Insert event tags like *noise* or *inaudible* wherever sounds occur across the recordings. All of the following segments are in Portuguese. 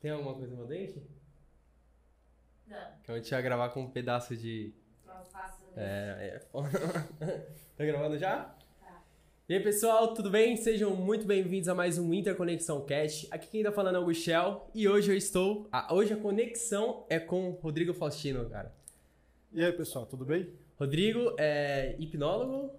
Tem alguma coisa no meu dente? Não, Que a gente ia gravar com um pedaço de. É, é foda. *laughs* tá gravando já? Tá. E aí, pessoal, tudo bem? Sejam muito bem-vindos a mais um Interconexão Cast. Aqui quem tá falando é o Guchel e hoje eu estou. ah, hoje a conexão é com Rodrigo Faustino, cara. E aí, pessoal, tudo bem? Rodrigo é hipnólogo,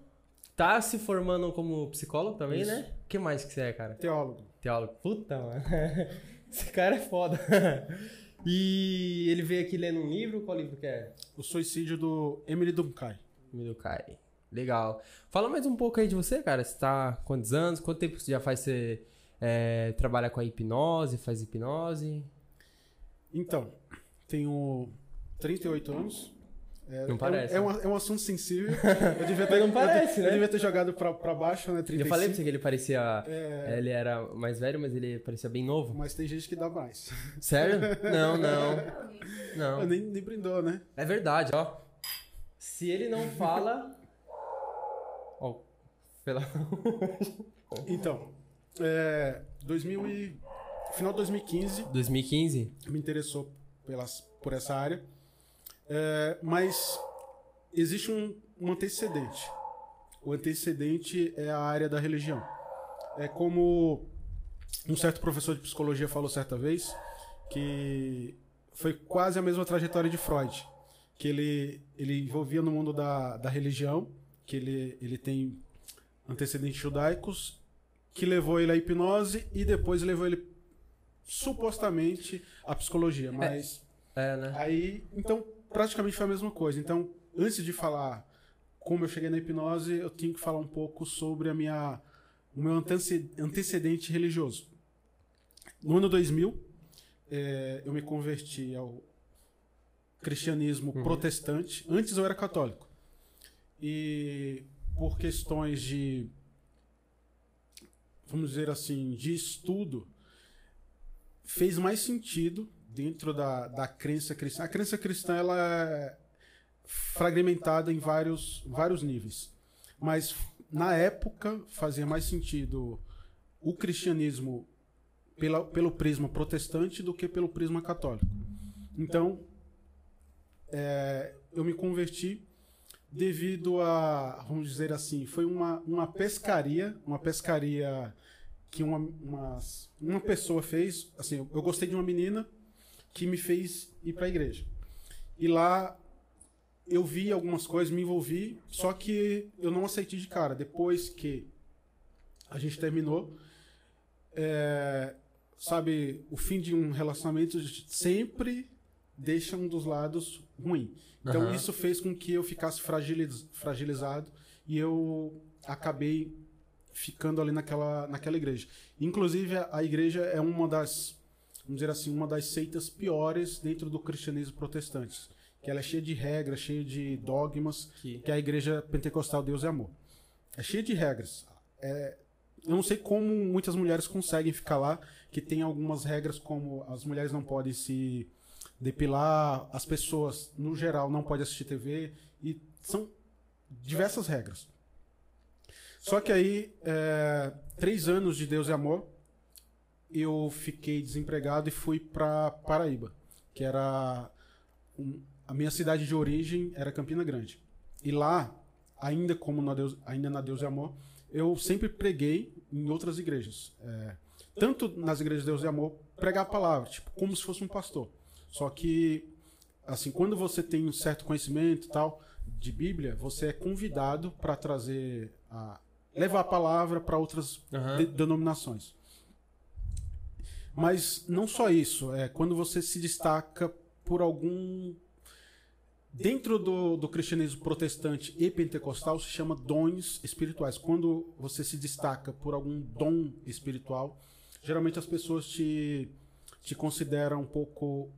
tá se formando como psicólogo também, Isso. né? O que mais que você é, cara? Teólogo. Teólogo. Puta, mano. *laughs* Esse cara é foda. *laughs* E ele veio aqui lendo um livro. Qual livro que é? O suicídio do Emily Durkheim. Milukai. Legal. Fala mais um pouco aí de você, cara. Você tá há quantos anos? Quanto tempo você já faz? Você é, trabalha com a hipnose, faz hipnose? Então, tenho 38 anos. É, Não é parece, É, né? um, é um assunto sensível. *laughs* Eu devia ter, não parece, eu, né? eu devia ter jogado pra, pra baixo, né? 35. Eu falei pra você que ele parecia. É, Ele era mais velho, mas ele parecia bem novo. mas tem gente que dá mais. Sério? Não, não. Não. Nem, nem brindou, né? É verdade, ó. Se ele não fala. Ó. Pela... *laughs* Então, é, 2000 e, final de 2015 2015? me interessou pelas, por essa área. É, mas existe um, um antecedente. O antecedente é a área da religião. É como um certo professor de psicologia falou certa vez, que foi quase a mesma trajetória de Freud. Que ele, ele envolvia no mundo da, da religião, que ele, ele tem antecedentes judaicos, que levou ele à hipnose e depois levou ele supostamente à psicologia. Mas É, né? Aí, então, praticamente foi a mesma coisa. Então, antes de falar como eu cheguei na hipnose, eu tenho que falar um pouco sobre a minha, o meu antece- antecedente religioso. No ano 2000, eh, eu me converti ao cristianismo protestante. Antes eu era católico. E por questões de, vamos dizer assim, de estudo, fez mais sentido dentro da, da crença cristã. A crença cristã ela é fragmentada em vários, vários níveis. Mas na época fazia mais sentido o cristianismo pela, pelo prisma protestante do que pelo prisma católico. Então, é, eu me converti devido a, vamos dizer assim, foi uma, uma pescaria, uma pescaria que uma, uma, uma pessoa fez. Assim, eu gostei de uma menina que me fez ir para a igreja. E lá eu vi algumas coisas, me envolvi, só que eu não aceitei de cara. Depois que a gente terminou, é, sabe, o fim de um relacionamento sempre deixa um dos lados ruim. Então Aham. isso fez com que eu ficasse fragiliz- fragilizado e eu acabei ficando ali naquela, naquela igreja. Inclusive a, a igreja é uma das, vamos dizer assim, uma das seitas piores dentro do cristianismo protestante, que ela é cheia de regras, cheia de dogmas, Que- que a igreja pentecostal Deus é amor. É cheia de regras. É, eu não sei como muitas mulheres conseguem ficar lá, que tem algumas regras como as mulheres não podem se depilar, as pessoas, no geral, não podem assistir TV, e são diversas regras. Só que aí, é, três anos de Deus é Amor, eu fiquei desempregado e fui para Paraíba, que era um- a minha cidade de origem era Campina Grande. E lá, ainda como na Deus, ainda na Deus é Amor, eu sempre preguei em outras igrejas. É, tanto nas igrejas de Deus e Amor, pregar a palavra, tipo, como se fosse um pastor. Só que, assim, quando você tem um certo conhecimento e tal de Bíblia, você é convidado para trazer a levar a palavra para outras Aham. de- denominações. Mas não só isso, é quando você se destaca por algum dentro do, do cristianismo protestante e pentecostal se chama dons espirituais. Quando você se destaca por algum dom espiritual, geralmente as pessoas te te consideram um pouco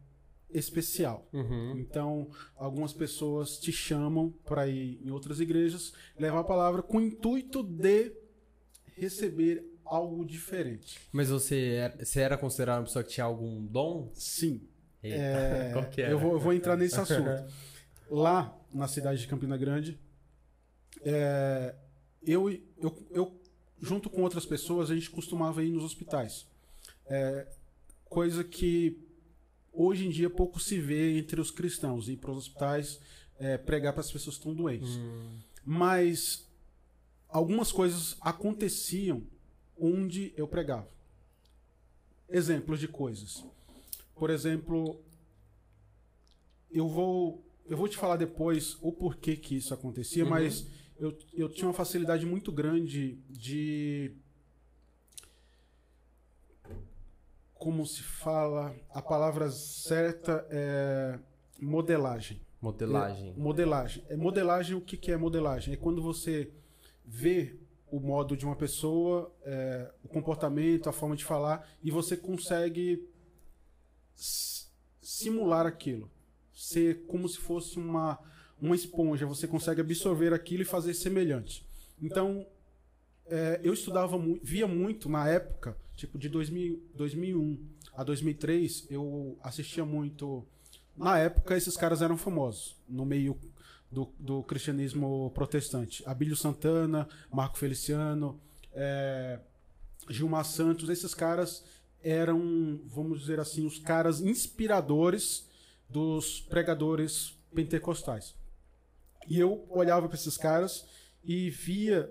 especial. Uhum. Então, algumas pessoas te chamam para ir em outras igrejas, levar a palavra com o intuito de receber algo diferente. Mas você era, você era considerado uma pessoa que tinha algum dom? Sim. Eita, É, qual que era? eu, vou, eu vou entrar nesse assunto. *laughs* Lá na cidade de Campina Grande, é, eu, eu, eu, junto com outras pessoas, a gente costumava ir nos hospitais. É, coisa que hoje em dia pouco se vê entre os cristãos, ir para os hospitais é, pregar para as pessoas que estão doentes. Hum. Mas algumas coisas aconteciam onde eu pregava. Exemplos de coisas. Por exemplo, eu vou eu vou te falar depois o porquê que isso acontecia, Uhum. mas eu, eu tinha uma facilidade muito grande de como se fala a palavra certa é modelagem Modelagem. Modelagem. É modelagem, o que, que é modelagem? É quando você vê o modo de uma pessoa, é, o comportamento, a forma de falar, e você consegue simular aquilo. Ser como se fosse uma, uma esponja. Você consegue absorver aquilo e fazer semelhante. Então, é, eu estudava, via muito na época, tipo de 2000, 2001 a 2003, eu assistia muito. Na época, esses caras eram famosos no meio do, do cristianismo protestante. Abílio Santana, Marco Feliciano, é, Gilmar Santos, esses caras eram, vamos dizer assim, os caras inspiradores dos pregadores pentecostais. E eu olhava para esses caras e via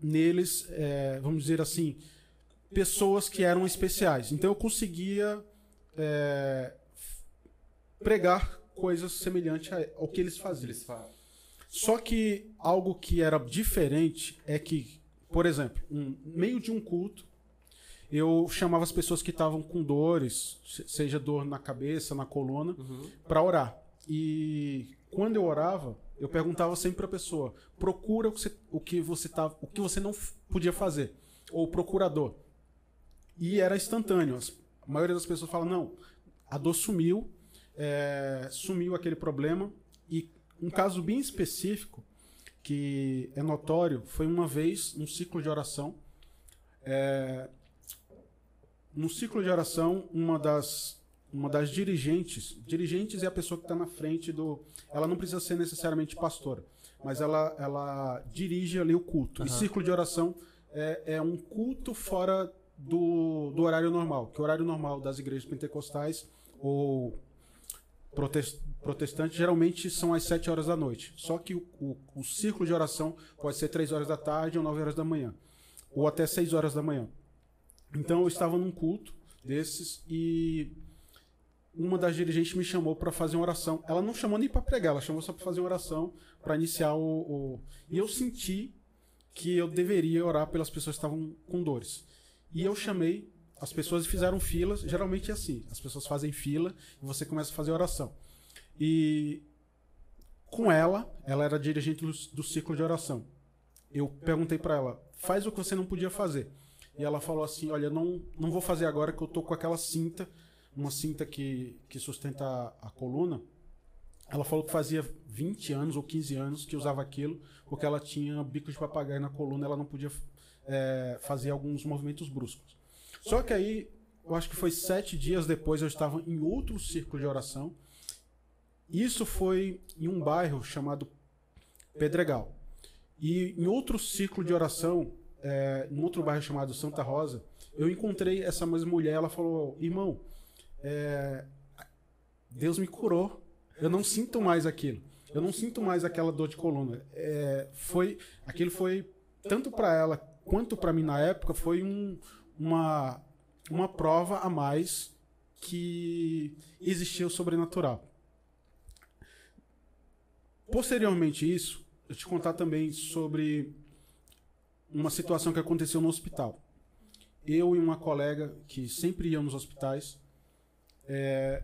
neles, é, vamos dizer assim, pessoas que eram especiais. Então eu conseguia é, pregar coisas semelhantes ao que eles faziam. Só que algo que era diferente é que, por exemplo, um no meio de um culto, eu chamava as pessoas que estavam com dores, se- seja dor na cabeça, na coluna, Uhum. para orar. E quando eu orava, eu perguntava sempre para a pessoa: procura o que você, o que você tá, o que você não podia fazer, ou procurador. E era instantâneo. A maioria das pessoas fala: não, a dor sumiu, é, sumiu aquele problema. E um caso bem específico que é notório foi uma vez num ciclo de oração. É, no ciclo de oração, uma das uma das dirigentes, dirigentes é a pessoa que está na frente do, ela não precisa ser necessariamente pastora, mas ela ela dirige ali o culto. E Aham. ciclo de oração é, é um culto fora do, do horário normal, que o horário normal das igrejas pentecostais ou protes- protestantes geralmente são às 7 horas da noite. Só que o, o, o círculo de oração pode ser 3 horas da tarde ou 9 horas da manhã, ou até 6 horas da manhã. Então eu estava num culto desses e uma das dirigentes me chamou para fazer uma oração. Ela não chamou nem para pregar, ela chamou só para fazer uma oração para iniciar o, o. E eu senti que eu deveria orar pelas pessoas que estavam com dores. E eu chamei as pessoas fizeram filas. Geralmente é assim: as pessoas fazem fila e você começa a fazer oração. E com ela, ela era dirigente do, do ciclo de oração. Eu perguntei para ela: faz o que você não podia fazer. E ela falou assim: olha, não, não vou fazer agora que eu tô com aquela cinta, uma cinta que, que sustenta a, a coluna. Ela falou que fazia 20 anos ou 15 anos que usava aquilo, porque ela tinha bico de papagaio na coluna, ela não podia é, fazer alguns movimentos bruscos. Só que aí, eu acho que foi sete dias depois, eu estava em outro círculo de oração. Isso foi em um bairro chamado Pedregal. E em outro círculo de oração, é, em outro bairro chamado Santa Rosa, eu encontrei essa mesma mulher. Ela falou: Irmão, é, Deus me curou. Eu não sinto mais aquilo. Eu não sinto mais aquela dor de coluna. É, foi, aquilo foi tanto para ela quanto para mim na época foi um, uma uma prova a mais que existia o sobrenatural. Posteriormente isso, eu te contar também sobre uma situação que aconteceu no hospital. Eu e uma colega que sempre ia nos hospitais, é,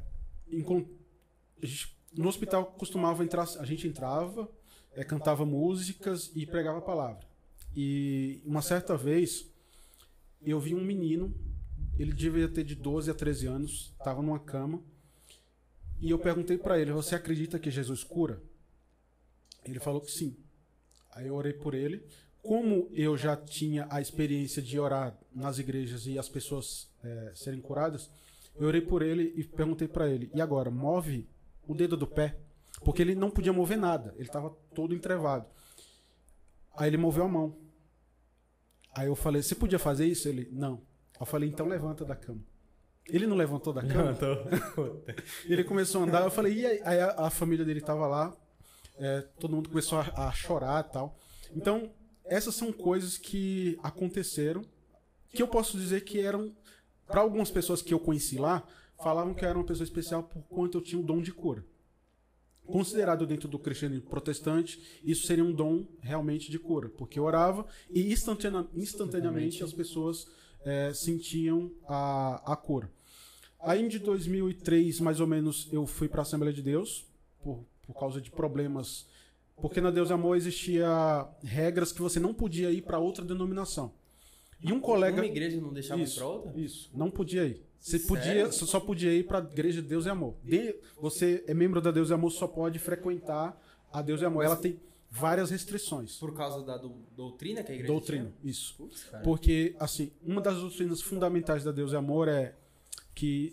gente- no hospital costumava entrar, a gente entrava, é, cantava músicas e pregava a palavra. E uma certa vez eu vi um menino, ele devia ter de 12 a 13 anos, estava numa cama, e eu perguntei para ele: Você acredita que Jesus cura? Ele falou que sim. Aí eu orei por ele. Como eu já tinha a experiência de orar nas igrejas e as pessoas é, serem curadas, eu orei por ele e perguntei para ele: E agora, move o dedo do pé? Porque ele não podia mover nada, ele estava todo entrevado. Aí ele moveu a mão. Aí eu falei: Você podia fazer isso? Ele: Não. Eu falei: Então levanta da cama. Ele não levantou da cama? Levantou. *laughs* Ele começou a andar, eu falei, e aí, aí a, a família dele tava lá, é, todo mundo começou a, a chorar e tal. Então, essas são coisas que aconteceram, que eu posso dizer que eram, para algumas pessoas que eu conheci lá, falavam que eu era uma pessoa especial por quanto eu tinha o dom de cura. Considerado dentro do cristianismo protestante, isso seria um dom realmente de cura, porque eu orava e instantane- instantaneamente as pessoas é, sentiam a, a cura. Aí de 2003, mais ou menos, eu fui para a Assembleia de Deus, por, por causa de problemas. Porque na Deus e Amor existia regras que você não podia ir para outra denominação. E um colega. Uma igreja não deixava ir Isso, pra outra? Isso, não podia ir. Você Sério? podia, você só podia ir para a Igreja de Deus e Amor. De- você é membro da Deus e Amor, só pode frequentar a Deus e Amor. Ela tem várias restrições. Por causa da do- doutrina que a igreja Doutrina, isso. tinha? Cara. Porque, assim, uma das doutrinas fundamentais da Deus e Amor é que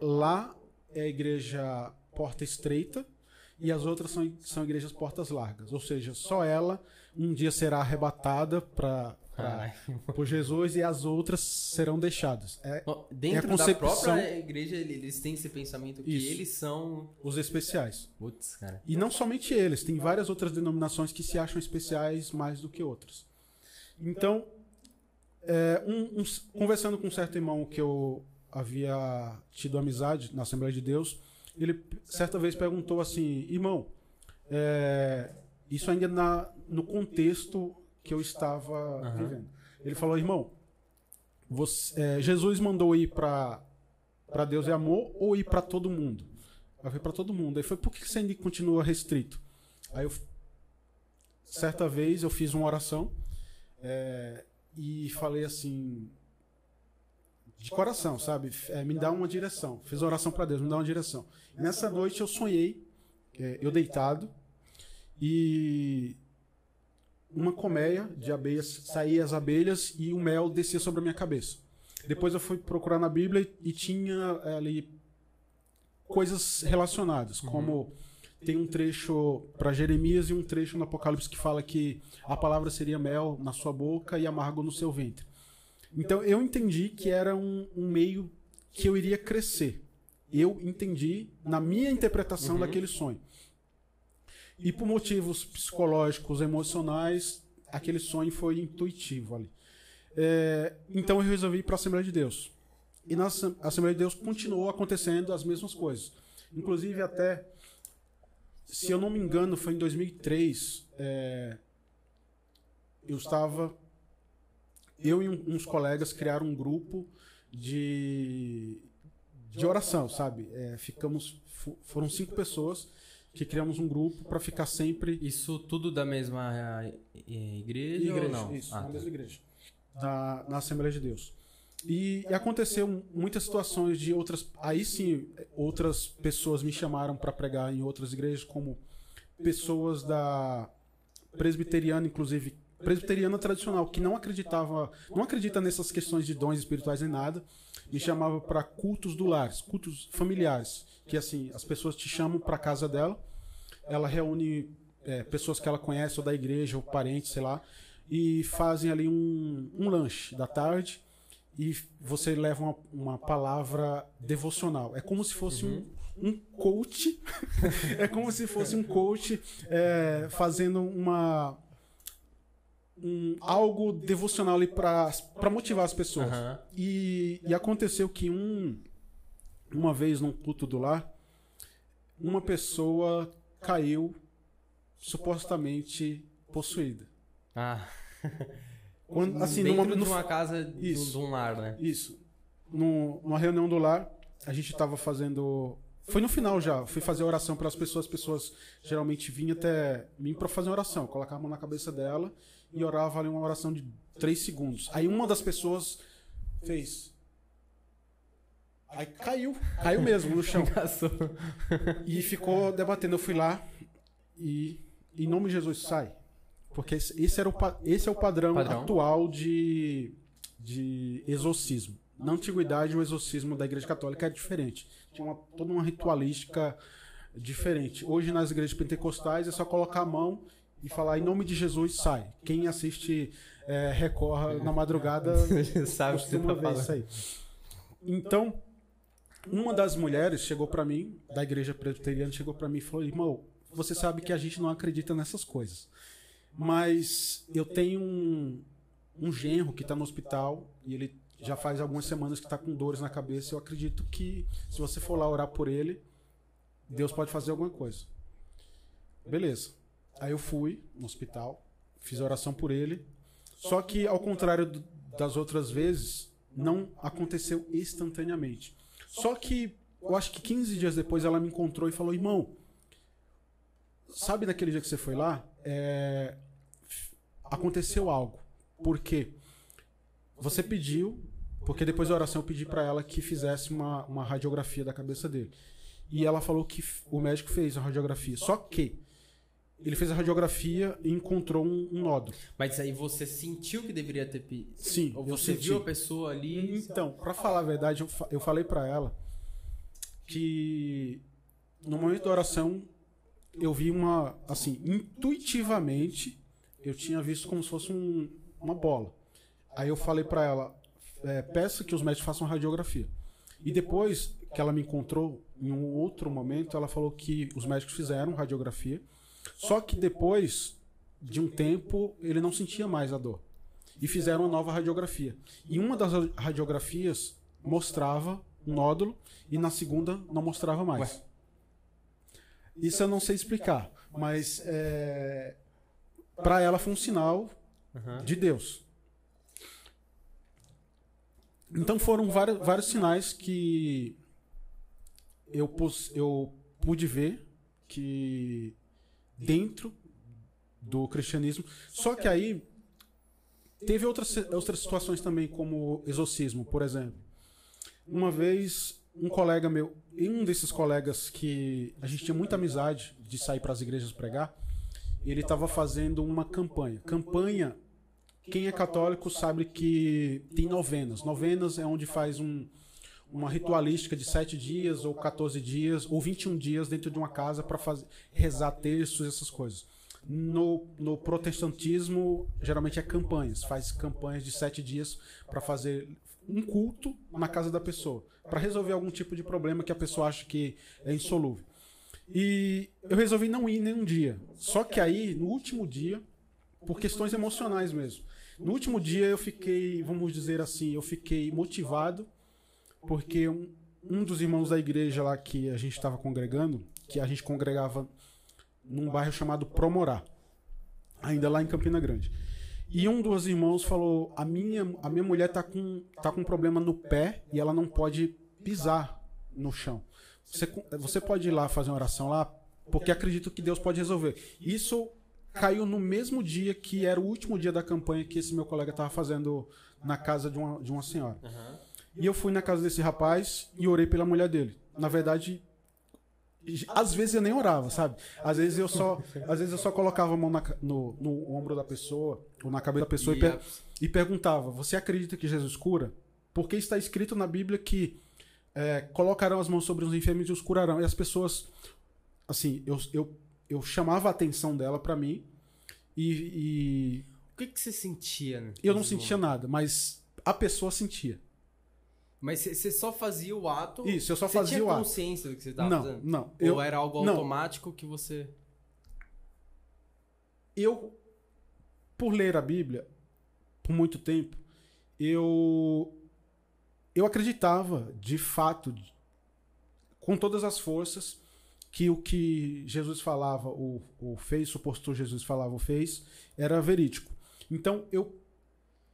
lá é a igreja porta estreita e as outras são, são igrejas portas largas. Ou seja, só ela um dia será arrebatada para Ai. *laughs* por Jesus e as outras serão deixadas. É Ó, Dentro É a da própria igreja, ele- eles têm esse pensamento que Isso. eles são. os especiais. Putz, cara. E não somente eles, tem várias outras denominações que se acham especiais mais do que outras. Então, é, um- um- conversando com um certo irmão que eu havia tido amizade na Assembleia de Deus, ele certa vez perguntou assim: irmão, é, isso ainda na, no contexto que eu estava Aham. vivendo. Ele falou: irmão, você- é, Jesus mandou ir para para Deus é amor ou ir para todo mundo? Vai vir para todo mundo. Aí foi por que você ainda continua restrito? Aí eu certa vez eu fiz uma oração é, e falei assim de coração, sabe? É, me dá uma direção. Fiz uma oração para Deus, me dá uma direção. E nessa noite eu sonhei, é, eu deitado e uma colmeia de abelhas saía as abelhas e o mel descia sobre a minha cabeça. Depois eu fui procurar na Bíblia e tinha é, ali coisas relacionadas, como tem um trecho para Jeremias e um trecho no Apocalipse que fala que a palavra seria mel na sua boca e amargo no seu ventre. Então eu entendi que era um, um meio que eu iria crescer. Eu entendi na minha interpretação Uhum. daquele sonho. E por motivos psicológicos, emocionais, aquele sonho foi intuitivo ali. É, então eu resolvi ir para a Assembleia de Deus. E na Assem- Assembleia de Deus continuou acontecendo as mesmas coisas. Inclusive até, se eu não me engano, foi em 2003, é, eu estava, eu e uns colegas criaram um grupo de, de oração, sabe? É, ficamos, fo- foram cinco pessoas que criamos um grupo para ficar sempre Isso tudo da mesma eh, igreja, ou não? isso, Ah, na tá. mesma igreja. Na, na Assembleia de Deus. E, e aconteceu muitas situações de outras. Aí sim, outras pessoas me chamaram para pregar em outras igrejas, como pessoas da presbiteriana, inclusive presbiteriana tradicional, que não acreditava, não acredita nessas questões de dons espirituais nem nada, me chamava para cultos do lar, cultos familiares, que assim as pessoas te chamam para casa dela, ela reúne é, pessoas que ela conhece ou da igreja ou parentes, sei lá, e fazem ali um, um lanche da tarde e você leva uma, uma palavra devocional. É como se fosse um, um coach, *laughs* é como se fosse um coach é, fazendo uma um, algo devocional ali para motivar as pessoas. Aham. E, e aconteceu que um uma vez num culto do lar, uma pessoa caiu supostamente possuída. Ah, *laughs* Quando, assim, dentro numa, de uma casa Isso. de um lar, né? Isso. No- numa reunião do lar, a gente estava fazendo. Foi no final já. Fui fazer oração para as pessoas. As pessoas geralmente vinham até mim para fazer oração. Eu colocava a mão na cabeça dela e orava ali uma oração de três segundos. Aí uma das pessoas fez. Aí caiu. Caiu mesmo no chão. E ficou debatendo. Eu fui lá e, em nome de Jesus, sai. Porque esse, era o, esse é o padrão, Padrão. atual de, de exorcismo. Na antiguidade, o exorcismo da Igreja Católica era diferente. Tinha uma, toda uma ritualística diferente. Hoje, nas igrejas pentecostais, é só colocar a mão e falar em nome de Jesus, sai. Quem assiste é, Recorra na madrugada *laughs* Sabe você costuma tá ver isso aí. Então, uma das mulheres chegou pra mim, da igreja presbiteriana, chegou pra mim e falou: "Irmão, você sabe que a gente não acredita nessas coisas. Mas eu tenho um, um genro que está no hospital e ele já faz algumas semanas que está com dores na cabeça. Eu acredito que se você for lá orar por ele, Deus pode fazer alguma coisa. Beleza. Aí eu fui no hospital, fiz a oração por ele. Só que, ao contrário das outras vezes, não aconteceu instantaneamente. Só que, eu acho que 15 dias depois ela me encontrou e falou: irmão, sabe naquele dia que você foi lá? É, aconteceu algo. Por quê? Você pediu, porque depois da oração eu pedi pra ela que fizesse uma, uma radiografia da cabeça dele. E ela falou que o médico fez a radiografia. Só que ele fez a radiografia e encontrou um, um nódulo. Mas aí você sentiu que deveria ter? Sim, Ou você viu a pessoa ali? Então, pra falar a verdade, eu, fa- eu falei pra ela que no momento da oração eu vi uma, assim, intuitivamente eu tinha visto como se fosse um- uma bola. Aí eu falei pra ela, é, peça que os médicos façam radiografia. E depois que ela me encontrou em um outro momento, ela falou que os médicos fizeram radiografia, só que depois de um tempo ele não sentia mais a dor e fizeram uma nova radiografia. E uma das ra- radiografias mostrava um nódulo e na segunda não mostrava mais. Isso eu não sei explicar, mas é, para ela foi um sinal de Deus. Então foram vários, vários sinais que eu, pus- eu pude ver que dentro do cristianismo. Só que aí teve outras, outras situações também, como exorcismo, por exemplo. Uma vez, um colega meu, e um desses colegas que a gente tinha muita amizade de sair para as igrejas pregar, ele estava fazendo uma campanha. Campanha, quem é católico sabe que tem novenas. Novenas é onde faz um, uma ritualística de sete dias, ou 14 dias, ou 21 dias dentro de uma casa para rezar textos, essas coisas. No, no protestantismo, geralmente é campanhas. Faz campanhas de sete dias para fazer um culto na casa da pessoa, para resolver algum tipo de problema que a pessoa acha que é insolúvel. E eu resolvi não ir nenhum dia. Só que aí, no último dia, por questões emocionais mesmo, no último dia eu fiquei, vamos dizer assim, eu fiquei motivado, porque um, um dos irmãos da igreja lá que a gente estava congregando, que a gente congregava num bairro chamado Promorá, ainda lá em Campina Grande. E um dos irmãos falou: a minha, a minha mulher tá com, tá com um problema no pé e ela não pode pisar no chão. Você, você pode ir lá fazer uma oração lá, porque acredito que Deus pode resolver. Isso caiu no mesmo dia que era o último dia da campanha que esse meu colega estava fazendo na casa de uma, de uma senhora. Aham. E eu fui na casa desse rapaz e orei pela mulher dele. Na verdade, às vezes eu nem orava, sabe? Às vezes eu só, às vezes eu só colocava a mão na no, no ombro da pessoa ou na cabeça da pessoa e, E per- e perguntava: Você acredita que Jesus cura? Porque está escrito na Bíblia que é, colocarão as mãos sobre os enfermos e os curarão. E as pessoas, assim, eu, eu, eu chamava a atenção dela para mim e, O que, que você sentia? e eu não sentia nada, mas a pessoa sentia. Mas você- você só fazia o ato? Isso, eu só Você fazia tinha o ato. consciência do que você estava Não, fazendo? não. Ou Eu, era algo não. automático que você... eu, por ler a Bíblia, por muito tempo, eu, eu acreditava, de fato, com todas as forças, que o que Jesus falava ou, ou fez, suposto Jesus falava ou fez, era verídico. Então, eu,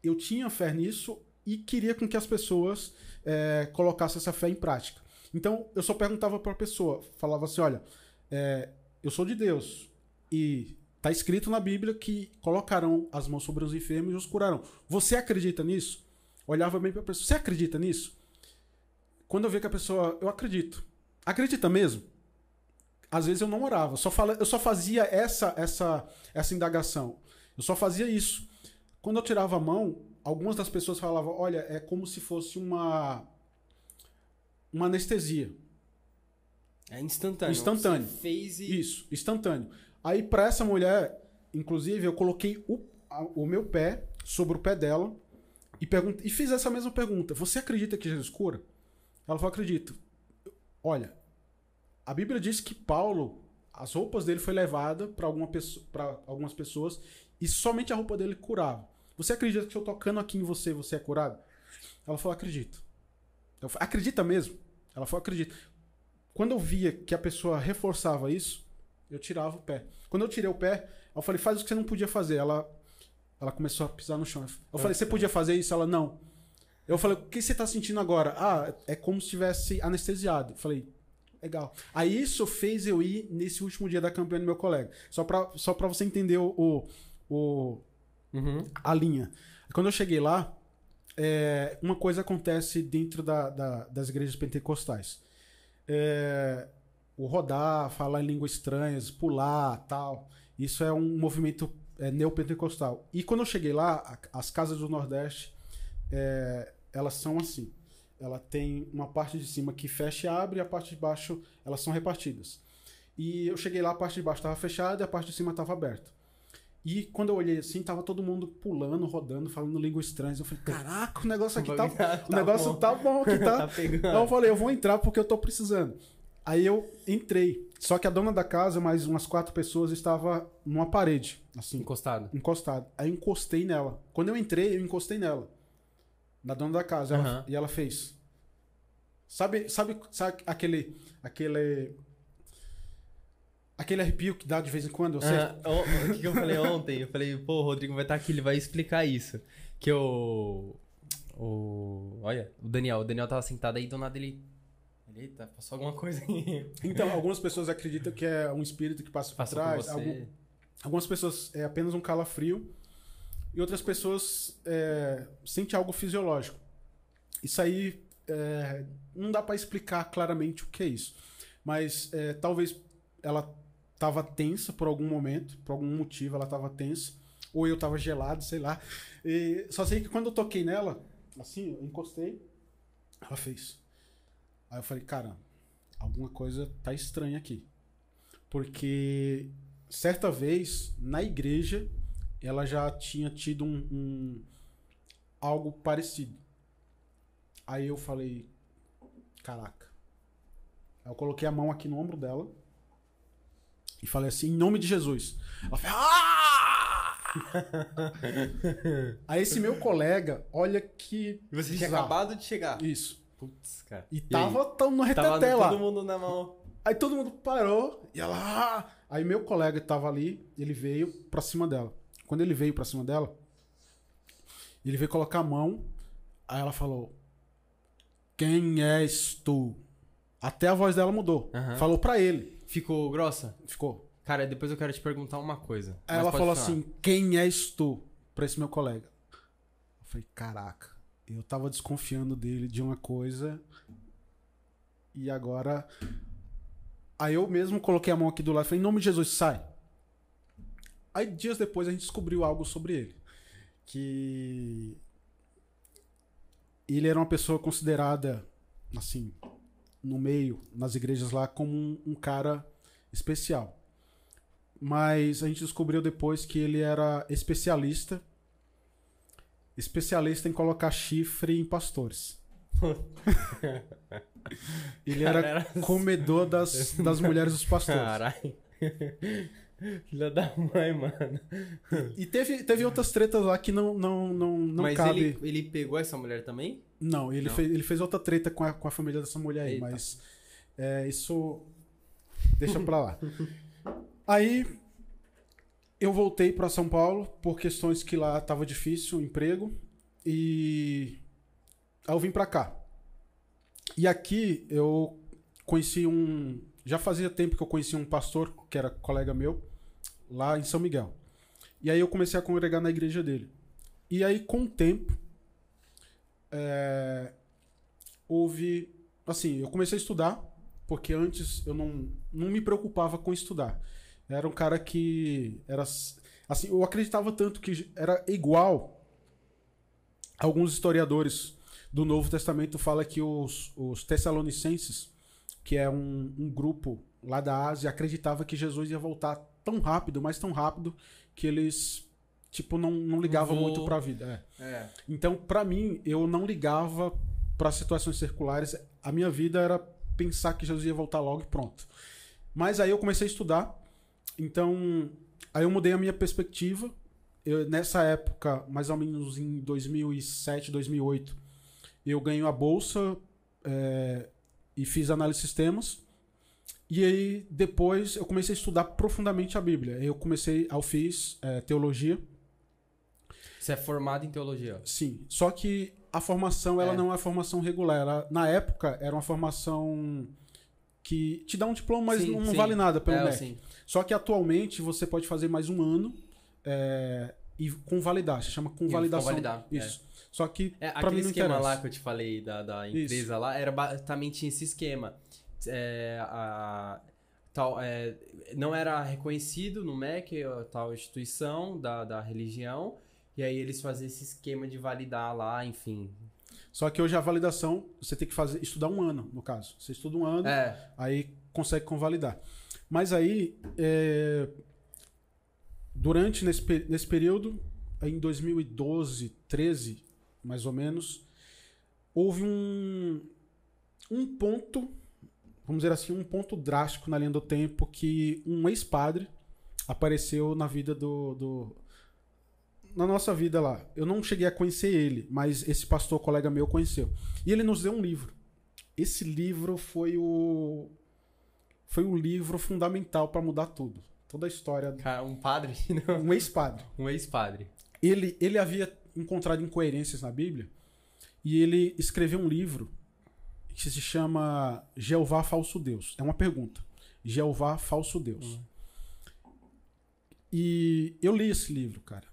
eu tinha fé nisso e queria com que as pessoas eh, colocassem essa fé em prática. Então, eu só perguntava para a pessoa, falava assim, olha, eh, eu sou de Deus e Está escrito na Bíblia que colocarão as mãos sobre os enfermos e os curarão. Você acredita nisso? Olhava bem para a pessoa. Você acredita nisso? Quando eu via que a pessoa, eu acredito. Acredita mesmo? Às vezes eu não orava, só fala, eu só fazia essa essa essa indagação. Eu só fazia isso. Quando eu tirava a mão, algumas das pessoas falavam: "Olha, é como se fosse uma uma anestesia". É instantâneo. Instantâneo. Você fez e... Isso, instantâneo. Aí pra essa mulher, inclusive, eu coloquei o, a- o meu pé sobre o pé dela e, pergun- e fiz essa mesma pergunta. Você acredita que Jesus cura? Ela falou, acredito. Olha, a Bíblia diz que Paulo, as roupas dele foi levada para alguma pessoa, para algumas pessoas e somente a roupa dele curava. Você acredita que eu tocando aqui em você, você é curado? Ela falou, acredito. Eu falei, acredita mesmo? Ela falou, acredito. Quando eu via que a pessoa reforçava isso, eu tirava o pé. Quando eu tirei o pé, eu falei, faz o que você não podia fazer. Ela, ela começou a pisar no chão. Eu falei, você podia fazer isso? Ela, não. Eu falei, o que você tá sentindo agora? Ah, é como se estivesse anestesiado. Eu falei, legal. Aí isso fez eu ir nesse último dia da campanha do meu colega. Só pra, só pra você entender o, o, o- Uhum. a linha. Quando eu cheguei lá, é, uma coisa acontece dentro da- da- das igrejas pentecostais. É, o rodar, falar em línguas estranhas, pular, tal. Isso é um movimento é, neopentecostal. E quando eu cheguei lá, a- as casas do Nordeste, é, elas são assim. Ela tem uma parte de cima que fecha e abre, e a parte de baixo elas são repartidas. E eu cheguei lá, a parte de baixo estava fechada e a parte de cima estava aberta. E quando eu olhei assim, tava todo mundo pulando, rodando, falando línguas estranhas. Eu falei, caraca, o negócio aqui tá, *laughs* o negócio bom. tá bom aqui, tá? *laughs* tá. Aí eu falei, eu vou entrar porque eu tô precisando. Aí eu entrei. Só que a dona da casa, mais umas quatro pessoas, estava numa parede, assim, Encostado. encostado. Aí eu encostei nela. Quando eu entrei, eu encostei nela. Na dona da casa. Ela- Aham. E ela fez. Sabe, sabe, sabe aquele. aquele. Aquele arrepio que dá de vez em quando? Eu sei. Ah, o, o que eu falei ontem? Eu falei, pô, o Rodrigo vai estar aqui, ele vai explicar isso. Que o. O. Olha, o Daniel. O Daniel tava sentado aí, do nada ele. Eita, passou alguma coisa aí. Então, algumas pessoas acreditam que é um espírito que passa por trás. você. algum- Algumas pessoas é apenas um calafrio e outras pessoas é, sentem algo fisiológico. Isso aí é, não dá pra explicar claramente o que é isso, mas é, talvez ela tava tensa por algum momento, por algum motivo ela tava tensa, ou eu tava gelado, sei lá. E só sei que quando eu toquei nela, assim, eu encostei, ela fez. Aí eu falei, cara, alguma coisa tá estranha aqui. Porque certa vez, na igreja, ela já tinha tido um, um- algo parecido. Aí eu falei, caraca. Eu coloquei a mão aqui no ombro dela e falei assim, em nome de Jesus. Ela fez, "Ah!" Aí esse meu colega, olha que E você tinha bizarro. acabado de chegar. Isso. Putz, cara. E aí? tava tão no reteté lá. todo mundo na mão. Aí todo mundo parou e ela. "Ah!" Aí meu colega tava ali, ele veio pra cima dela. Quando ele veio pra cima dela, ele veio colocar a mão. Aí ela falou: Quem és tu? Até a voz dela mudou. Aham. Falou pra ele. Ficou grossa? Ficou. Cara, depois eu quero te perguntar uma coisa. Aí ela falou falar. assim: Quem és tu? Pra esse meu colega. Eu falei: Caraca, eu tava desconfiando dele de uma coisa. E agora. Aí eu mesmo coloquei a mão aqui do lado e falei: Em nome de Jesus, sai. Aí dias depois a gente descobriu algo sobre ele. Que. Ele era uma pessoa considerada, assim, no meio, nas igrejas lá, como um, um cara especial mas a gente descobriu depois que ele era especialista especialista em colocar chifre em pastores. *laughs* ele era comedor das, das mulheres dos pastores. Caralho. *laughs* Filha da mãe, mano. E teve, teve outras tretas lá que não, não, não, não Mas cabe. ele, ele pegou essa mulher também? Não, ele, Não? Fez, ele fez outra treta com a, com a família dessa mulher aí, Eita. mas é, isso deixa pra lá. *laughs* Aí eu voltei pra São Paulo por questões que lá tava difícil o emprego e aí eu vim pra cá. E aqui eu conheci um, já fazia tempo que eu conhecia um pastor que era colega meu lá em São Miguel. E aí eu comecei a congregar na igreja dele. E aí com o tempo é, houve. Assim, eu comecei a estudar, porque antes eu não, não me preocupava com estudar. Era um cara que. Era, assim, eu acreditava tanto que era igual. Alguns historiadores do Novo Testamento falam que os, os Tessalonicenses, que é um, um grupo lá da Ásia, acreditava que Jesus ia voltar tão rápido, mas tão rápido, que eles. Tipo, não, não ligavam vou- muito pra vida. É. É. Então, pra mim, eu não ligava para situações circulares. a minha vida era pensar que Jesus ia voltar logo e pronto. Mas aí eu comecei a estudar, então aí eu mudei a minha perspectiva. Eu, nessa época, mais ou menos em 2007, 2008, eu ganhei a bolsa é, e fiz análise de sistemas. E aí depois eu comecei a estudar profundamente a Bíblia. Eu comecei, eu fiz é, teologia. Você é formado em teologia? Sim. Só que a formação ela É. não é formação regular. Ela, na época era uma formação que te dá um diploma, mas Sim, não sim. vale nada pelo é, MEC. assim. Só que atualmente você pode fazer mais um ano é, e convalidar. Se chama convalidação. convalidar, é. Isso. Só que É, mim não esquema interessa. lá que eu te falei da, da empresa lá era basicamente esse esquema. É, a, tal, é, não era reconhecido no MEC, a tal instituição da, da religião, e aí eles faziam esse esquema de validar lá, enfim. Só que hoje a validação você tem que fazer estudar um ano, no caso. Você estuda um ano, É, aí consegue convalidar. Mas aí, é, durante nesse, nesse período, em 2012, 13, mais ou menos, houve um, um ponto, vamos dizer assim, um ponto drástico na linha do tempo que um ex-padre apareceu na vida do, do- na nossa vida lá. Eu não cheguei a conhecer ele, mas esse pastor colega meu conheceu. E ele nos deu um livro. Esse livro foi o foi o livro fundamental para mudar tudo. Toda a história. cara, um padre, *laughs* não, Um ex-padre. um ex-padre. Ele, ele havia encontrado incoerências na Bíblia e ele escreveu um livro que se chama Jeová Falso Deus. É uma pergunta. Jeová Falso Deus. E eu li esse livro, cara.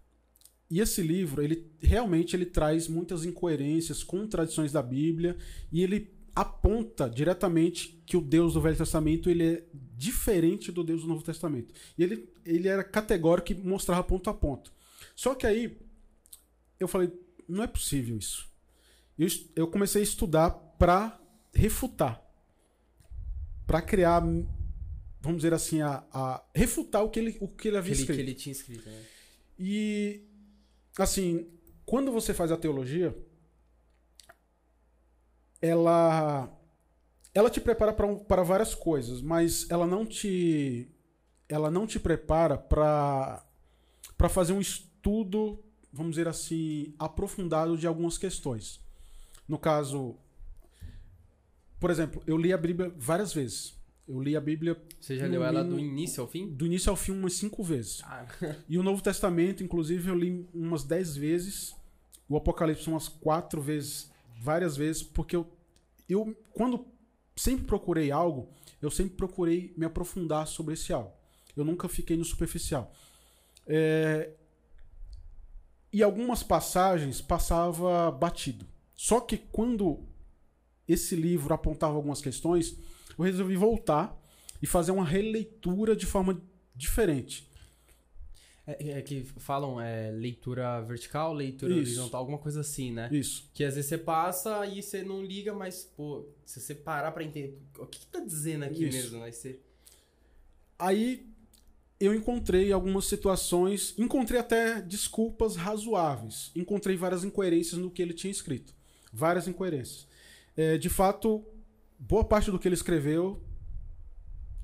E esse livro, ele realmente ele traz muitas incoerências, contradições da Bíblia, e ele aponta diretamente que o Deus do Velho Testamento ele é diferente do Deus do Novo Testamento. E ele, ele era categórico e mostrava ponto a ponto. Só que aí eu falei, não é possível isso. Eu, eu comecei a estudar para refutar, para criar, vamos dizer assim, a, a refutar o que ele, o que ele Que havia ele, que escrito. ele tinha escrito, né? E assim, quando você faz a teologia, ela ela te prepara para um, para várias coisas, mas ela não te ela não te prepara para para fazer um estudo, vamos dizer assim, aprofundado de algumas questões. No caso, por exemplo, eu li a Bíblia várias vezes. Eu li a Bíblia Você já leu ela do início ao fim? do início ao fim umas cinco vezes. Ah, E o Novo Testamento, inclusive, eu li umas dez vezes. O Apocalipse umas quatro vezes, várias vezes, porque eu, eu quando sempre procurei algo, eu sempre procurei me aprofundar sobre esse algo. Eu nunca fiquei no superficial. É, E algumas passagens passava batido. Só que quando esse livro apontava algumas questões, eu resolvi voltar e fazer uma releitura de forma diferente. É, é que falam é, leitura vertical, leitura Isso. horizontal, alguma coisa assim, né? Isso. Que às vezes você passa e você não liga, mas, pô, se você parar pra entender o que, que tá dizendo aqui Isso. mesmo, aí você. Aí eu encontrei algumas situações, encontrei até desculpas razoáveis. Encontrei várias incoerências no que ele tinha escrito. Várias incoerências. É, de fato, boa parte do que ele escreveu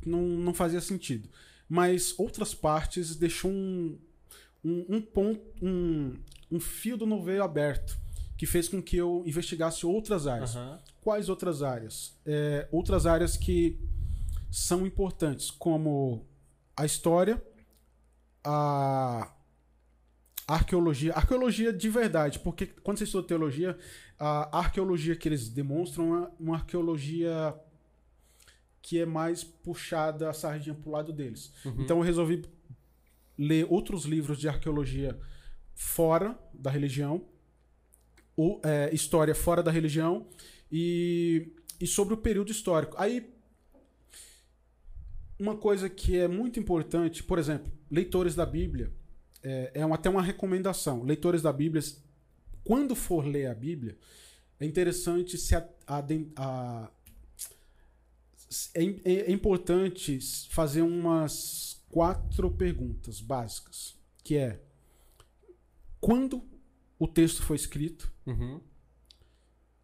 não, não fazia sentido. Mas outras partes deixou um, um, um ponto, um, um fio do novelo aberto que fez com que eu investigasse outras áreas. Aham. Quais outras áreas? É, outras áreas que são importantes, como a história, a arqueologia. Arqueologia de verdade, porque quando você estuda teologia, a arqueologia que eles demonstram é uma arqueologia que é mais puxada a sardinha pro lado deles. Uhum. Então eu resolvi ler outros livros de arqueologia fora da religião, ou, é, história fora da religião e, e sobre o período histórico. Aí, uma coisa que é muito importante, por exemplo, leitores da Bíblia, é, é uma- até uma recomendação. Leitores da Bíblia, quando for ler a Bíblia, é interessante se a- aden- a- é, im- é importante fazer umas quatro perguntas básicas, que é quando o texto foi escrito, Uhum.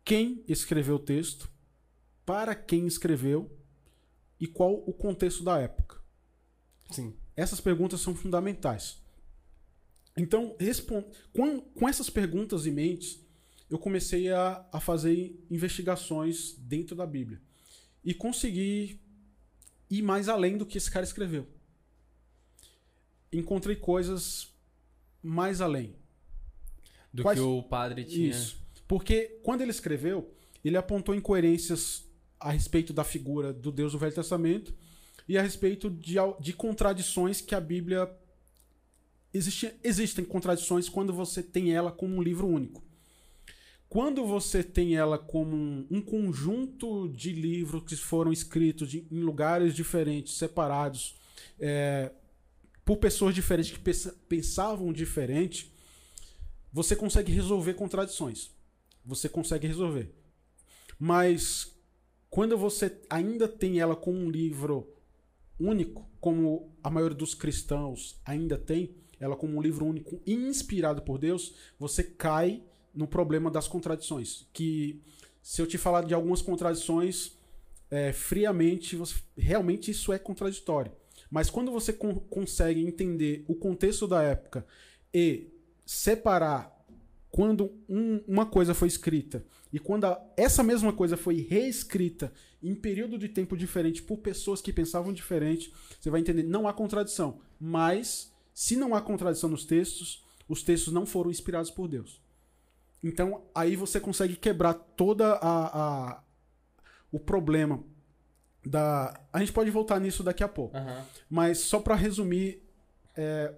quem escreveu o texto para quem escreveu e qual o contexto da época. Sim. Essas perguntas são fundamentais. Então, com, com essas perguntas em mente, eu comecei a, a fazer investigações dentro da Bíblia. E consegui ir mais além do que esse cara escreveu. Encontrei coisas mais além. Do Quais- que o padre tinha. Isso. Porque quando ele escreveu, ele apontou incoerências a respeito da figura do Deus do Velho Testamento e a respeito de, de contradições que a Bíblia. Existe, existem contradições quando você tem ela como um livro único. Quando você tem ela como um, conjunto de livros que foram escritos de- em lugares diferentes, separados, é, por pessoas diferentes que pensa- pensavam diferente, você consegue resolver contradições. Você consegue resolver. Mas quando você ainda tem ela como um livro único, como a maioria dos cristãos ainda tem, ela como um livro único inspirado por Deus, você cai no problema das contradições. Que se eu te falar de algumas contradições é, friamente, você- realmente isso é contraditório. Mas quando você con- consegue entender o contexto da época e separar quando um- uma coisa foi escrita e quando a- essa mesma coisa foi reescrita em período de tempo diferente por pessoas que pensavam diferente, você vai entender não há contradição. Mas se não há contradição nos textos, os textos não foram inspirados por Deus. Então aí você consegue quebrar toda a, a- o problema da. A gente pode voltar nisso daqui a pouco. Aham. Mas só para resumir, é,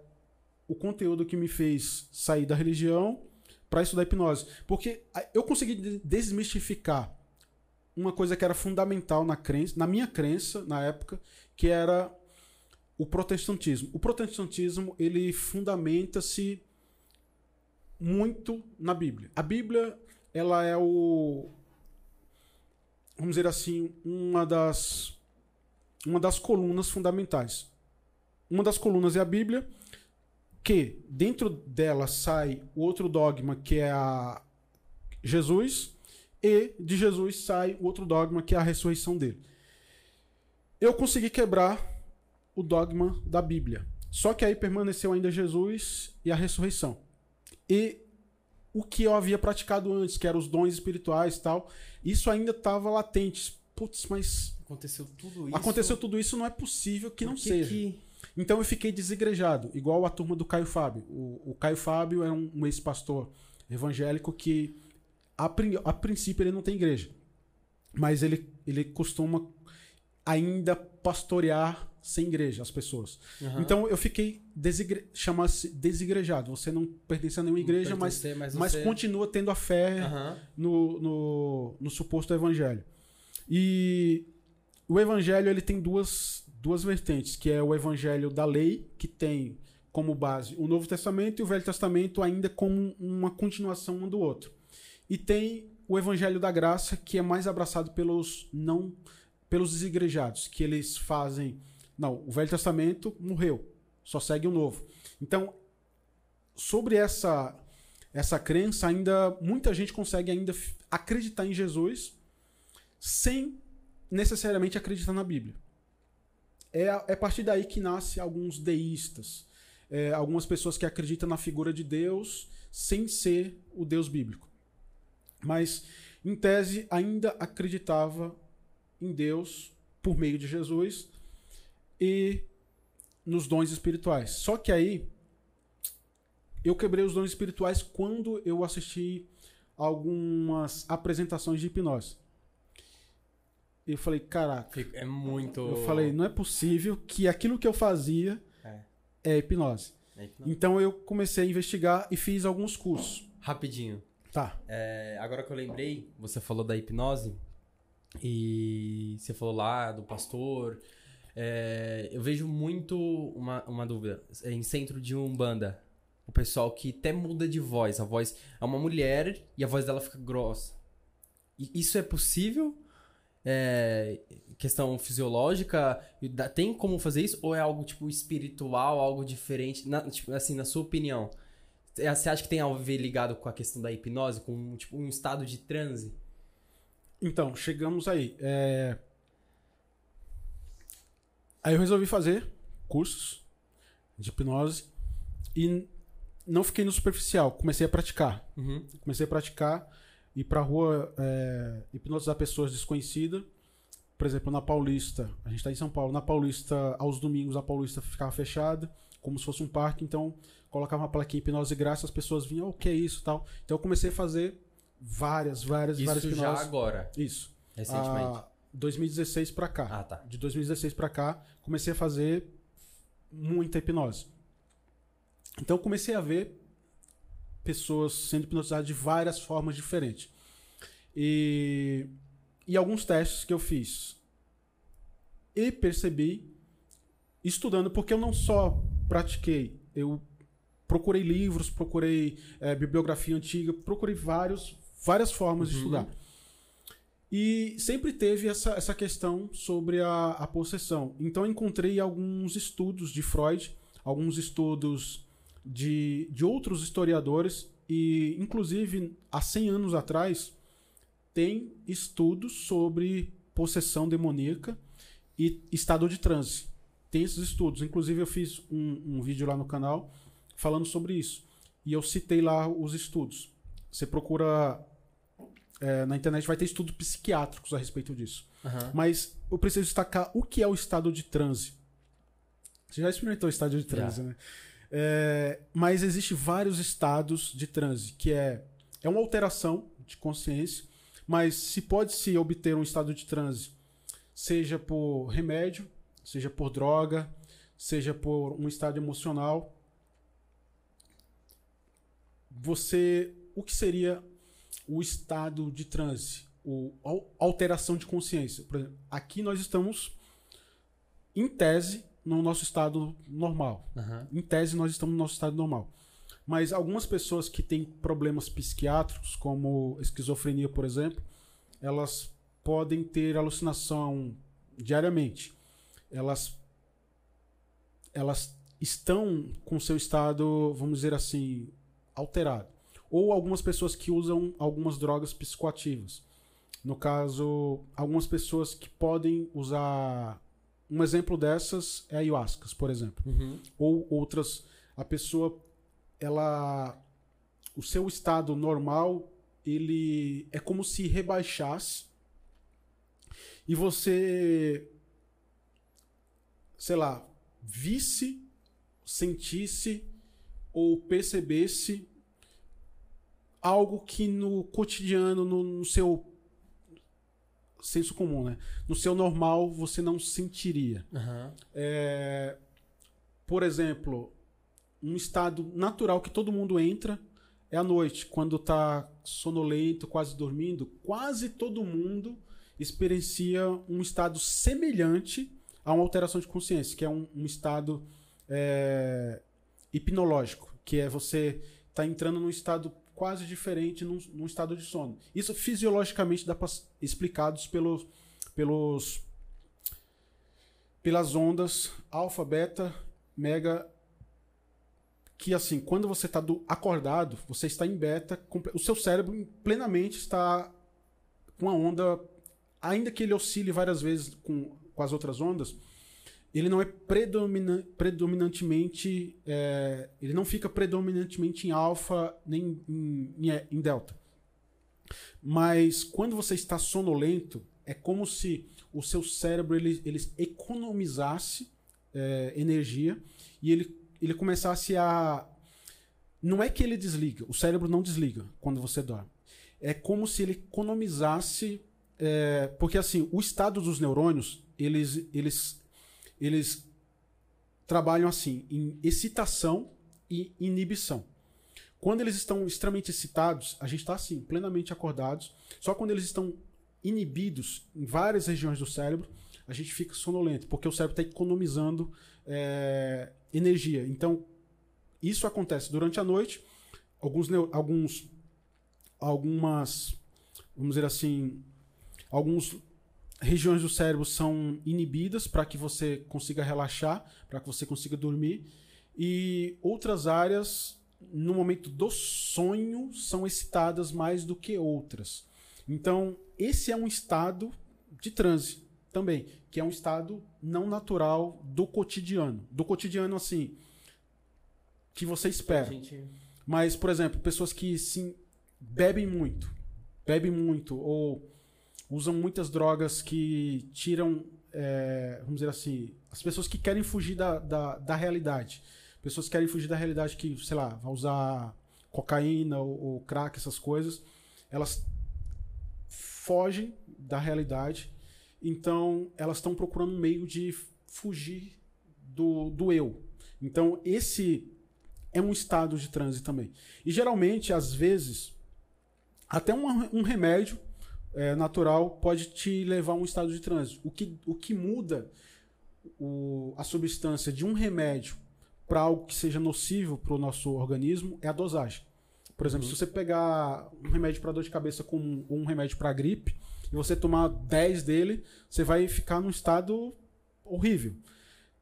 o conteúdo que me fez sair da religião para estudar hipnose. Porque eu consegui de- desmistificar uma coisa que era fundamental na crença, na minha crença na época, que era o protestantismo. O protestantismo, ele fundamenta-se muito na Bíblia. A Bíblia, ela é o vamos dizer assim, uma das uma das colunas fundamentais. Uma das colunas é a Bíblia, que dentro dela sai o outro dogma que é a Jesus, e de Jesus sai o outro dogma que é a ressurreição dele. Eu consegui quebrar o dogma da Bíblia. Só que aí permaneceu ainda Jesus e a ressurreição. E o que eu havia praticado antes, que eram os dons espirituais e tal, isso ainda estava latente. Putz, mas Aconteceu tudo isso. aconteceu tudo isso, não é possível que não Por seja. que- Então eu fiquei desigrejado, igual a turma do Caio Fábio. O, o Caio Fábio é um, um ex-pastor evangélico que, a, a princípio, ele não tem igreja. Mas ele, ele costuma ainda pastorear sem igreja as pessoas. Aham. Então eu fiquei desigre... chama-se desigrejado. Você não pertence a nenhuma igreja, mas, mas, mas você- continua tendo a fé Aham. no, no, no suposto evangelho. E o evangelho ele tem duas, duas vertentes, que é o evangelho da lei, que tem como base o Novo Testamento e o Velho Testamento ainda como uma continuação um do outro. E tem o evangelho da graça, que é mais abraçado pelos não pelos desigrejados, que eles fazem, não, o Velho Testamento morreu, só segue o Novo. Então, sobre essa essa crença ainda muita gente consegue ainda acreditar em Jesus sem necessariamente acreditar na Bíblia. É a, é a partir daí que nasce alguns deístas, é, algumas pessoas que acreditam na figura de Deus sem ser o Deus bíblico. Mas, em tese, ainda acreditava em Deus por meio de Jesus e nos dons espirituais. Só que aí eu quebrei os dons espirituais quando eu assisti algumas apresentações de hipnose. Eu falei, caraca, É muito. eu falei, não é possível que aquilo que eu fazia É. é hipnose. É hipnose. Então eu comecei a investigar e fiz alguns cursos. Rapidinho. Tá. É, agora que eu lembrei, você falou da hipnose e você falou lá do pastor. É, eu vejo muito uma, uma dúvida é, em centro de umbanda. O pessoal que até muda de voz. A voz é uma mulher e a voz dela fica grossa. E isso é possível? É, questão fisiológica? Tem como fazer isso? Ou é algo tipo espiritual, algo diferente? Na- tipo, assim, na sua opinião, é, você acha que tem a ver ligado com a questão da hipnose, com tipo, um estado de transe? Então, chegamos aí. É, Aí eu resolvi fazer cursos de hipnose e não fiquei no superficial, comecei a praticar. Uhum. Comecei a praticar, ir pra rua, é, hipnotizar pessoas desconhecidas. Por exemplo, na Paulista, a gente tá em São Paulo, na Paulista, aos domingos, a Paulista ficava fechada, como se fosse um parque, então colocava uma plaquinha hipnose grátis, as pessoas vinham, "Oh, o que é isso tal. Então eu comecei a fazer várias, várias, várias Isso já hipnoses. agora, Isso. recentemente. Ah, 2016 pra cá. Ah, tá. De 2016 pra cá, comecei a fazer muita hipnose. Então comecei a ver pessoas sendo hipnotizadas de várias formas diferentes. E, e alguns testes que eu fiz. E percebi, estudando, porque eu não só pratiquei, eu procurei livros, procurei eh, bibliografia antiga, procurei vários, várias formas de Uhum. estudar. E sempre teve essa, essa questão sobre a, a possessão. Então encontrei alguns estudos de Freud, alguns estudos de, de outros historiadores, e inclusive há 100 anos atrás tem estudos sobre possessão demoníaca e estado de transe. Tem esses estudos. Inclusive eu fiz um, um vídeo lá no canal falando sobre isso. E eu citei lá os estudos. Você procura é, na internet vai ter estudos psiquiátricos a respeito disso. Aham. Mas eu preciso destacar o que é o estado de transe. Você já experimentou o estado de transe, Já. né? É, mas existe vários estados de transe, que é, é uma alteração de consciência, mas se pode se obter um estado de transe, seja por remédio, seja por droga, seja por um estado emocional. Você, o que seria o estado de transe, al- alteração de consciência? Por exemplo, aqui nós estamos em tese no nosso estado normal. Aham. Em tese, nós estamos no nosso estado normal. Mas algumas pessoas que têm problemas psiquiátricos, como esquizofrenia, por exemplo, elas podem ter alucinação diariamente. Elas, elas estão com seu estado, vamos dizer assim, alterado. Ou algumas pessoas que usam algumas drogas psicoativas. No caso, algumas pessoas que podem usar. Um exemplo dessas é a ayahuasca, por exemplo Uhum. ou outras a pessoa ela o seu estado normal ele é como se rebaixasse e você sei lá visse sentisse ou percebesse algo que no cotidiano no, no seu senso comum né no seu normal você não sentiria Aham. é, por exemplo, um estado natural que todo mundo entra é à noite, quando tá sonolento, quase dormindo, quase todo mundo experiencia um estado semelhante a uma alteração de consciência, que é um, um estado é, hipnológico, que é você tá entrando num estado quase diferente, num, num estado de sono. Isso fisiologicamente dá para explicados pelos pelos pelas ondas alfa, beta, mega que assim, quando você está acordado, você está em beta, o seu cérebro plenamente está com a onda, ainda que ele oscile várias vezes com, com as outras ondas, ele não é predomina- predominantemente, é, ele não fica predominantemente em alfa nem em, em- em delta. Mas quando você está sonolento, é como se o seu cérebro ele, ele economizasse é, energia e ele, ele começasse a. Não é que ele desliga, o cérebro não desliga quando você dorme. É como se ele economizasse. é, porque assim, o estado dos neurônios, eles, eles, eles trabalham assim, em excitação e inibição. Quando eles estão extremamente excitados, a gente está assim, plenamente acordados. Só quando eles estão inibidos em várias regiões do cérebro, a gente fica sonolento, porque o cérebro está economizando é, energia. Então, isso acontece durante a noite. Alguns, alguns, algumas, vamos dizer assim, algumas regiões do cérebro são inibidas para que você consiga relaxar, para que você consiga dormir, e outras áreas no momento do sonho são excitadas mais do que outras. Então, esse é um estado de transe também, que é um estado não natural do cotidiano. Do cotidiano, assim, que você espera. Gente, Mas, por exemplo, pessoas que sim, bebem muito, bebem muito, ou usam muitas drogas que tiram, é, vamos dizer assim, as pessoas que querem fugir da, da, da realidade. Pessoas que querem fugir da realidade que, sei lá, vai usar cocaína ou, ou crack, essas coisas, elas fogem da realidade, então elas estão procurando um meio de fugir do, do eu. Então, esse é um estado de transe também. E geralmente, às vezes, até um, um remédio é, natural pode te levar a um estado de transe. O que, o que muda o, a substância de um remédio para algo que seja nocivo para o nosso organismo é a dosagem. Por exemplo, se você pegar um remédio para dor de cabeça com um, um remédio para gripe e você tomar 10 dele, você vai ficar num estado horrível.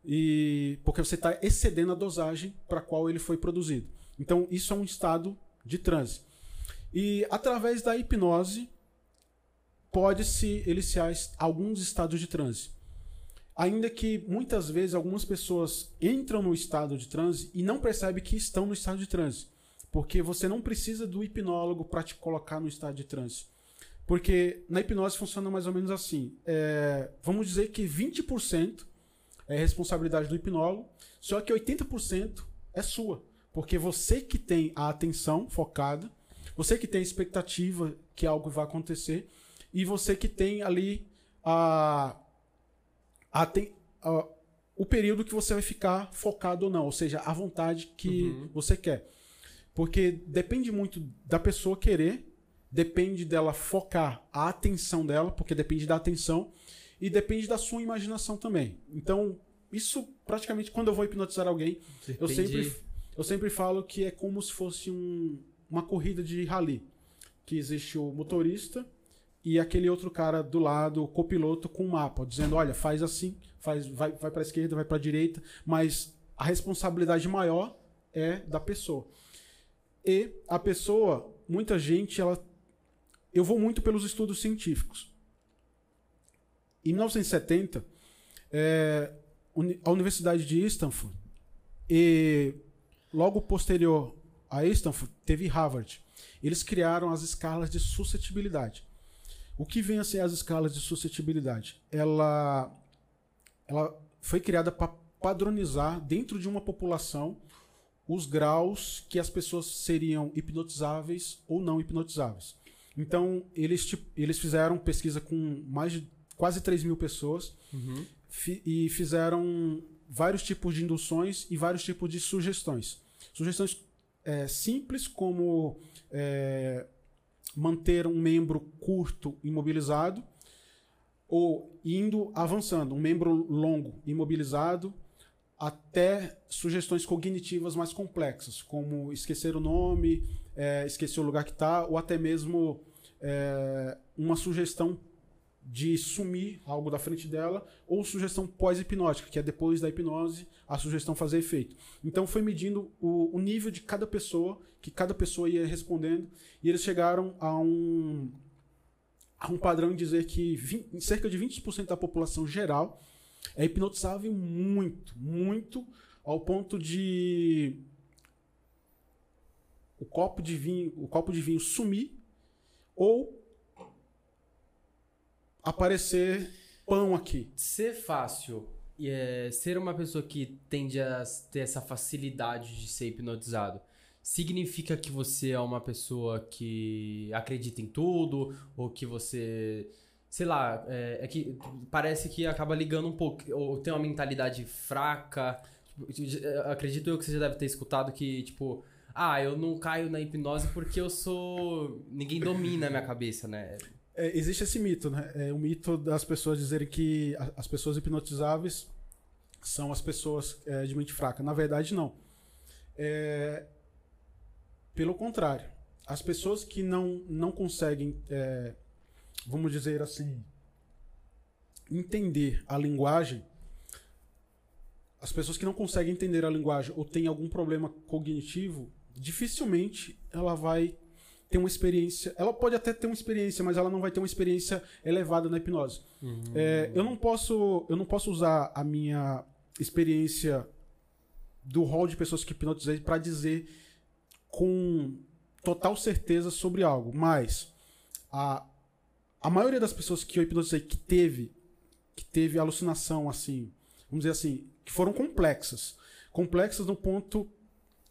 E porque você está excedendo a dosagem para a qual ele foi produzido. Então, isso é um estado de transe. E através da hipnose pode-se eliciar alguns estados de transe. Ainda que muitas vezes algumas pessoas entram no estado de transe e não percebem que estão no estado de transe. Porque você não precisa do hipnólogo para te colocar no estado de transe. Porque na hipnose funciona mais ou menos assim. É, vamos dizer que 20% é responsabilidade do hipnólogo, só que 80% é sua. Porque você que tem a atenção focada, você que tem a expectativa que algo vai acontecer, e você que tem ali a, a, tem- a- o período que você vai ficar focado ou não, ou seja, a vontade que Uhum. você quer. Porque depende muito da pessoa querer, depende dela focar a atenção dela, porque depende da atenção, e depende da sua imaginação também. Então, isso praticamente quando eu vou hipnotizar alguém, eu sempre, eu sempre falo que é como se fosse um- uma corrida de rally. Que existe o motorista e aquele outro cara do lado, o copiloto, com um mapa, dizendo: olha, faz assim, faz, vai, vai para a esquerda, vai para a direita, mas a responsabilidade maior é da pessoa. E a pessoa, muita gente, ela. Eu vou muito pelos estudos científicos. Em 1970, é, a Universidade de Stanford e logo posterior a Stanford teve Harvard. Eles criaram as escalas de suscetibilidade. O que vem a ser as escalas de suscetibilidade? Ela, ela foi criada para padronizar dentro de uma população os graus que as pessoas seriam hipnotizáveis ou não hipnotizáveis. Então, eles, eles fizeram pesquisa com mais de quase 3 mil pessoas Uhum. fi- e fizeram vários tipos de induções e vários tipos de sugestões. Sugestões é, simples, como é, manter um membro curto imobilizado, ou indo avançando, um membro longo imobilizado, até sugestões cognitivas mais complexas, como esquecer o nome, é, esquecer o lugar que está, ou até mesmo é, uma sugestão de sumir algo da frente dela, ou sugestão pós-hipnótica, que é depois da hipnose a sugestão fazer efeito. Então foi medindo o, o nível de cada pessoa, que cada pessoa ia respondendo, e eles chegaram a um, a um padrão em dizer que vin- cerca de 20% da população geral é hipnotizável muito, muito, ao ponto de o copo de vinho, o copo de vinho sumir ou aparecer pão aqui. Ser fácil e é, ser uma pessoa que tende a ter essa facilidade de ser hipnotizado significa que você é uma pessoa que acredita em tudo ou que você sei lá é, é que parece que acaba ligando um pouco ou tem uma mentalidade fraca Tipo, acredito eu que você já deve ter escutado que tipo ah eu não caio na hipnose porque eu sou ninguém domina a minha cabeça né É, existe esse mito, né? É o mito das pessoas dizerem que as pessoas hipnotizáveis são as pessoas é, de mente fraca. Na verdade, não. É, pelo contrário, as pessoas que não, não conseguem, é, vamos dizer assim, entender a linguagem, as pessoas que não conseguem entender a linguagem ou têm algum problema cognitivo, dificilmente ela vai ter uma experiência. Ela pode até ter uma experiência, mas ela não vai ter uma experiência elevada na hipnose. Uhum. É, eu não posso, eu não posso usar a minha experiência do hall de pessoas que hipnotizei para dizer com total certeza sobre algo, mas a, a maioria das pessoas que eu hipnotizei que teve que teve alucinação assim, vamos dizer assim, que foram complexas, complexas no ponto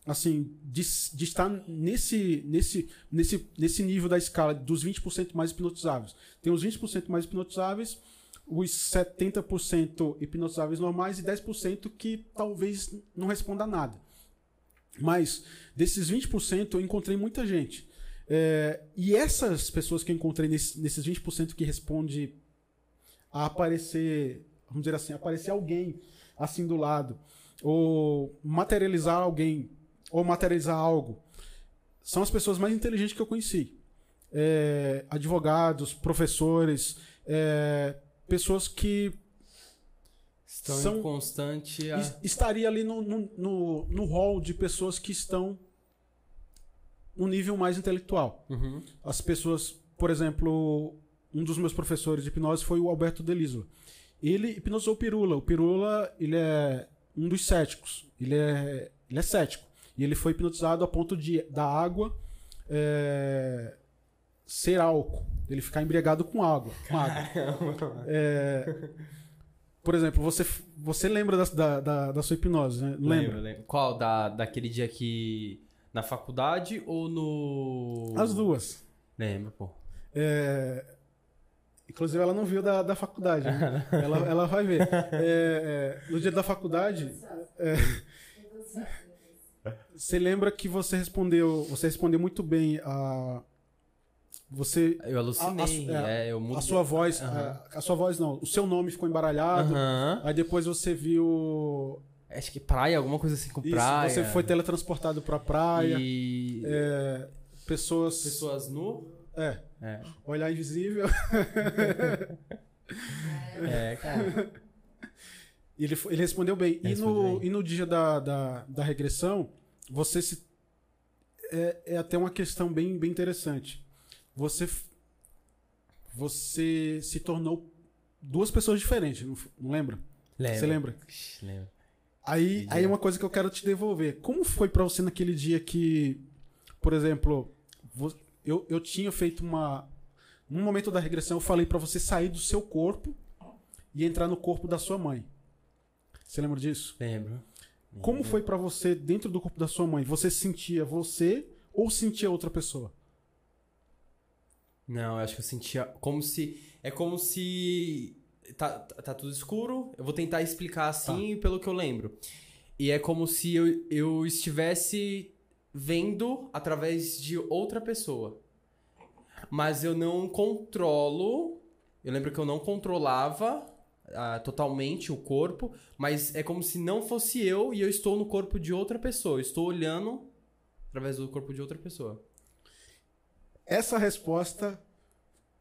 assim de, de estar nesse nesse nesse nesse nível da escala dos 20% mais hipnotizáveis. Tem os 20% mais hipnotizáveis, os 70% hipnotizáveis normais e 10% que talvez não responda a nada. Mas desses 20% eu encontrei muita gente. É, e essas pessoas que eu encontrei nesse, nesses 20% que responde a aparecer, vamos dizer assim, aparecer alguém assim do lado, ou materializar alguém, ou materializar algo, são as pessoas mais inteligentes que eu conheci. É, advogados, professores, é, pessoas que Estão são- em constante. A... es- estaria ali no, no, no, no hall de pessoas que estão no nível mais intelectual. Uhum. As pessoas, por exemplo, um dos meus professores de hipnose foi o Alberto Deliso. Ele hipnotizou o Pirula. O Pirula, ele é um dos céticos. Ele é, ele é cético. E ele foi hipnotizado a ponto de da água é, ser álcool. Ele ficar embriagado com água. Com água. É, por exemplo, você, você lembra da, da, da, da sua hipnose, né? Lembra? Lembro, lembro. Qual? Da, daquele dia que. Na faculdade ou no. As duas. Lembro, pô. É, Inclusive, ela não viu da, da faculdade. né? *laughs* ela, ela vai ver. É, é, no dia da faculdade, é, você lembra que você respondeu. Você respondeu muito bem a. Você. Eu alucinei. A- a- é, eu A mudei. sua voz. Aham. A, a sua voz não. O seu nome ficou embaralhado. Aham. Aí depois você viu. Acho que praia, alguma coisa assim com Isso, praia. você foi teletransportado pra praia. E. É, pessoas. Pessoas nu. É. É. Olhar invisível. É, *laughs* cara. E ele, ele respondeu bem. Ele E respondeu no, bem. e no dia da, da, da regressão, você se. É, é até uma questão bem, bem interessante. Você. Você se tornou duas pessoas diferentes, não, não lembra? Lembro. Você lembra? Lembro. Aí, aí dia? uma coisa que eu quero te devolver. Como foi pra você naquele dia que, por exemplo, eu, eu tinha feito uma. No momento da regressão, eu falei pra você sair do seu corpo e entrar no corpo da sua mãe. Você lembra disso? Lembro. Como foi pra você dentro do corpo da sua mãe? Você sentia você ou sentia outra pessoa? Não, eu acho que eu sentia como se. É como se. Tá, tá tá tudo escuro. Eu vou tentar explicar assim Tá. pelo que eu lembro. E é como se eu, eu estivesse vendo através de outra pessoa. Mas eu não controlo. Eu lembro que eu não controlava ah, totalmente o corpo, mas é como se não fosse eu e eu estou no corpo de outra pessoa. Eu estou olhando através do corpo de outra pessoa. Essa resposta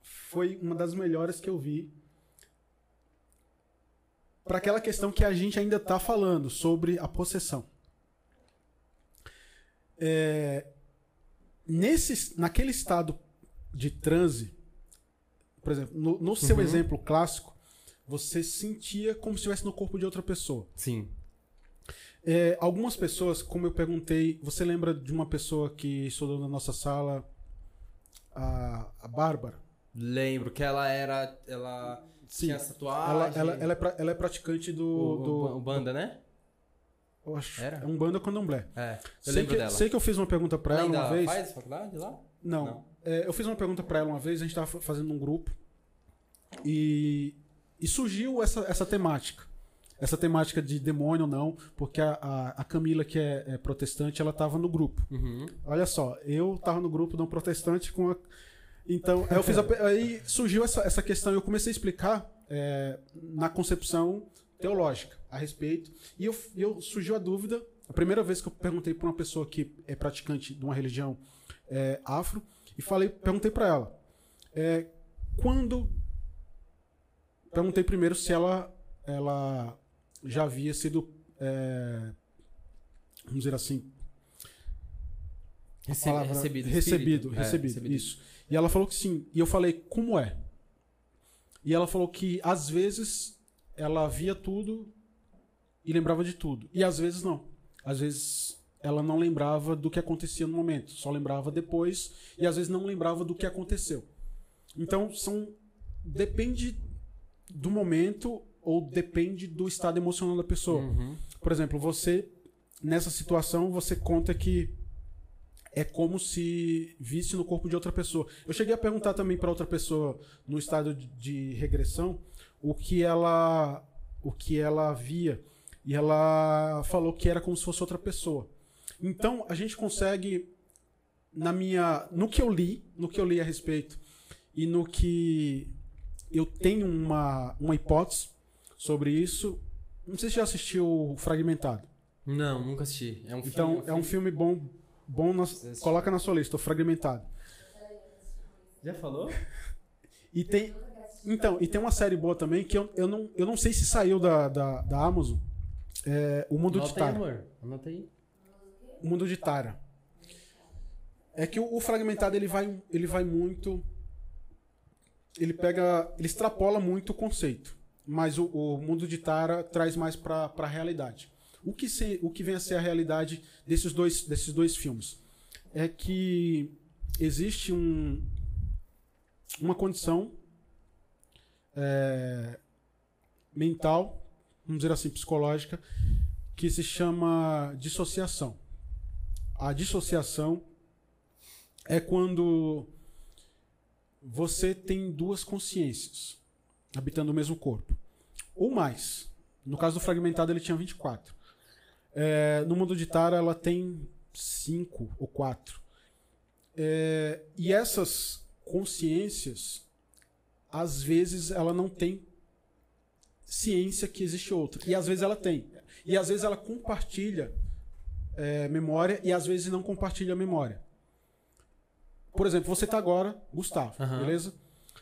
foi uma das melhores que eu vi para aquela questão que a gente ainda está falando sobre a possessão. É, nesse, naquele estado de transe, por exemplo, no, no seu Uhum. exemplo clássico, você sentia como se estivesse no corpo de outra pessoa. Sim. É, algumas pessoas, como eu perguntei, você lembra de uma pessoa que estudou na nossa sala, a, a Bárbara? Lembro que ela era. Ela Sim. tinha essa tatuagem. Ela, ela, ela, é pra- ela é praticante do. o, do o, banda, né? eu acho, Era? É um banda candomblé. É. Eu Sei lembro que, dela. sei que eu fiz uma pergunta pra ela Ela uma vez. faz faculdade lá? Não. Não. É, eu fiz uma pergunta pra ela uma vez, a gente tava fa- fazendo um grupo. E, e surgiu essa, essa temática. Essa temática de demônio ou não, porque a, a, a Camila, que é, é protestante, ela tava no grupo. Uhum. Olha só, eu tava no grupo não protestante com a. Então, aí eu fiz a aí surgiu essa, essa questão e eu comecei a explicar é, na concepção teológica a respeito. E eu, eu surgiu a dúvida. A primeira vez que eu perguntei para uma pessoa que é praticante de uma religião é, afro e falei, perguntei para ela, é, quando perguntei primeiro se ela ela já havia sido é, vamos dizer assim Rece- palavra- recebido. recebido, espírito. É, recebido, isso. E ela falou que sim. E eu falei, como é? E ela falou que às vezes ela via tudo e lembrava de tudo. E às vezes não. Às vezes ela não lembrava do que acontecia no momento, só lembrava depois e às vezes não lembrava do que aconteceu. Então são depende do momento ou depende do estado emocional da pessoa. Uhum. Por exemplo, você, nessa situação, você conta que é como se visse no corpo de outra pessoa. Eu cheguei a perguntar também para outra pessoa no estado de- de regressão o que ela o que ela via e ela falou que era como se fosse outra pessoa. Então, a gente consegue na minha no que eu li, no que eu li a respeito e no que eu tenho uma uma hipótese sobre isso, não sei se já assistiu Fragmentado. Não, nunca assisti. É um filme. Então, é um filme bom, bom na- assistiu? coloca na sua lista, o Fragmentado. Já falou? *laughs* E tem, então, e tem uma série boa também que eu, eu, não, eu não sei se saiu da, da, da Amazon. É, o Mundo de aí, Tara. amor. Anota aí. O Mundo de Tara. É que o, o Fragmentado ele vai, ele vai muito. Ele pega. Ele extrapola muito o conceito. Mas o, o Mundo de Tara traz mais pra, pra realidade. O que, se, o que vem a ser a realidade desses dois, desses dois filmes? É que existe um, uma condição é, mental, vamos dizer assim, psicológica, que se chama dissociação. A dissociação é quando você tem duas consciências habitando o mesmo corpo. Ou mais. No caso do fragmentado, ele tinha 24. É, no mundo de Tara, ela tem 5 ou 4. É, e essas consciências, às vezes, ela não tem ciência que existe outra. E às vezes ela tem. E às vezes ela compartilha é, memória e às vezes não compartilha memória. Por exemplo, você está agora, Gustavo, Aham. beleza?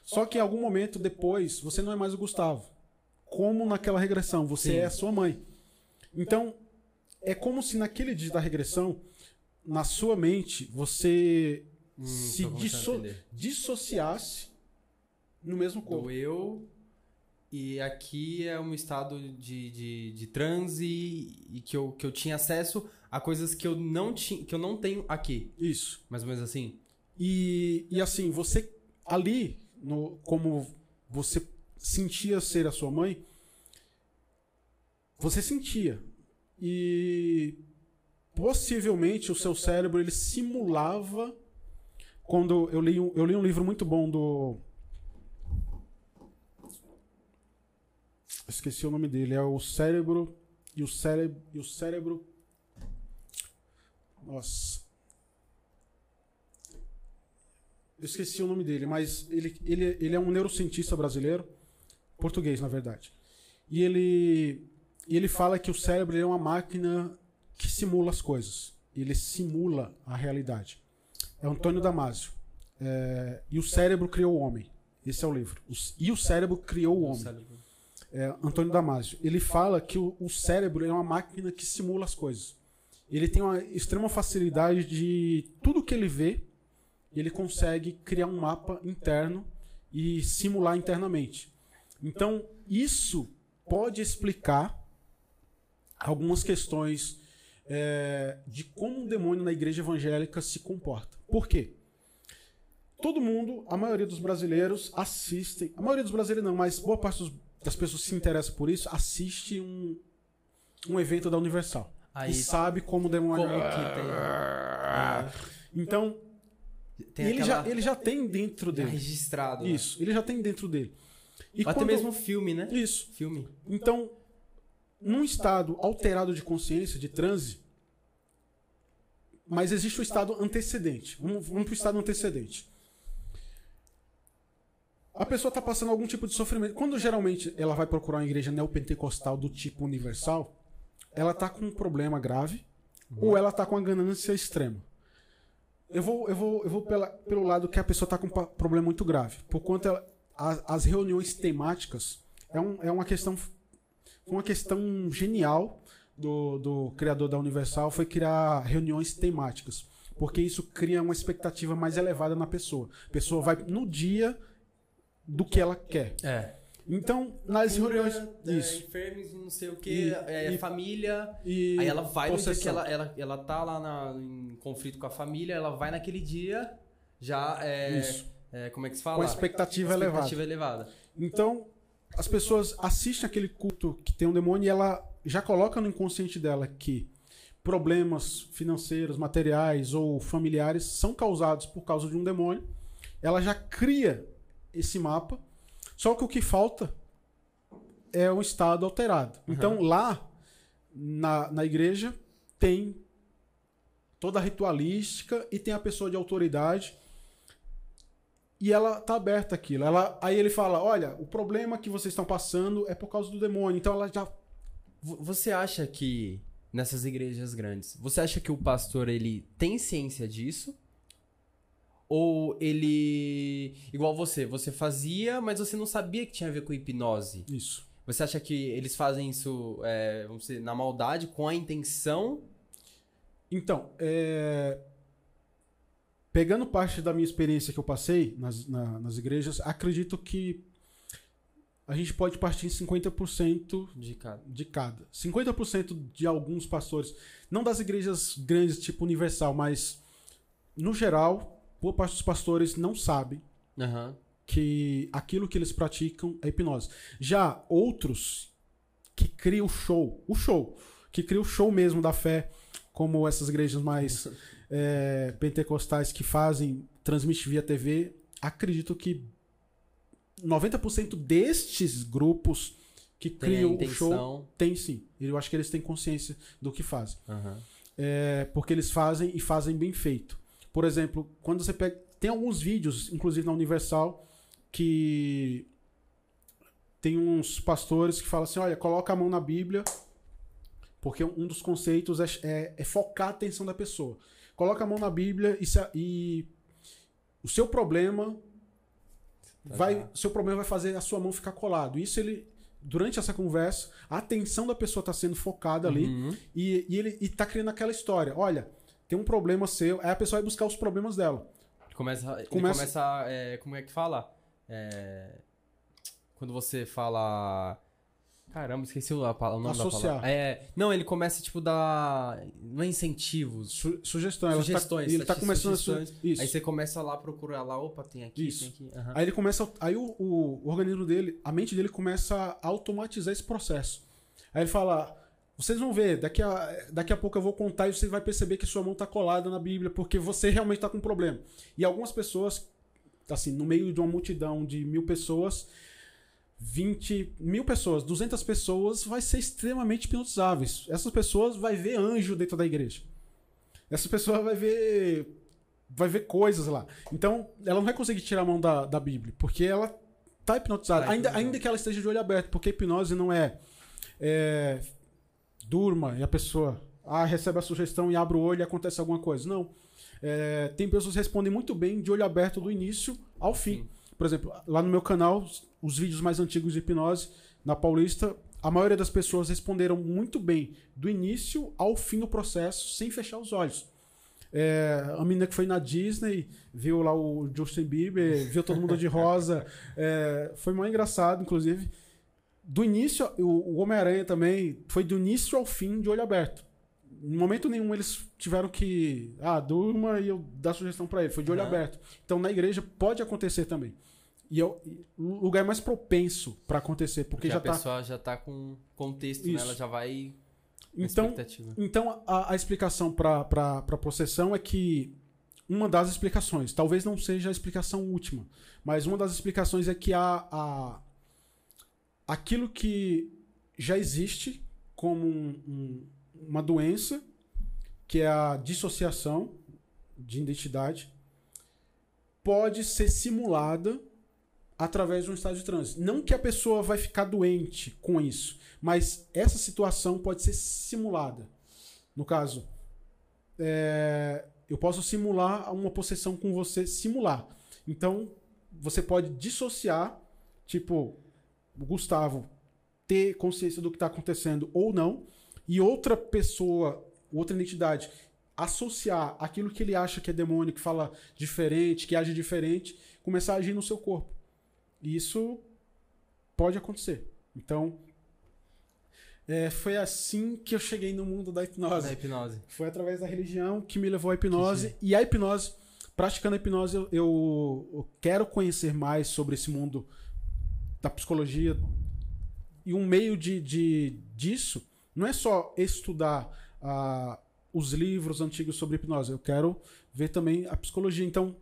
Só que em algum momento depois, você não é mais o Gustavo. Como naquela regressão, você Sim. é a sua mãe. Então, é como se naquele dia da regressão, na sua mente, você Hum, se disso- dissociasse no mesmo corpo. Do eu. E aqui é um estado de, de, de transe e que eu, que eu tinha acesso a coisas que eu não tinha, que eu não tenho aqui. Isso. Mais ou menos assim. E, e assim, você ali, no, como você sentia ser a sua mãe, você sentia. E possivelmente o seu cérebro ele simulava quando eu li um, eu li um livro muito bom do esqueci o nome dele, é o cérebro e o cérebro e o cérebro Nossa. Eu esqueci o nome dele, mas ele, ele, ele é um neurocientista brasileiro, português, na verdade. E ele, ele fala que o cérebro é uma máquina que simula as coisas. Ele simula a realidade. É Antônio Damasio. É, e o cérebro criou o homem. Esse é o livro. Os- E o cérebro criou o homem. É, Antônio Damasio. Ele fala que o, o cérebro é uma máquina que simula as coisas. Ele tem uma extrema facilidade de tudo que ele vê, ele consegue criar um mapa interno e simular internamente. Então, isso pode explicar algumas questões é, de como um demônio na igreja evangélica se comporta. Por quê? Todo mundo, a maioria dos brasileiros assistem, a maioria dos brasileiros não, mas boa parte dos- das pessoas que se interessam por isso assiste um, um evento da Universal. Aí, e sabe como o demônio. como tem. Ah, Então, tem ele, aquela- já, ele já tem dentro já dele. registrado. né? Isso, ele já tem dentro dele. E Ou Até quando- mesmo filme, né? Isso. Filme. Então, num estado alterado de consciência, de transe, mas existe o estado antecedente. Vamos, vamos para o estado antecedente. A pessoa está passando algum tipo de sofrimento. Quando geralmente ela vai procurar uma igreja neopentecostal do tipo universal, ela está com um problema grave ou ela está com uma ganância extrema. Eu vou, eu vou, eu vou pela- pelo lado que a pessoa está com um problema muito grave. Por conta ela- as reuniões temáticas é, um, é uma questão uma questão genial do, do criador da Universal foi criar reuniões temáticas. porque isso cria uma expectativa mais elevada na pessoa. A pessoa vai no dia do que ela quer. É. Então, nas reuniões. é, Isso. enfermos, não sei o que, E- é, e- família. E Aí ela vai no dia que possessão. ela, ela, ela tá lá na- em conflito com a família, ela vai naquele dia já é. Isso. é, como é que se fala? Com a expectativa elevada. Expectativa elevada. Então, as pessoas assistem aquele culto que tem um demônio e ela já coloca no inconsciente dela que problemas financeiros, materiais ou familiares são causados por causa de um demônio. Ela já cria esse mapa, só que o que falta é um estado alterado. Então, lá na, na igreja tem toda a ritualística e tem a pessoa de autoridade e ela tá aberta àquilo. Ela, aí ele fala: olha, o problema que vocês estão passando é por causa do demônio. Então ela já. Você acha que nessas igrejas grandes, você acha que o pastor ele tem ciência disso? Ou ele igual você, você fazia, mas você não sabia que tinha a ver com hipnose? Isso. Você acha que eles fazem isso, é, vamos dizer, na maldade, com a intenção? Então, é, pegando parte da minha experiência que eu passei nas, na- nas igrejas, acredito que a gente pode partir em 50% De cada. de cada. 50% de alguns pastores, não das igrejas grandes, tipo Universal, mas no geral, boa parte dos pastores não sabem Aham. que aquilo que eles praticam é hipnose. Já outros que criam o show, o show, que criam o show mesmo da fé, como essas igrejas mais é, pentecostais que fazem, transmite via TV, acredito que 90% destes grupos que Tem criam o show tem sim. Eu acho que eles têm consciência do que fazem. Aham. É, porque eles fazem e fazem bem feito. Por exemplo, quando você pega. Tem alguns vídeos, inclusive na Universal, que tem uns pastores que falam assim: olha, coloca a mão na Bíblia, porque um dos conceitos é, é- é focar a atenção da pessoa. Coloca a mão na Bíblia e, se- e o seu problema vai, Tá. seu problema vai fazer a sua mão ficar colado. Isso ele durante essa conversa, a atenção da pessoa está sendo focada ali Uhum. e, e ele e tá criando aquela história. Olha, tem um problema seu. Aí a pessoa vai buscar os problemas dela. Começa, ele Começa- começa, é, como é que fala? É, quando você fala, caramba, esqueci o, a o nome Associar. da palavra. É, não, ele começa tipo dar, não é incentivos, Su- sugestão. Ela sugestões. Tá, ele tá tá- começando a sugestões. su- isso. Aí você começa lá a procurar lá, opa, tem aqui, Isso. tem aqui. aham. Aí ele começa. Aí o, o- o organismo dele, a mente dele começa a automatizar esse processo. Aí ele fala. Vocês vão ver, daqui a, daqui a pouco eu vou contar e você vai perceber que sua mão tá colada na Bíblia, porque você realmente tá com um problema. E algumas pessoas, assim, no meio de uma multidão de mil pessoas, 20 mil pessoas, 200 pessoas, vai ser extremamente hipnotizáveis. Essas pessoas vai ver anjo dentro da igreja. Essa pessoa vai ver vai ver coisas lá. Então, ela não vai conseguir tirar a mão da, da Bíblia, porque ela tá hipnotizada. Tá ainda, ainda que ela esteja de olho aberto, porque hipnose não é, é, durma e a pessoa ah, recebe a sugestão e abre o olho e acontece alguma coisa. Não. É, tem pessoas que respondem muito bem de olho aberto do início ao fim. Sim. Por exemplo, lá no meu canal, os vídeos mais antigos de hipnose, na Paulista, a maioria das pessoas responderam muito bem do início ao fim do processo, sem fechar os olhos. É, a menina que foi na Disney, viu lá o Justin Bieber, viu todo mundo de rosa. *laughs* é, foi muito engraçado, inclusive. Do início, o, o Homem-Aranha também foi do início ao fim de olho aberto. Em momento nenhum eles tiveram que. Ah, durma e eu dar sugestão pra ele. Foi de olho Aham. aberto. Então na igreja pode acontecer também. E é o lugar mais propenso pra acontecer, porque, Porque já a tá. pessoa já tá com contexto, né? Isso. Ela já vai Então. Então, a, a explicação para a possessão é que uma das explicações, talvez não seja a explicação última, mas uma das explicações é que a, a, aquilo que já existe como um- um- uma doença, que é a dissociação de identidade, pode ser simulada através de um estado de transe. Não que a pessoa vai ficar doente com isso, mas essa situação pode ser simulada. No caso, é, eu posso simular uma possessão com você, simular. Então, você pode dissociar, tipo, o Gustavo ter consciência do que está acontecendo ou não, e outra pessoa, outra entidade, associar aquilo que ele acha que é demônio, que fala diferente, que age diferente, começar a agir no seu corpo. E isso pode acontecer. Então, é, foi assim que eu cheguei no mundo da hipnose. Da hipnose. Foi através da religião que me levou à hipnose. E a hipnose, praticando a hipnose, eu, eu, eu quero conhecer mais sobre esse mundo da psicologia. E um meio de, de disso não é só estudar ah, os livros antigos sobre hipnose. Eu quero ver também a psicologia. Então,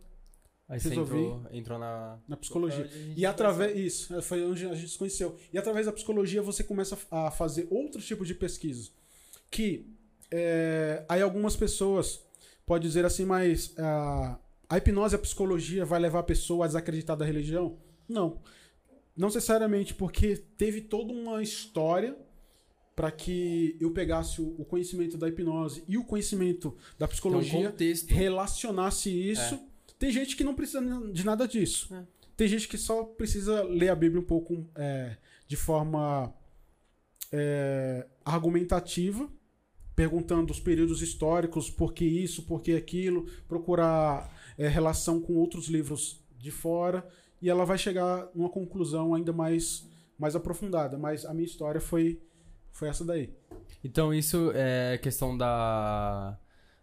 Aí você Resolvi. entrou, entrou na... na psicologia. A gente E através. Isso, foi onde a gente se conheceu. E através da psicologia você começa a fazer outros tipos de pesquisas. Que é, aí algumas pessoas podem dizer assim, mas ah, a hipnose e a psicologia vai levar a pessoa a desacreditar da religião? Não. Não necessariamente, porque teve toda uma história para que eu pegasse o conhecimento da hipnose e o conhecimento da um psicologia contexto. relacionasse isso. Tem gente que não precisa de nada disso. É. Tem gente que só precisa ler a Bíblia um pouco é, de forma é, argumentativa, perguntando os períodos históricos, por que isso, por que aquilo, procurar é, relação com outros livros de fora, e ela vai chegar numa conclusão ainda mais, mais aprofundada. Mas a minha história foi, foi essa daí. Então, isso é questão da,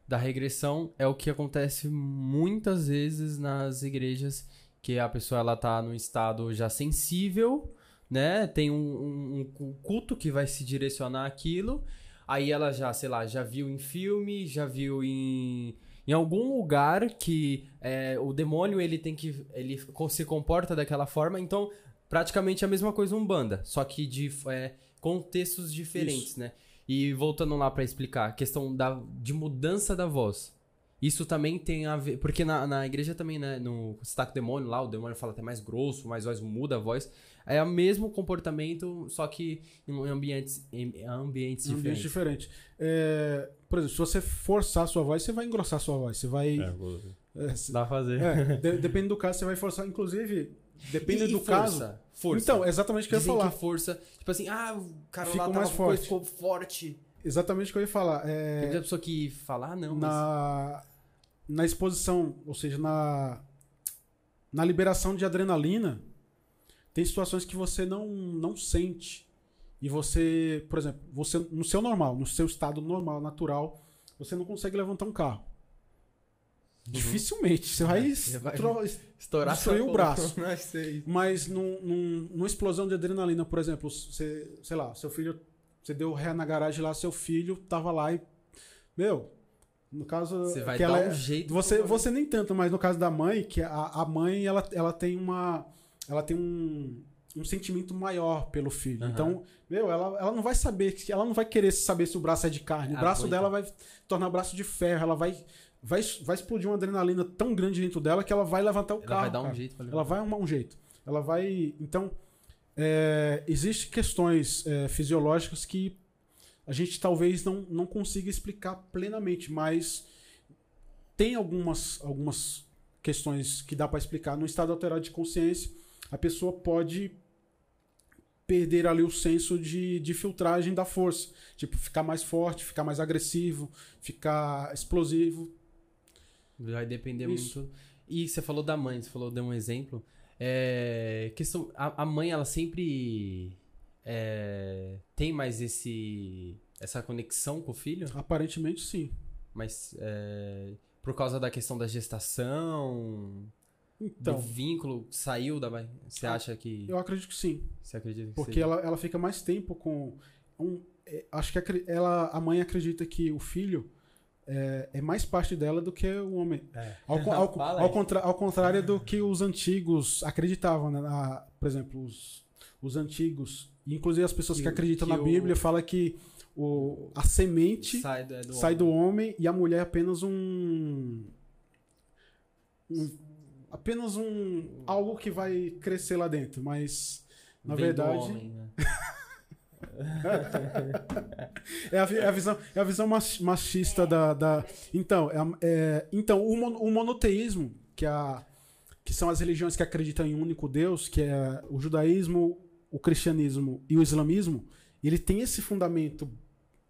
da regressão, é o que acontece muitas vezes nas igrejas, que a pessoa ela tá num estado já sensível, né? Tem um, um- um culto que vai se direcionar àquilo, aí ela já, sei lá, já viu em filme, já viu em, em algum lugar que é, o demônio ele tem que ele se comporta daquela forma, então praticamente a mesma coisa um banda, só que de é, contextos diferentes, né? E voltando lá pra explicar, a questão da, de mudança da voz. Isso também tem a ver. Porque na, na igreja também, né? No destaque demônio lá, o demônio fala até mais grosso, mais voz muda a voz. É o mesmo comportamento, só que em ambientes, em ambientes ambiente diferentes. diferente. É, por exemplo, se você forçar a sua voz, você vai engrossar a sua voz. Você vai. é, se- *laughs* Dá pra fazer. é, *laughs* de- depende do caso, você vai forçar. Inclusive, depende E- e do força? caso. Força. Então, é exatamente o que eu ia falar. que força. Tipo assim, ah, o cara Fica lá mais tava coisa, forte. ficou forte. Exatamente o que eu ia falar. Tem É, muita pessoa que fala, ah, não, mas. na, na exposição, ou seja, na, na liberação de adrenalina, tem situações que você não, não sente. E você, por exemplo, você no seu normal, no seu estado normal, natural, você não consegue levantar um carro. Dificilmente. Você vai, Uhum. Você vai- Estourar o braço. *laughs* Mas num, num- numa explosão de adrenalina, por exemplo, você, sei lá, seu filho, você deu ré na garagem lá, seu filho tava lá e, meu, no caso Você vai que dar ela um é- jeito. você, você nem tanto, mas no caso da mãe, que a, a mãe ela, ela tem uma, ela tem um, um sentimento maior pelo filho. Aham. Então, meu, ela, ela não vai saber, que- ela não vai querer saber se o braço é de carne. O braço Aguenta. dela vai tornar braço de ferro. Ela vai, vai, vai explodir uma adrenalina tão grande dentro dela que ela vai levantar o Ela carro. vai dar um cara. jeito pra Ela vai arrumar um jeito. Ela vai. Então, é, existem questões é, fisiológicas que a gente talvez não, não consiga explicar plenamente, mas tem algumas, algumas questões que dá para explicar. No estado alterado de consciência, a pessoa pode perder ali o senso de, de filtragem da força. Tipo, ficar mais forte, ficar mais agressivo, ficar explosivo. Vai depender Isso. muito. E você falou da mãe, você falou, deu um exemplo. É, questão, a, a mãe, ela sempre é, tem mais esse essa conexão com o filho, Aparentemente, sim. mas é, por causa da questão da gestação, Então, do vínculo, saiu da mãe. Você Ah, acha que. eu acredito que sim. Você acredita que Porque seja? ela, ela fica mais tempo com. Um, é, acho que ela, a mãe acredita que o filho é, é mais parte dela do que o homem. É. Ao, *laughs* ao, Fala ao contra- ao contrário do que os antigos acreditavam. Né? Na- por exemplo, os, os antigos, inclusive as pessoas que, Que acreditam que na o- Bíblia, falam que o, a semente sai do, é do sai do homem. homem e a mulher é apenas um, um- apenas um algo que vai crescer lá dentro, mas na verdade homem, né? *laughs* é a, é a visão é a visão mach- machista da, da então é, é- então o, mon- o monoteísmo que é a que são as religiões que acreditam em um único Deus que é o judaísmo o cristianismo e o islamismo ele tem esse fundamento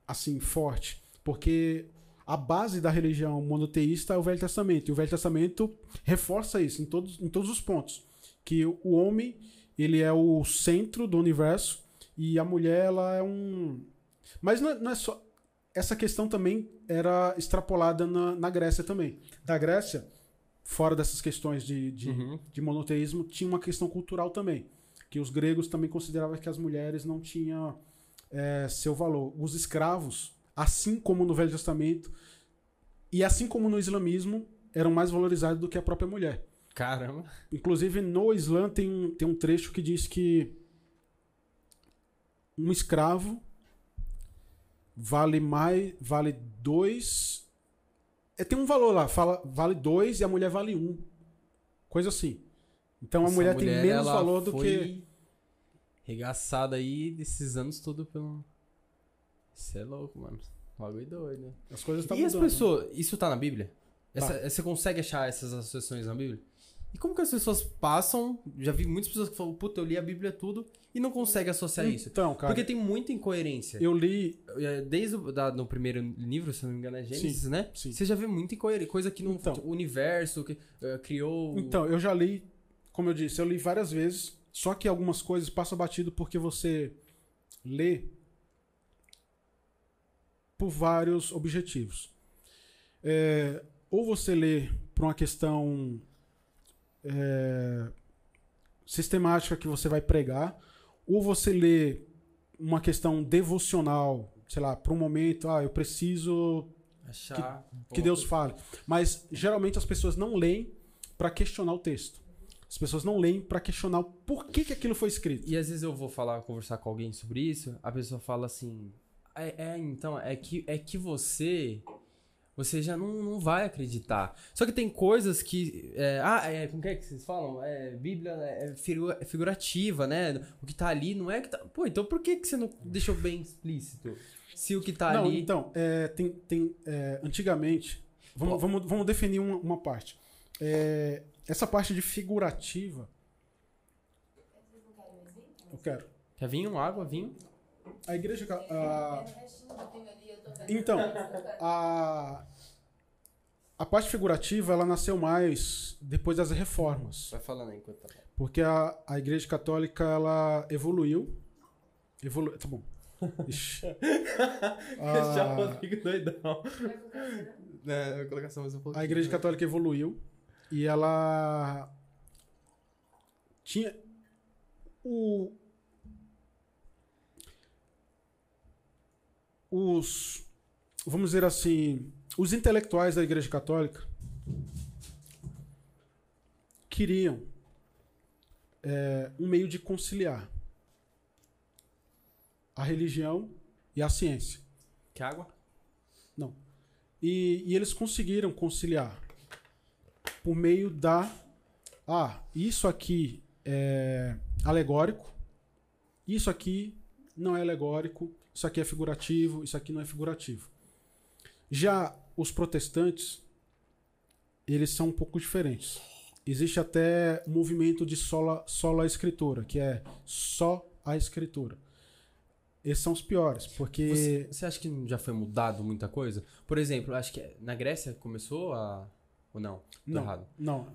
assim forte porque a base da religião monoteísta é o Velho Testamento. E o Velho Testamento reforça isso em todos, em todos os pontos. Que o homem, ele é o centro do universo e a mulher, ela é um... Mas não é, não é só... Essa questão também era extrapolada na, na Grécia também. Da Grécia, fora dessas questões de, de, Uhum. de monoteísmo, tinha uma questão cultural também. Que os gregos também consideravam que as mulheres não tinham é, seu valor. Os escravos, assim como no Velho Testamento, e assim como no islamismo, eram mais valorizados do que a própria mulher. Caramba. Inclusive, no Islã tem um, tem um trecho que diz que um escravo vale mais. vale dois. É, tem um valor lá, fala, vale dois e a mulher vale um. Coisa assim. Então a Essa mulher, tem menos valor do que. Regaçada aí desses anos tudo pelo. Isso é louco, mano. Bagulho doido. As coisas estão E as mudando. pessoas. Isso tá na Bíblia? Tá. Essa- Você consegue achar essas associações na Bíblia? E como que as pessoas passam? Já vi muitas pessoas que falam, puta, eu li a Bíblia tudo e não consegue associar isso. Então, cara, Porque tem muita incoerência. eu li. É, Desde o da, no primeiro livro, se não me engano, é Gênesis, né? sim. Você já vê muita incoerência, coisa que não. Então. o universo que eh, criou. Então, eu já li, como eu disse, eu li várias vezes, só que algumas coisas passam batido porque você lê por vários objetivos. É, ou você lê por uma questão é, sistemática que você vai pregar, ou você lê uma questão devocional, sei lá, para um momento, ah, eu preciso achar. que Deus fale. Mas geralmente as pessoas não leem para questionar o texto. As pessoas não leem para questionar o porquê que aquilo foi escrito. E às vezes eu vou falar, conversar com alguém sobre isso, a pessoa fala assim: É, é, então, é que, é que você. Você já não, não vai acreditar. Só que tem coisas que. é, ah, é, como que é que vocês falam? É, Bíblia é figu- é figurativa, né? O que tá ali não é que tá. Pô, então por que, que você não deixou bem explícito? Se o que tá não, ali. então, é, tem, tem, é, antigamente, vamos, vamos, vamos definir uma, uma parte. É, essa parte de figurativa, Vocês não querem mais vinho? eu quero. Quer vinho, água, vinho? A igreja. a- É então, a, a parte figurativa, ela nasceu mais depois das reformas. Vai falando aí enquanto tá. Porque a, a igreja católica, ela evoluiu. Evolu... Tá bom. Ixi. Já a, Rodrigo doidão. Colocar cera? É, eu colocar só mais um pouquinho. a igreja católica evoluiu e ela tinha o os vamos dizer assim os intelectuais da igreja católica queriam é, um meio de conciliar a religião e a ciência Que água? E, e eles conseguiram conciliar por meio da. Ah, isso aqui é alegórico, isso aqui não é alegórico, isso aqui é figurativo, isso aqui não é figurativo. Já os protestantes, eles são um pouco diferentes. Existe até um movimento de sola, sola escritura, que é só a escritura. Esses são os piores, porque. Você, você acha que já foi mudado muita coisa? Por exemplo, acho que na Grécia começou a. Ou não? Tô Não, errado. não.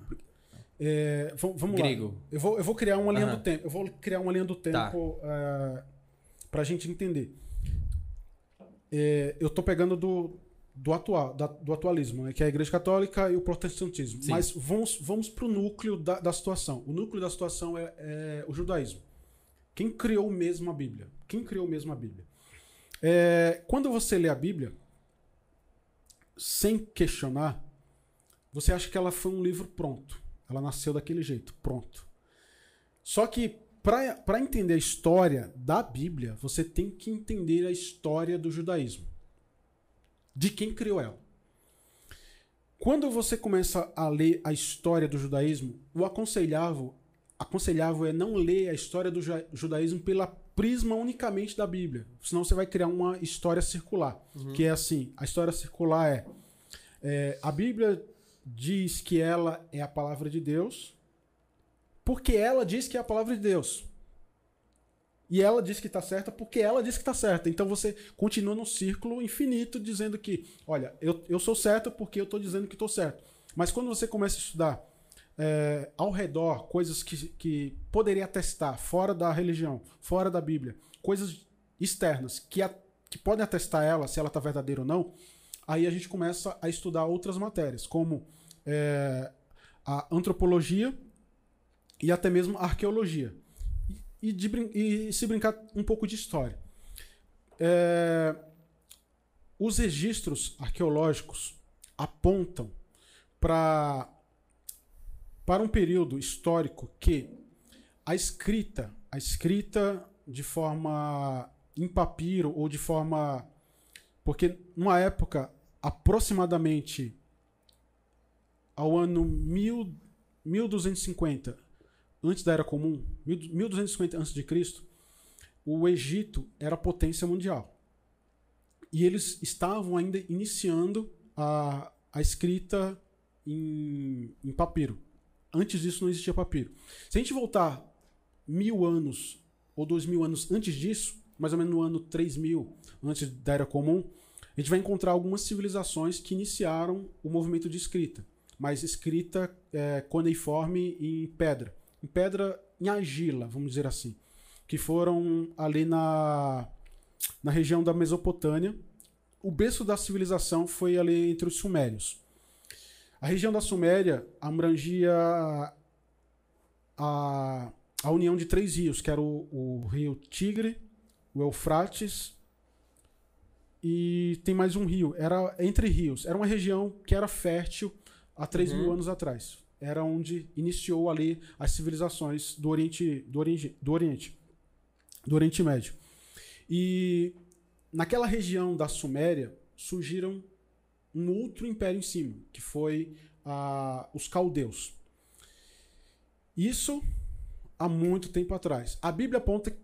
É, vamos Grego. lá. Eu vou, eu vou criar uma linha do tempo. Eu vou criar uma linha do Tá. tempo é, pra gente entender. É, eu tô pegando do, do atual, da- do atualismo, né, que é a Igreja Católica e o protestantismo. Sim. Mas vamos, vamos pro núcleo da, da situação. O núcleo da situação é, é o judaísmo. Quem criou mesmo a Bíblia? Quem criou mesmo a Bíblia? É, quando você lê a Bíblia, sem questionar, você acha que ela foi um livro pronto. Ela nasceu daquele jeito, pronto. Só que para entender a história da Bíblia, você tem que entender a história do judaísmo. De quem criou ela. Quando você começa a ler a história do judaísmo, o aconselhável, aconselhável é não ler a história do ju- judaísmo pela prisma unicamente da Bíblia. Senão você vai criar uma história circular. Que é assim: a história circular é, é a Bíblia diz que ela é a palavra de Deus, porque ela diz que é a palavra de Deus. E ela diz que está certa porque ela diz que está certa. Então você continua num círculo infinito dizendo que, olha, eu, eu sou certo porque eu estou dizendo que estou certo. Mas quando você começa a estudar é, ao redor coisas que, que poderia atestar fora da religião, fora da Bíblia, coisas externas que, a, que podem atestar ela, se ela está verdadeira ou não, aí a gente começa a estudar outras matérias, como é, a antropologia e até mesmo arqueologia e, de, e se brincar um pouco de história. É, os registros arqueológicos apontam para para um período histórico que a escrita, a escrita de forma em papiro ou de forma porque numa época aproximadamente ao ano mil, 1250 antes da Era Comum, 1250 a.C., o Egito era potência mundial. E eles estavam ainda iniciando a, a escrita em, em papiro. Antes disso não existia papiro. Se a gente voltar mil anos ou dois mil anos antes disso, mais ou menos no ano 3000, antes da Era Comum, a gente vai encontrar algumas civilizações que iniciaram o movimento de escrita, mas escrita é, cuneiforme em pedra em pedra em argila, vamos dizer assim, que foram ali na, na região da Mesopotâmia. O berço da civilização foi ali entre os Sumérios. A região da Suméria abrangia a, a união de três rios, que era o, o rio Tigre, o Eufrates e tem mais um rio. Era entre rios. Era uma região que era fértil há 3 uhum. mil anos atrás era onde iniciou ali as civilizações do Oriente, do Oriente, do Oriente, do Oriente Médio. E naquela região da Suméria surgiram um outro império em cima, que foi ah, os caldeus. Isso há muito tempo atrás. A Bíblia aponta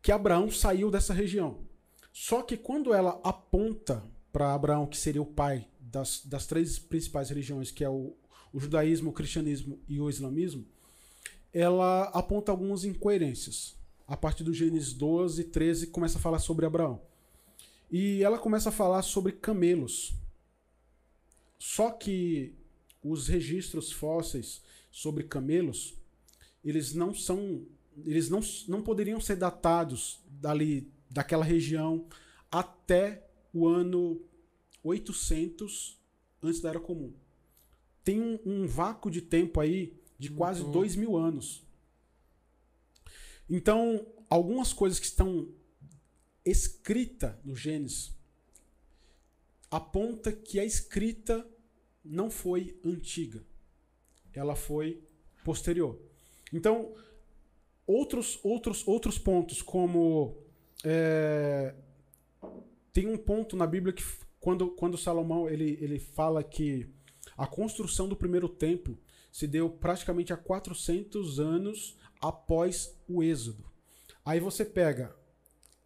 que Abraão saiu dessa região. Só que quando ela aponta para Abraão, que seria o pai das, das três principais religiões, que é o, o judaísmo, o cristianismo e o islamismo, ela aponta algumas incoerências. A partir do Gênesis 12, 13, começa a falar sobre Abraão. E ela começa a falar sobre camelos. Só que os registros fósseis sobre camelos, eles não são, eles não, não poderiam ser datados dali daquela região até o ano 800 antes da Era Comum tem um, um vácuo de tempo aí de quase uhum. dois mil anos. Então, algumas coisas que estão escritas no Gênesis aponta que a escrita não foi antiga, ela foi posterior. Então, outros outros outros pontos como é, tem um ponto na Bíblia que quando quando Salomão ele, ele fala que a construção do primeiro templo se deu praticamente há 400 anos após o Êxodo. Aí você pega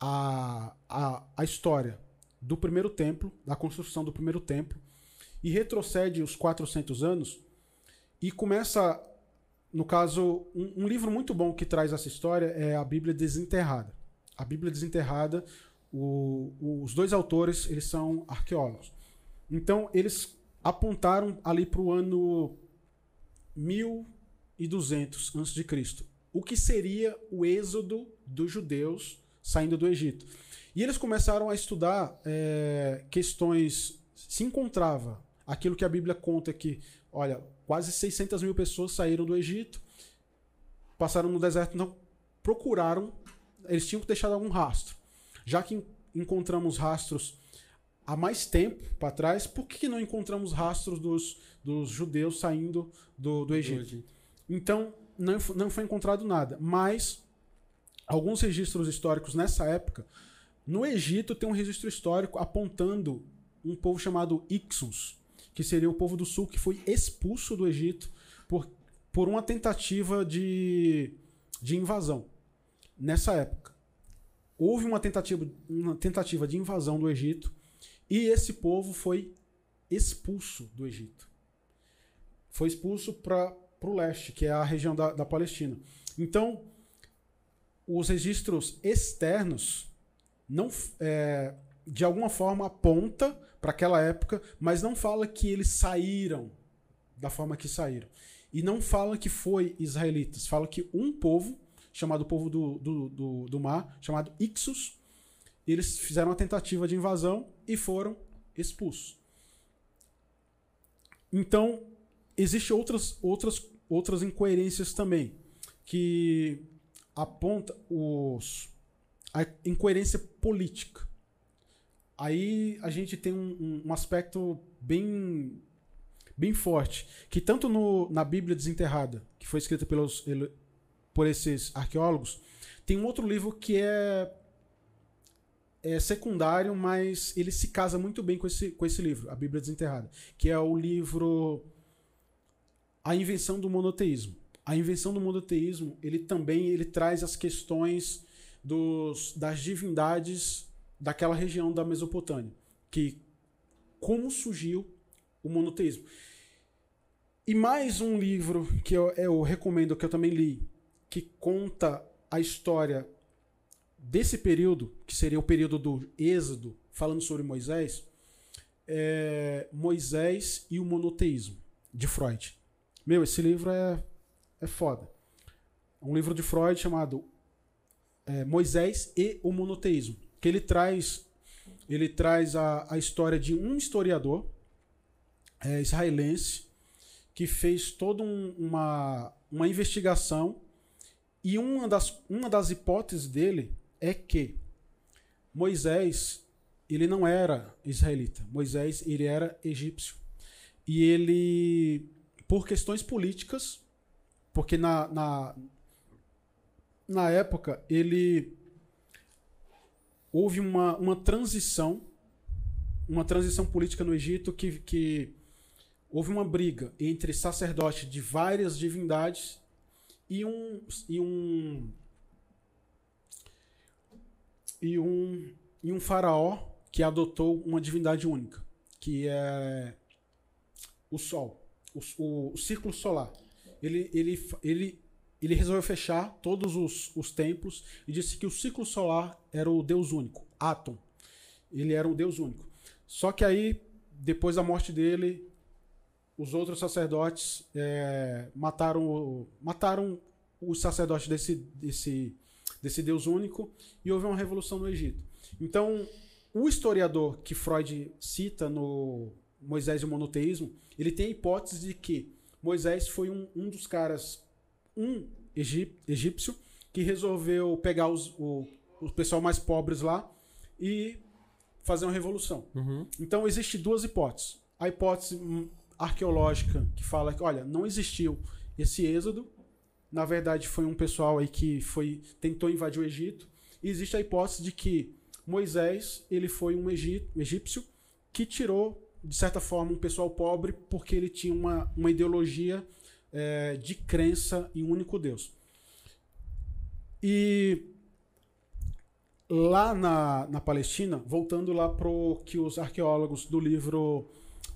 a, a, a história do primeiro templo, da construção do primeiro templo, e retrocede os 400 anos e começa, no caso, um, um livro muito bom que traz essa história é a Bíblia Desenterrada. A Bíblia Desenterrada, o, os dois autores, eles são arqueólogos. Então, eles apontaram ali para o ano 1200 a.C., o que seria o êxodo dos judeus saindo do Egito. E eles começaram a estudar é, questões. Se encontrava aquilo que a Bíblia conta que, olha, quase 600 mil pessoas saíram do Egito, passaram no deserto, não procuraram, eles tinham que deixar algum rastro. Já que encontramos rastros há mais tempo para trás, por que não encontramos rastros dos, dos judeus saindo do, do Egito? Então, não, não foi encontrado nada. Mas, alguns registros históricos nessa época, no Egito tem um registro histórico apontando um povo chamado Ixos, que seria o povo do sul que foi expulso do Egito por, por uma tentativa de, de invasão. Nessa época. Houve uma tentativa, uma tentativa de invasão do Egito e esse povo foi expulso do Egito. Foi expulso para o leste, que é a região da, da Palestina. Então, os registros externos não é, de alguma forma aponta para aquela época, mas não fala que eles saíram da forma que saíram. E não fala que foi israelitas. Fala que um povo, chamado povo do, do, do, do mar, chamado Ixos, eles fizeram uma tentativa de invasão e foram expulsos. Então, existem outras, outras, outras incoerências também, que aponta os, a incoerência política. Aí a gente tem um, um- aspecto bem, bem forte, que tanto no, na Bíblia Desenterrada, que foi escrita pelos, por esses arqueólogos, tem um outro livro que é, é secundário, mas ele se casa muito bem com esse, com esse livro, a Bíblia Desenterrada, que é o livro A Invenção do Monoteísmo. A invenção do monoteísmo, ele também ele traz as questões dos, das divindades daquela região da Mesopotâmia, que como surgiu o monoteísmo. E mais um livro que eu, eu recomendo, que eu também li, que conta a história desse período, que seria o período do Êxodo, falando sobre Moisés, é Moisés e o monoteísmo, de Freud. Meu, esse livro é, é foda. Um livro de Freud chamado é, Moisés e o monoteísmo, que ele traz ele traz a, a história de um historiador é, israelense que fez toda um- uma, uma investigação e uma das, uma das hipóteses dele é que Moisés ele não era israelita. Moisés ele era egípcio. E ele, por questões políticas, porque na, na, na época ele houve uma, uma transição, uma transição política no Egito que, que houve uma briga entre sacerdotes de várias divindades e um e um e um e um faraó que adotou uma divindade única, que é o sol, o, o, o círculo solar. Ele, ele, ele, ele resolveu fechar todos os, os templos e disse que o ciclo solar era o Deus único, Atom. Ele era um Deus único. Só que aí, depois da morte dele, os outros sacerdotes é, mataram, mataram os sacerdotes desse, desse, desse Deus único e houve uma revolução no Egito. Então, o historiador que Freud cita no Moisés e o Monoteísmo, ele tem a hipótese de que Moisés foi um, um dos caras, um egip- egípcio, que resolveu pegar os, o, o pessoal mais pobres lá e fazer uma revolução. Uhum. Então, existe duas hipóteses. A hipótese hum, arqueológica, que fala que, olha, não existiu esse êxodo. Na verdade, foi um pessoal aí que foi tentou invadir o Egito. E existe a hipótese de que Moisés ele foi um egí- egípcio que tirou, de certa forma, um pessoal pobre porque ele tinha uma, uma ideologia eh, de crença em um único Deus. E lá na, na Palestina, voltando lá pro que os arqueólogos do livro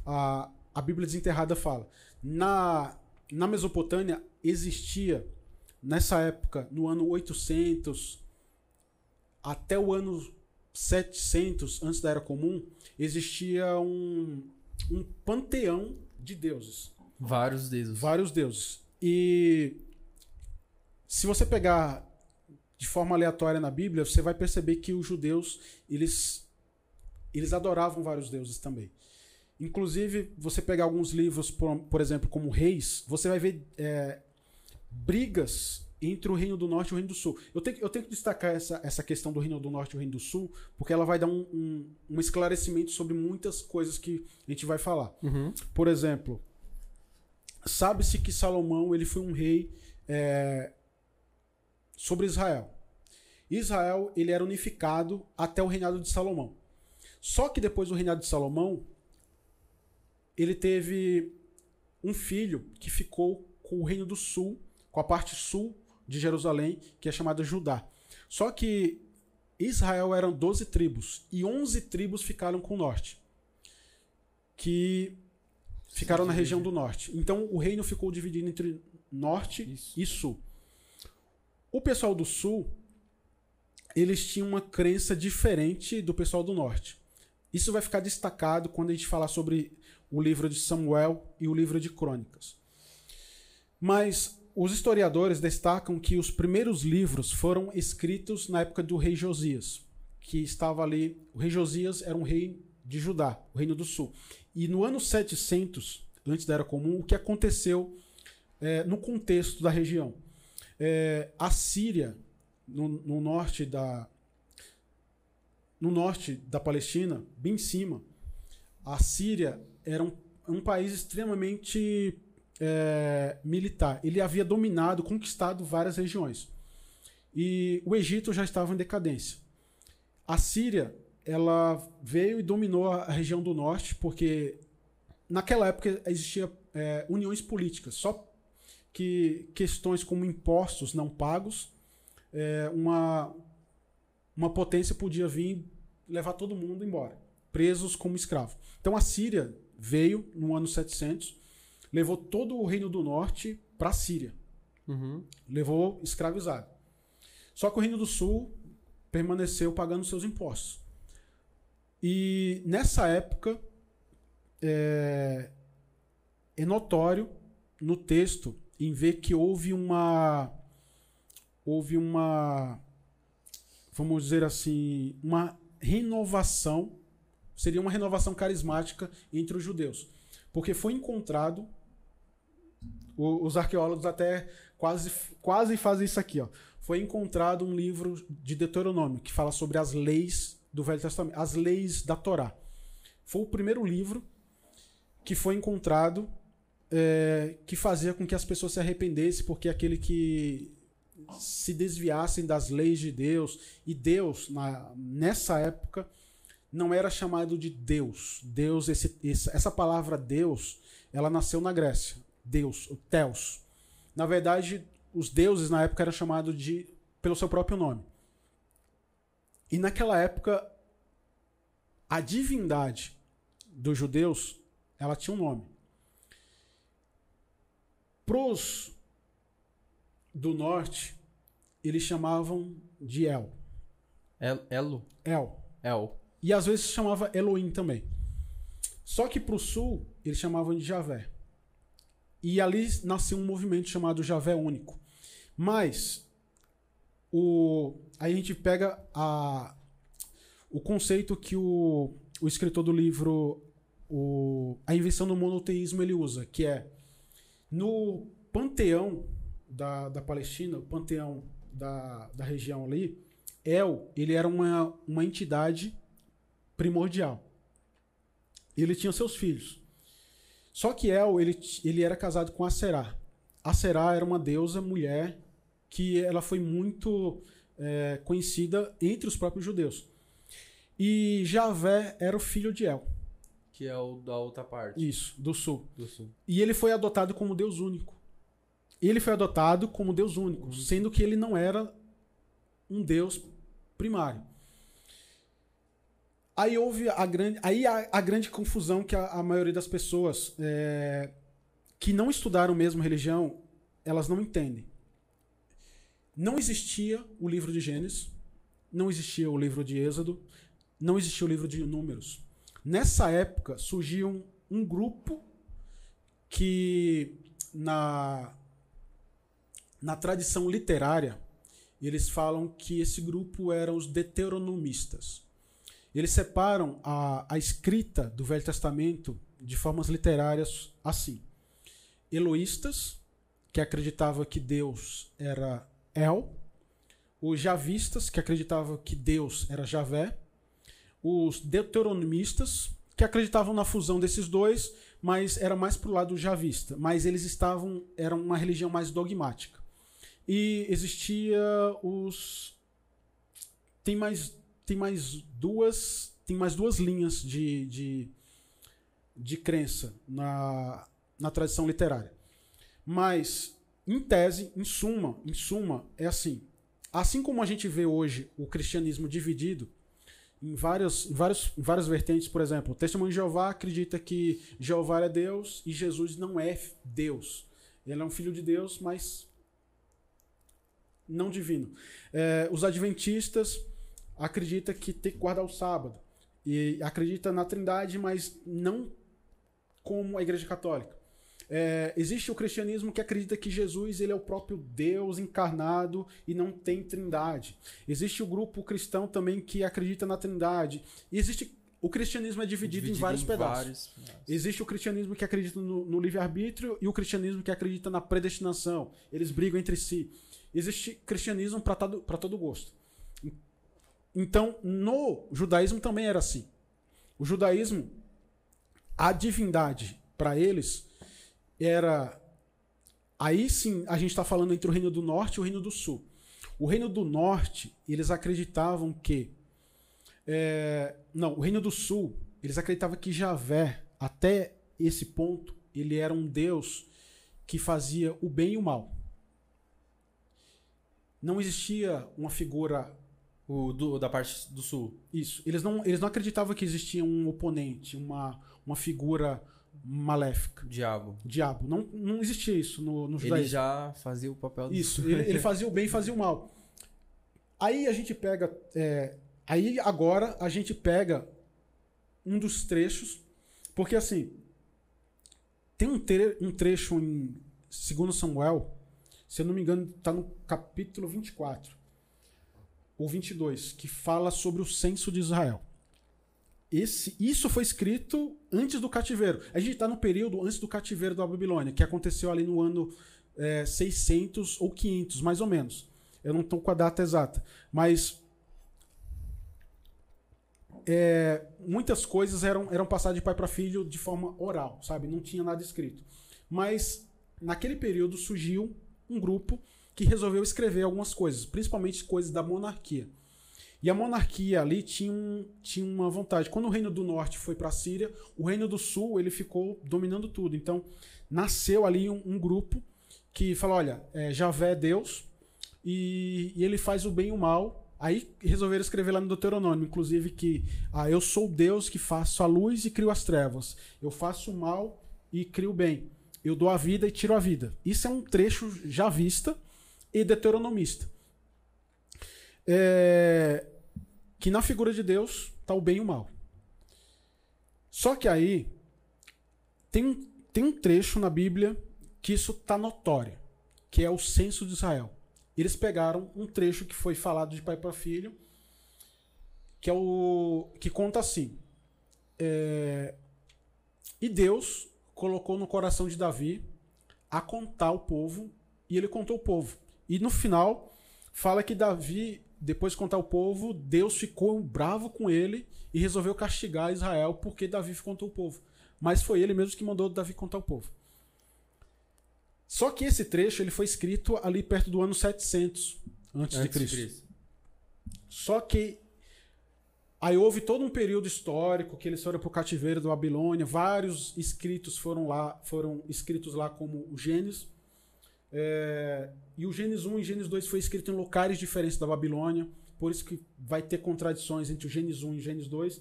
a, a Bíblia Desenterrada fala, na, na Mesopotâmia existia nessa época, no ano 800 até o ano 700 antes da Era Comum, existia um, um panteão de deuses Vários dedos. vários deuses. E se você pegar de forma aleatória na Bíblia, você vai perceber que os judeus, eles eles adoravam vários deuses também. Inclusive, você pegar alguns livros, por, por exemplo, como Reis, você vai ver é, brigas entre o Reino do Norte e o Reino do Sul. Eu tenho, eu tenho que destacar essa, essa questão do Reino do Norte e o Reino do Sul, porque ela vai dar um, um, um esclarecimento sobre muitas coisas que a gente vai falar. Uhum. Por exemplo, sabe-se que Salomão ele foi um rei é, sobre Israel. Israel ele era unificado até o reinado de Salomão. Só que depois do reinado de Salomão, ele teve um filho que ficou com o reino do sul, com a parte sul de Jerusalém, que é chamada Judá. Só que Israel eram 12 tribos e 11 tribos ficaram com o norte. Que ficaram na região do norte. Então o reino ficou dividido entre norte Isso. e sul. O pessoal do sul eles tinham uma crença diferente do pessoal do norte. Isso vai ficar destacado quando a gente falar sobre o livro de Samuel e o livro de Crônicas. Mas os historiadores destacam que os primeiros livros foram escritos na época do rei Josias, que estava ali. O rei Josias era um rei de Judá, o reino do sul. E no ano 700, antes da Era Comum, o que aconteceu é, no contexto da região? É, a Síria, no, no norte da, no norte da Palestina, bem em cima, a Síria era um, um país extremamente é, militar. Ele havia dominado, conquistado várias regiões. E o Egito já estava em decadência. A Síria, ela veio e dominou a região do norte, porque naquela época existia é, uniões políticas, só que questões como impostos não pagos, é, uma, uma potência podia vir levar todo mundo embora, presos como escravo. Então a Síria veio no ano 700, levou todo o reino do norte para a Síria. Uhum. Levou escravizado. Só que o reino do sul permaneceu pagando seus impostos. E nessa época é, é notório no texto em ver que houve uma houve uma vamos dizer assim uma renovação seria uma renovação carismática entre os judeus porque foi encontrado os arqueólogos até quase quase fazem isso aqui ó. Foi encontrado um livro de Deuteronômio que fala sobre as leis do Velho Testamento as leis da Torá. Foi o primeiro livro que foi encontrado é, que fazia com que as pessoas se arrependessem, porque aquele que se desviassem das leis de Deus, e Deus, na, nessa época, não era chamado de Deus. Deus, esse, essa palavra Deus, ela nasceu na Grécia. Deus, o Theos. Na verdade, os deuses na época eram chamados de pelo seu próprio nome. E naquela época, a divindade dos judeus, ela tinha um nome. Pros do norte, eles chamavam de El. El- Elo? El. El. E às vezes chamava Elohim também. Só que pro sul, eles chamavam de Javé. E ali nasceu um movimento chamado Javé Único. Mas o aí a gente pega a o conceito que o, o escritor do livro o, A Invenção do Monoteísmo ele usa, que é no panteão da, da Palestina, o panteão da, da região ali, El, ele era uma, uma entidade primordial. Ele tinha seus filhos. Só que El, ele, ele era casado com Aserá. Aserá era uma deusa mulher que ela foi muito é, conhecida entre os próprios judeus. E Javé era o filho de El. Que é o da outra parte Isso, do sul. do sul. E ele foi adotado como Deus único. Ele foi adotado como Deus único, sendo que ele não era um Deus primário. Aí houve a grande, aí a, a grande confusão que a, a maioria das pessoas é, que não estudaram mesmo religião, elas não entendem. Não existia o livro de Gênesis, não existia o livro de Êxodo, não existia o livro de Números. Nessa época surgiu um, um grupo que na na tradição literária eles falam que esse grupo eram os deuteronomistas. Eles separam a, a escrita do Velho Testamento de formas literárias assim: Eloístas, que acreditavam que Deus era El, os Javistas, que acreditavam que Deus era Javé, os Deuteronomistas, que acreditavam na fusão desses dois, mas era mais pro lado javista. Mas eles estavam. eram uma religião mais dogmática. E existia os. Tem mais, tem mais duas. Tem mais duas linhas de, de, de crença na, na tradição literária. Mas, em tese, em suma, em suma, é assim. Assim como a gente vê hoje o cristianismo dividido em várias, em várias, em várias vertentes, por exemplo, o Testemunho de Jeová acredita que Jeová é Deus e Jesus não é Deus. Ele é um filho de Deus, mas não divino. É, os adventistas acreditam que tem que guardar o sábado. E acredita na trindade, mas não como a igreja católica. É, existe o cristianismo que acredita que Jesus ele é o próprio Deus encarnado e não tem trindade. Existe o grupo cristão também que acredita na trindade. E existe o cristianismo é dividido, Dividido em vários pedaços. vários. Existe o cristianismo que acredita no, no livre-arbítrio e o cristianismo que acredita na predestinação. Eles brigam entre si. Existe cristianismo para todo gosto. Então, no judaísmo também era assim. O judaísmo, a divindade para eles era. Aí sim a gente está falando entre o reino do norte e o reino do sul. O reino do norte, eles acreditavam que. é, não, o reino do sul, eles acreditavam que Javé, até esse ponto, ele era um deus que fazia o bem e o mal. Não existia uma figura O do, da parte do sul. isso. Eles não, eles não acreditavam que existia um oponente, uma, uma figura maléfica. Diabo. Diabo. Não, não existia isso no, no Ele judaísmo. já fazia o papel do Isso. Ele, ele *laughs* fazia o bem e fazia o mal. Aí a gente pega. é, aí agora a gente pega um dos trechos. Porque assim. Tem um, tre- um trecho em 2 Samuel. Se eu não me engano, está no capítulo 24 ou 22, que fala sobre o censo de Israel. Esse, isso foi escrito antes do cativeiro. A gente está no período antes do cativeiro da Babilônia, que aconteceu ali no ano é, 600 ou 500, mais ou menos. Eu não estou com a data exata. Mas é, muitas coisas eram, eram passadas de pai para filho de forma oral, sabe? Não tinha nada escrito. Mas naquele período surgiu um grupo que resolveu escrever algumas coisas, principalmente coisas da monarquia. E a monarquia ali tinha, um- tinha uma vontade. Quando o reino do norte foi para a Síria, o reino do sul ele ficou dominando tudo. Então nasceu ali um, um grupo que falou: olha, é, Javé é Deus e, e ele faz o bem e o mal. Aí resolveram escrever lá no Deuteronômio, inclusive, que ah, eu sou Deus que faço a luz e crio as trevas. Eu faço o mal e crio o bem. Eu dou a vida e tiro a vida. Isso é um trecho javista e deuteronomista. É, que na figura de Deus está o bem e o mal. Só que aí tem um, tem um trecho na Bíblia que isso está notório, que é o censo de Israel. Eles pegaram um trecho que foi falado de pai para filho, que é o que conta assim: é, e Deus colocou no coração de Davi a contar o povo e ele contou o povo. E no final fala que Davi, depois de contar o povo, Deus ficou bravo com ele e resolveu castigar Israel porque Davi contou o povo. Mas foi ele mesmo que mandou Davi contar o povo. Só que esse trecho ele foi escrito ali perto do ano 700 antes, de Cristo. Só que aí houve todo um período histórico que eles foram para o cativeiro da Babilônia, vários escritos foram lá, foram escritos lá como o Gênesis. É, e o Gênesis 1 e Gênesis 2 foi escrito em locais diferentes da Babilônia, por isso que vai ter contradições entre o Gênesis 1 e o Gênesis 2.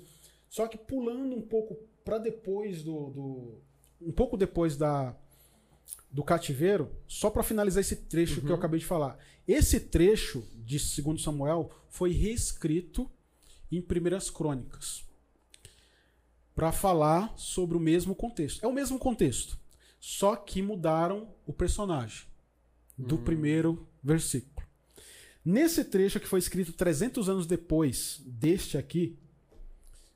Só que pulando um pouco para depois do, do- um pouco depois da do cativeiro, só para finalizar esse trecho que eu acabei de falar. Esse trecho de 2 Samuel foi reescrito em Primeiras Crônicas para falar sobre o mesmo contexto. É o mesmo contexto, só que mudaram o personagem do primeiro versículo. Nesse trecho que foi escrito 300 anos depois deste aqui,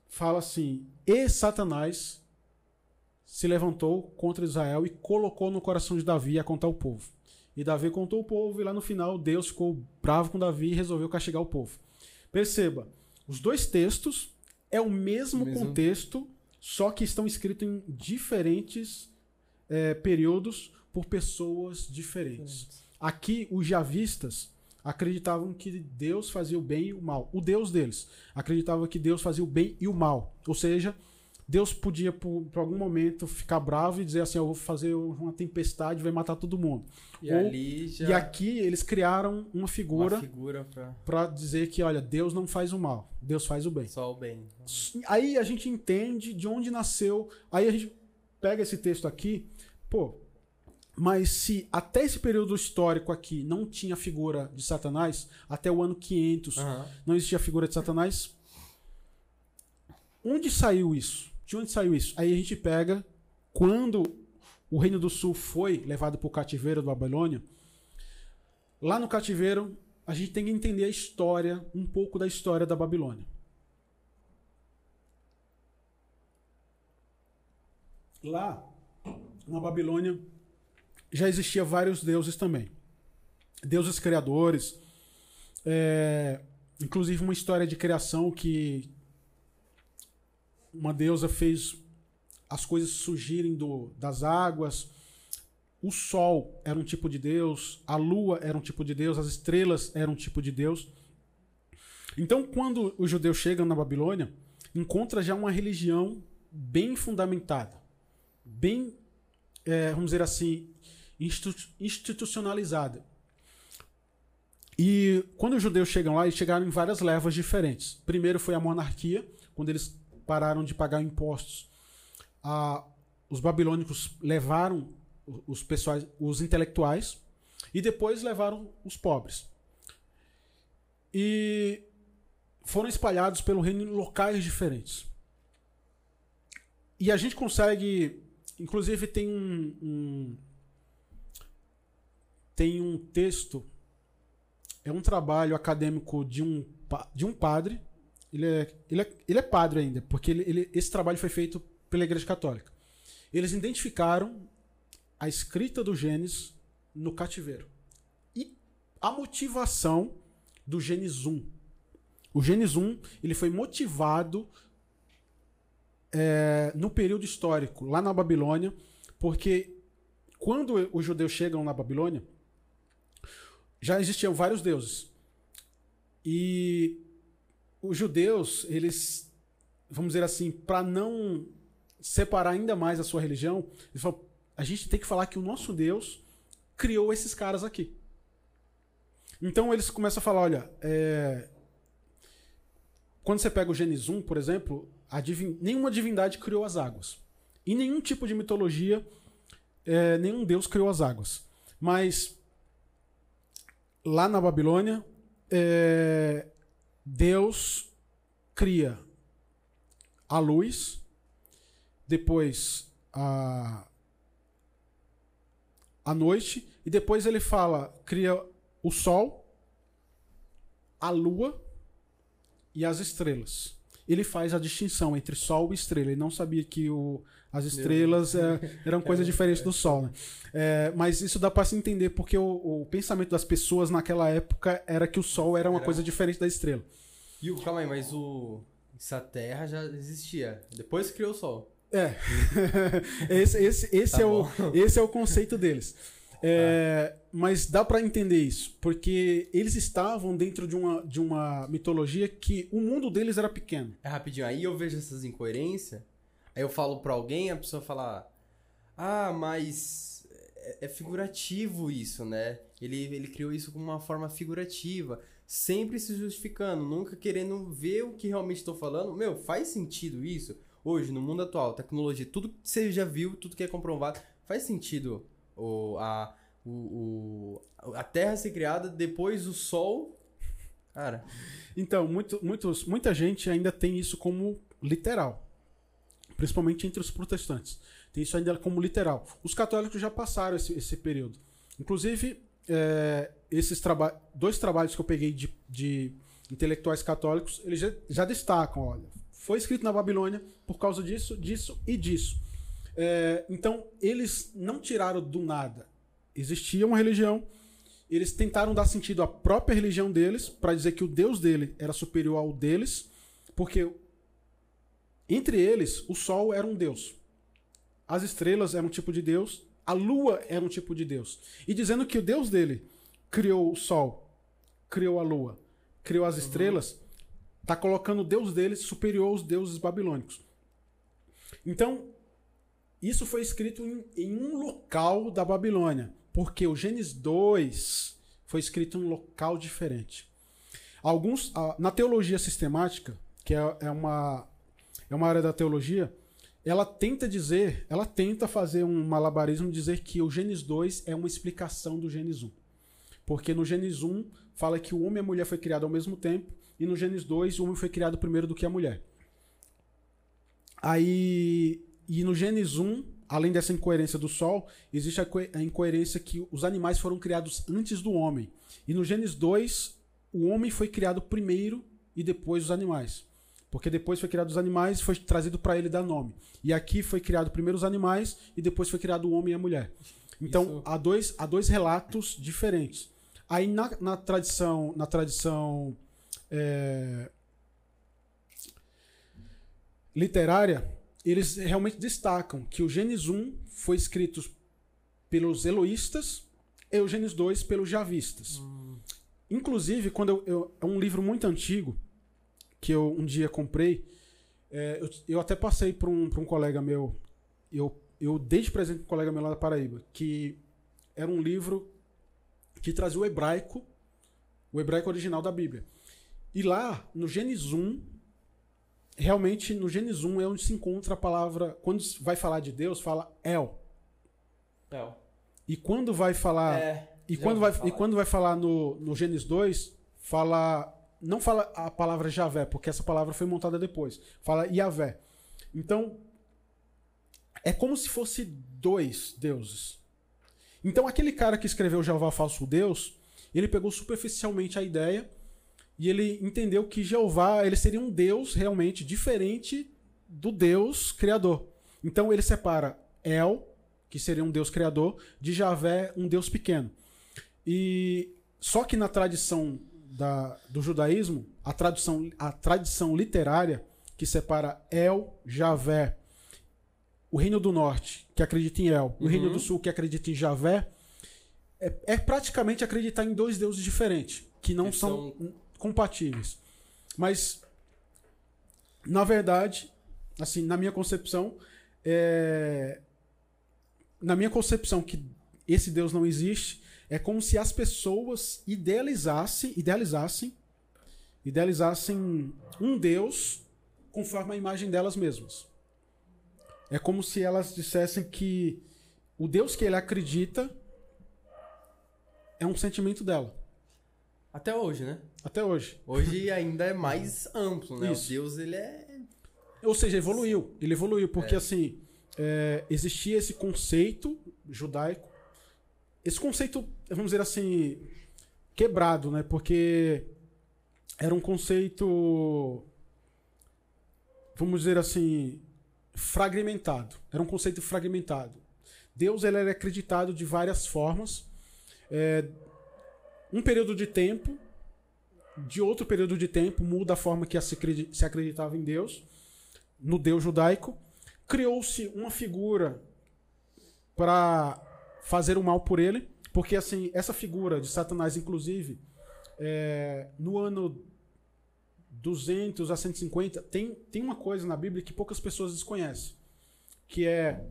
fala assim: "E Satanás se levantou contra Israel e colocou no coração de Davi a contar o povo. E Davi contou o povo, e lá no final Deus ficou bravo com Davi e resolveu castigar o povo. Perceba, os dois textos é o mesmo, Mesmo. contexto, só que estão escritos em diferentes eh, períodos por pessoas diferentes. Aqui, os javistas acreditavam que Deus fazia o bem e o mal. O Deus deles acreditava que Deus fazia o bem e o mal. Ou seja, Deus podia, por, por algum momento, ficar bravo e dizer assim: Eu vou fazer uma tempestade, vai matar todo mundo. E Ou- já. E aqui eles criaram uma uma figura figura pra. para dizer que, olha, Deus não faz o mal, Deus faz o bem. Só o bem. Aí a gente entende de onde nasceu. Aí a gente pega esse texto aqui, pô, Mas se até esse período histórico aqui não tinha figura de Satanás, até o ano 500 Aham. não existia figura de Satanás, onde saiu isso? De onde saiu isso? Aí a gente pega quando o Reino do Sul foi levado para o cativeiro da Babilônia. Lá no cativeiro, a gente tem que entender a história, um pouco da história da Babilônia. Lá, na Babilônia, já existia vários deuses também. Deuses criadores, é, inclusive uma história de criação que uma deusa fez as coisas surgirem do, das águas. O sol era um tipo de deus, a lua era um tipo de deus, as estrelas eram um tipo de deus. Então, quando os judeus chegam na Babilônia, encontra já uma religião bem fundamentada, bem, é, vamos dizer assim, institucionalizada. E quando os judeus chegam lá, eles chegaram em várias levas diferentes. Primeiro foi a monarquia, quando eles pararam de pagar impostos. a- os babilônicos levaram os pessoais, os intelectuais, e depois levaram os pobres. E foram espalhados pelo reino em locais diferentes. E a gente consegue, inclusive tem um, um tem um texto é um trabalho acadêmico de um, de um padre. Ele é, ele, é, ele é padre ainda, porque ele, ele- esse trabalho foi feito pela Igreja Católica. Eles identificaram a escrita do Gênesis no cativeiro. E a motivação do Gênesis 1. O Gênesis 1 ele foi motivado é, no período histórico, lá na Babilônia, porque quando os judeus chegam na Babilônia, já existiam vários deuses. E os judeus, eles, vamos dizer assim, para não separar ainda mais a sua religião, eles falam, a gente tem que falar que o nosso Deus criou esses caras aqui. Então eles começam a falar, olha, é, quando você pega o Gênesis 1, por exemplo, divin- nenhuma divindade criou as águas. Em nenhum tipo de mitologia, é, nenhum deus criou as águas. Mas lá na Babilônia, é, Deus cria a luz, depois a, a noite, e depois ele fala, cria o sol, a lua e as estrelas. Ele faz a distinção entre sol e estrela. Ele não sabia que o, as estrelas é, eram coisa diferente do sol. Né? É, mas isso dá para se entender porque o, o pensamento das pessoas naquela época era que o sol era uma Era- coisa diferente da estrela. E o, calma aí, mas o. Essa terra já existia. Depois criou o sol. É. *laughs* esse esse, esse, Tá é o, esse é o conceito deles. É, Mas dá pra entender isso, porque eles estavam dentro de uma, de uma mitologia que o mundo deles era pequeno. É rapidinho, aí eu vejo essas incoerências, aí eu falo pra alguém, a pessoa fala, ah, mas é, é figurativo isso, né? Ele, ele criou isso como uma forma figurativa, sempre se justificando, nunca querendo ver o que realmente estou falando. Meu, faz sentido isso? Hoje, no mundo atual, tecnologia, tudo que você já viu, tudo que é comprovado, faz sentido o, a, o, o- a Terra ser criada depois do Sol? Cara, Então, muito, muitos, muita gente ainda tem isso como literal. Principalmente entre os protestantes. Tem isso ainda como literal. Os católicos já passaram esse, esse período. Inclusive, é, esses traba dois trabalhos que eu peguei de, de intelectuais católicos, eles já, já destacam, olha, foi escrito na Babilônia por causa disso, disso e disso. É, então, eles não tiraram do nada. Existia uma religião, eles tentaram dar sentido à própria religião deles para dizer que o Deus dele era superior ao deles, porque entre eles o Sol era um Deus, as estrelas eram um tipo de Deus, a Lua era um tipo de Deus, e dizendo que o Deus dele criou o Sol, criou a Lua, criou as estrelas, está colocando o Deus deles superior aos deuses babilônicos. Então isso foi escrito em, em um local da Babilônia, porque o Gênesis 2 foi escrito em um local diferente. Alguns, na teologia sistemática, que é, é uma, é uma área da teologia, ela tenta dizer, ela tenta fazer um malabarismo dizer que o Gênesis 2 é uma explicação do Gênesis 1. Porque no Gênesis 1 fala que o homem e a mulher foi criado ao mesmo tempo, e no Gênesis 2 o homem foi criado primeiro do que a mulher. Aí, e no Gênesis 1, além dessa incoerência do sol, existe a, co- a incoerência que os animais foram criados antes do homem. E no Gênesis 2, o homem foi criado primeiro e depois os animais. Porque depois foi criado os animais e foi trazido para ele dar nome. E aqui foi criado primeiro os animais e depois foi criado o homem e a mulher. Então Isso- há, dois, há dois relatos diferentes. Aí na, na tradição, na tradição é, literária, eles realmente destacam que o Gênesis 1 foi escrito pelos eloístas e o Gênesis 2 pelos javistas. Inclusive, quando eu, eu- é um livro muito antigo que eu um dia comprei, é, eu, eu até passei para um, um colega meu, eu, eu dei de presente para um colega meu lá da Paraíba, que era um livro que trazia o hebraico, o hebraico original da Bíblia. E lá, no Gênesis 1, realmente no Gênesis 1 é onde se encontra a palavra, quando vai falar de Deus, fala El. Não. E quando vai falar É. e quando, vai, falar. e quando vai falar no, no Gênesis 2, fala. Não fala a palavra Javé, porque essa palavra foi montada depois. Fala Yavé. Então, é como se fosse dois deuses. Então, aquele cara que escreveu Jeová Falso Deus, ele pegou superficialmente a ideia e ele entendeu que Jeová ele seria um Deus realmente diferente do Deus criador. Então, ele separa El, que seria um Deus criador, de Javé, um Deus pequeno. E só que na tradição da, do judaísmo, a tradição, a tradição literária que separa El, Javé, o reino do norte, que acredita em El, o Uhum. reino do sul, que acredita em Javé, é, é praticamente acreditar em dois deuses diferentes, que não Que são compatíveis. Mas, na verdade, assim, na minha concepção, é, na minha concepção que esse Deus não existe, é como se as pessoas idealizassem, idealizassem, idealizassem um Deus conforme a imagem delas mesmas. É como se elas dissessem que o Deus que ele acredita é um sentimento dela, Até hoje, né? Até hoje. Hoje ainda é mais amplo, né? Isso. O Deus, ele é... Ou seja, evoluiu. Ele evoluiu, porque assim, é, existia esse conceito judaico. Esse conceito, vamos dizer assim, quebrado, né? Porque era um conceito, vamos dizer assim, fragmentado. Era um conceito fragmentado. Deus ele era acreditado de várias formas. É, um período de tempo, de outro período de tempo, muda a forma que se acredi- se acreditava em Deus no Deus judaico, criou-se uma figura para fazer o mal por ele, porque assim essa figura de Satanás, inclusive, é, no ano 200 a 150 tem tem uma coisa na Bíblia que poucas pessoas desconhecem, que é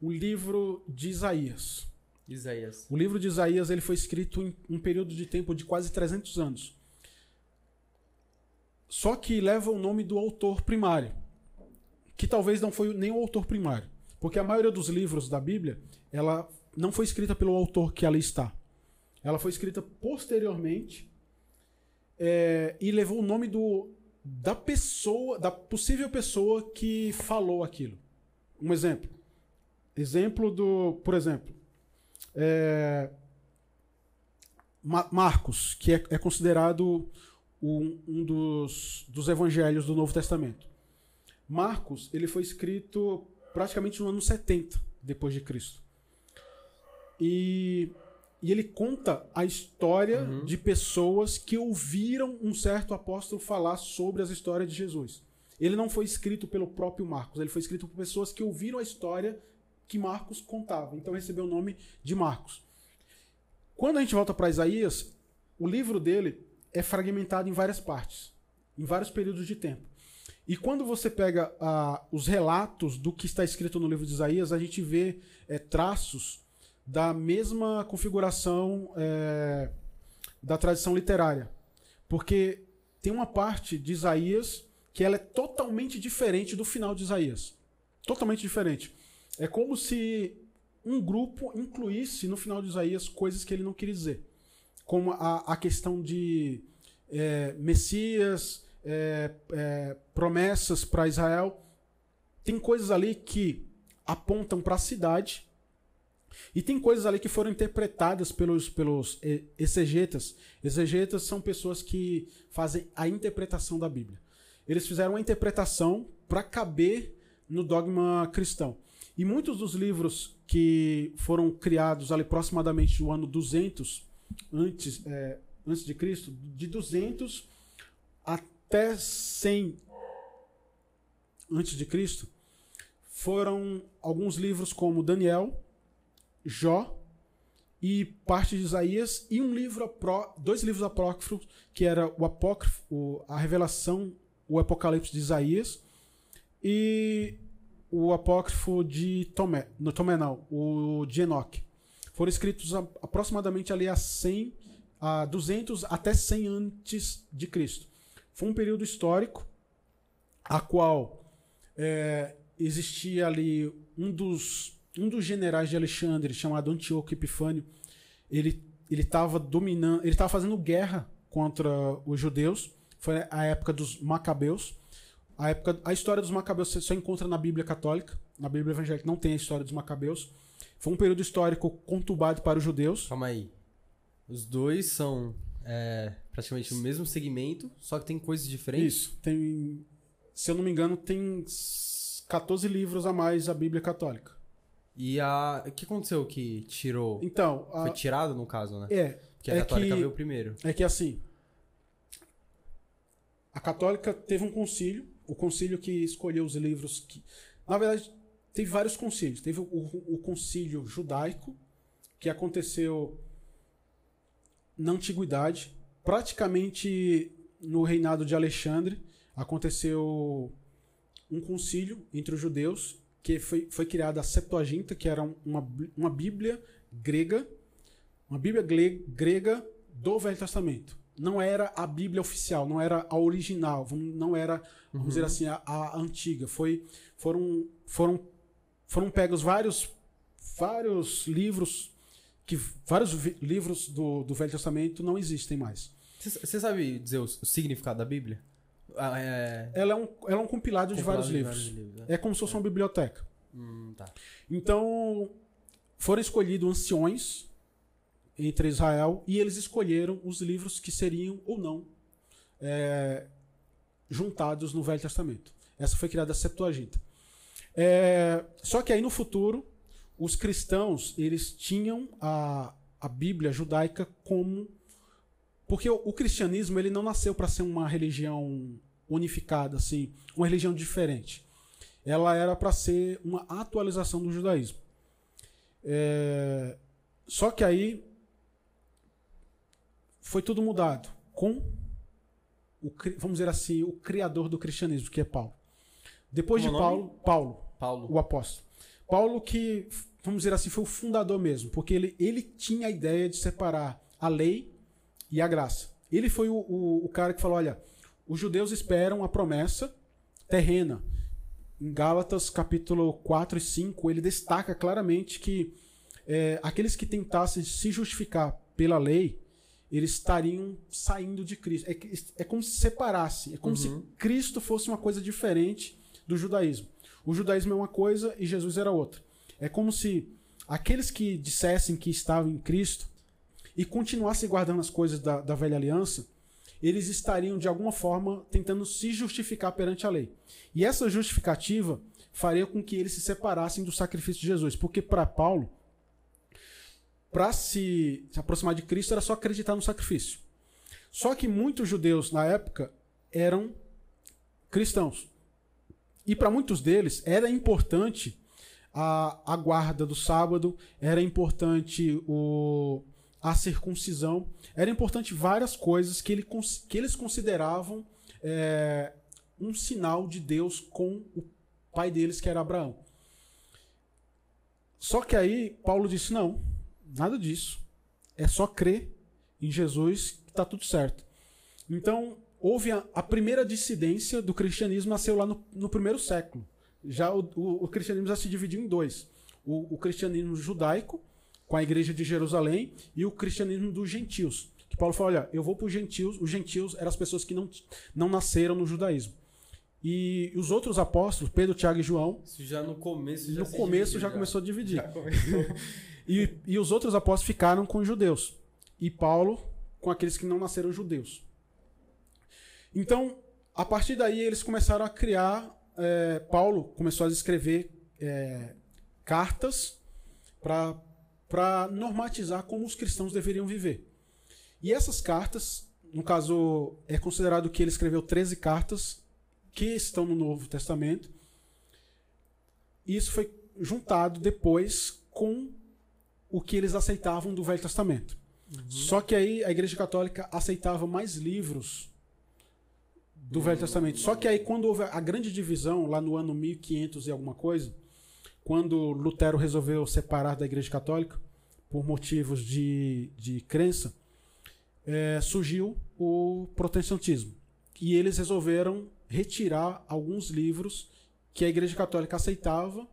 o livro de Isaías. Isaías. O livro de Isaías ele foi escrito em um período de tempo de quase 300 anos. Só que leva o nome do autor primário, que talvez não foi nem o autor primário, porque a maioria dos livros da Bíblia, ela não foi escrita pelo autor que ali está. Ela foi escrita posteriormente é, e levou o nome do da pessoa, da possível pessoa que falou aquilo. Um exemplo. Exemplo do, por exemplo, é, Ma- Marcos, que é, é considerado um, um dos, dos evangelhos do Novo Testamento. Marcos, ele foi escrito praticamente no ano 70 depois de Cristo. E, e ele conta a história Uhum. de pessoas que ouviram um certo apóstolo falar sobre as histórias de Jesus. Ele não foi escrito pelo próprio Marcos, ele foi escrito por pessoas que ouviram a história que Marcos contava. Então recebeu o nome de Marcos. Quando a gente volta para Isaías, o livro dele é fragmentado em várias partes, em vários períodos de tempo. E quando você pega ah, os relatos do que está escrito no livro de Isaías, a gente vê eh, traços da mesma configuração eh, da tradição literária. Porque tem uma parte de Isaías que ela é totalmente diferente do final de Isaías. Totalmente diferente. É como se um grupo incluísse no final de Isaías coisas que ele não queria dizer. Como a, a questão de é, Messias, é, é, promessas para Israel. Tem coisas ali que apontam para a cidade. E tem coisas ali que foram interpretadas pelos, pelos eh, exegetas. Exegetas são pessoas que fazem a interpretação da Bíblia. Eles fizeram uma interpretação para caber no dogma cristão. E muitos dos livros que foram criados ali aproximadamente no ano 200 antes, é, antes de Cristo, de 200 até 100 antes de Cristo, foram alguns livros como Daniel, Jó e parte de Isaías e um livro apró, dois livros apócrifos que era o apócrifo, a revelação, o Apocalipse de Isaías e o apócrifo de Tomé, no Tomé não, o de Enoque. Foram escritos a, aproximadamente ali a 100, a 200 até 100 antes de Cristo. Foi um período histórico a qual é, existia ali um dos, um dos generais de Alexandre, chamado Antíoco Epifânio, ele ele estava dominando, ele estava fazendo guerra contra os judeus. Foi a época dos Macabeus. A, época, a história dos Macabeus você só encontra na Bíblia Católica. Na Bíblia Evangélica não tem a história dos Macabeus. Foi um período histórico conturbado para os judeus. Calma aí. Os dois são é, praticamente o mesmo segmento, só que tem coisas diferentes. Isso. Tem, se eu não me engano, tem 14 livros a mais a Bíblia Católica. E a. O que aconteceu que tirou? Então, a- Foi tirado, no caso, né? é, Porque a é católica que- veio primeiro. é que assim, a católica teve um concílio, o concílio que escolheu os livros que, na verdade, teve vários concílios. Teve o, o concílio judaico que aconteceu na antiguidade, praticamente no reinado de Alexandre, aconteceu um concílio entre os judeus que foi, foi criada a Septuaginta, que era um- uma, uma Bíblia grega, uma Bíblia grega do Velho Testamento. Não era a Bíblia oficial, não era a original, não era, vamos dizer assim, a, a antiga. Foi, foram, foram, foram pegos vários, vários livros que vários vi- livros do, do Velho Testamento não existem mais. Você sabe dizer o, o significado da Bíblia? Ah, é. Ela é um, ela é um compilado de vários compilado livros. de livros, né? É como se fosse uma biblioteca. Hum, tá. Então, foram escolhidos anciões entre Israel e eles escolheram os livros que seriam ou não é, juntados no Velho Testamento. Essa foi criada a Septuaginta. É, só que aí no futuro, os cristãos eles tinham a, a Bíblia judaica como porque o, o cristianismo ele não nasceu para ser uma religião unificada, assim, uma religião diferente. Ela era para ser uma atualização do judaísmo. É, Só que aí foi tudo mudado com o, vamos dizer assim, o criador do cristianismo, que é Paulo. Depois Como de? Paulo, Paulo, Paulo. o apóstolo. Paulo que, vamos dizer assim, foi o fundador mesmo, porque ele, ele tinha a ideia de separar a lei e a graça. Ele foi o, o, o cara que falou, olha, os judeus esperam a promessa terrena. Em Gálatas capítulo 4 e 5, ele destaca claramente que é, aqueles que tentassem se justificar pela lei, eles estariam saindo de Cristo. É, é como se separasse. É como se Cristo fosse uma coisa diferente do judaísmo. O judaísmo é uma coisa e Jesus era outra. É como se aqueles que dissessem que estavam em Cristo e continuassem guardando as coisas da, da velha aliança, eles estariam de alguma forma tentando se justificar perante a lei. E essa justificativa faria com que eles se separassem do sacrifício de Jesus, porque para Paulo, para se, se aproximar de Cristo era só acreditar no sacrifício. Só que muitos judeus na época eram cristãos. E para muitos deles era importante a, a guarda do sábado, era importante o, a circuncisão, era importante várias coisas que, ele, que eles consideravam é, um sinal de Deus com o pai deles, que era Abraão. Só que aí Paulo disse: não, nada disso. É só crer em Jesus que está tudo certo. Então, houve a, a primeira dissidência do cristianismo nasceu lá no, no primeiro século. Já o, o- o cristianismo já se dividiu em dois: o, o cristianismo judaico com a igreja de Jerusalém e o cristianismo dos gentios. Que Paulo falou: olha, eu vou para os gentios. Os gentios eram as pessoas que não, não nasceram no judaísmo. E os outros apóstolos, Pedro, Tiago e João, Isso já no começo já no começo dividiu, já começou a dividir. Já começou. *laughs* E, e os outros apóstolos ficaram com os judeus. E Paulo com aqueles que não nasceram judeus. Então, a partir daí, eles começaram a criar. é, Paulo começou a escrever é, cartas para normatizar como os cristãos deveriam viver. E essas cartas, no caso, é considerado que ele escreveu 13 cartas que estão no Novo Testamento. E isso foi juntado depois com o que eles aceitavam do Velho Testamento. Só que aí a Igreja Católica aceitava mais livros do Velho Testamento. Só que aí quando houve a grande divisão, lá no ano 1500 e alguma coisa, quando Lutero resolveu separar da Igreja Católica, por motivos de, de crença, eh, surgiu o protestantismo. E eles resolveram retirar alguns livros que a Igreja Católica aceitava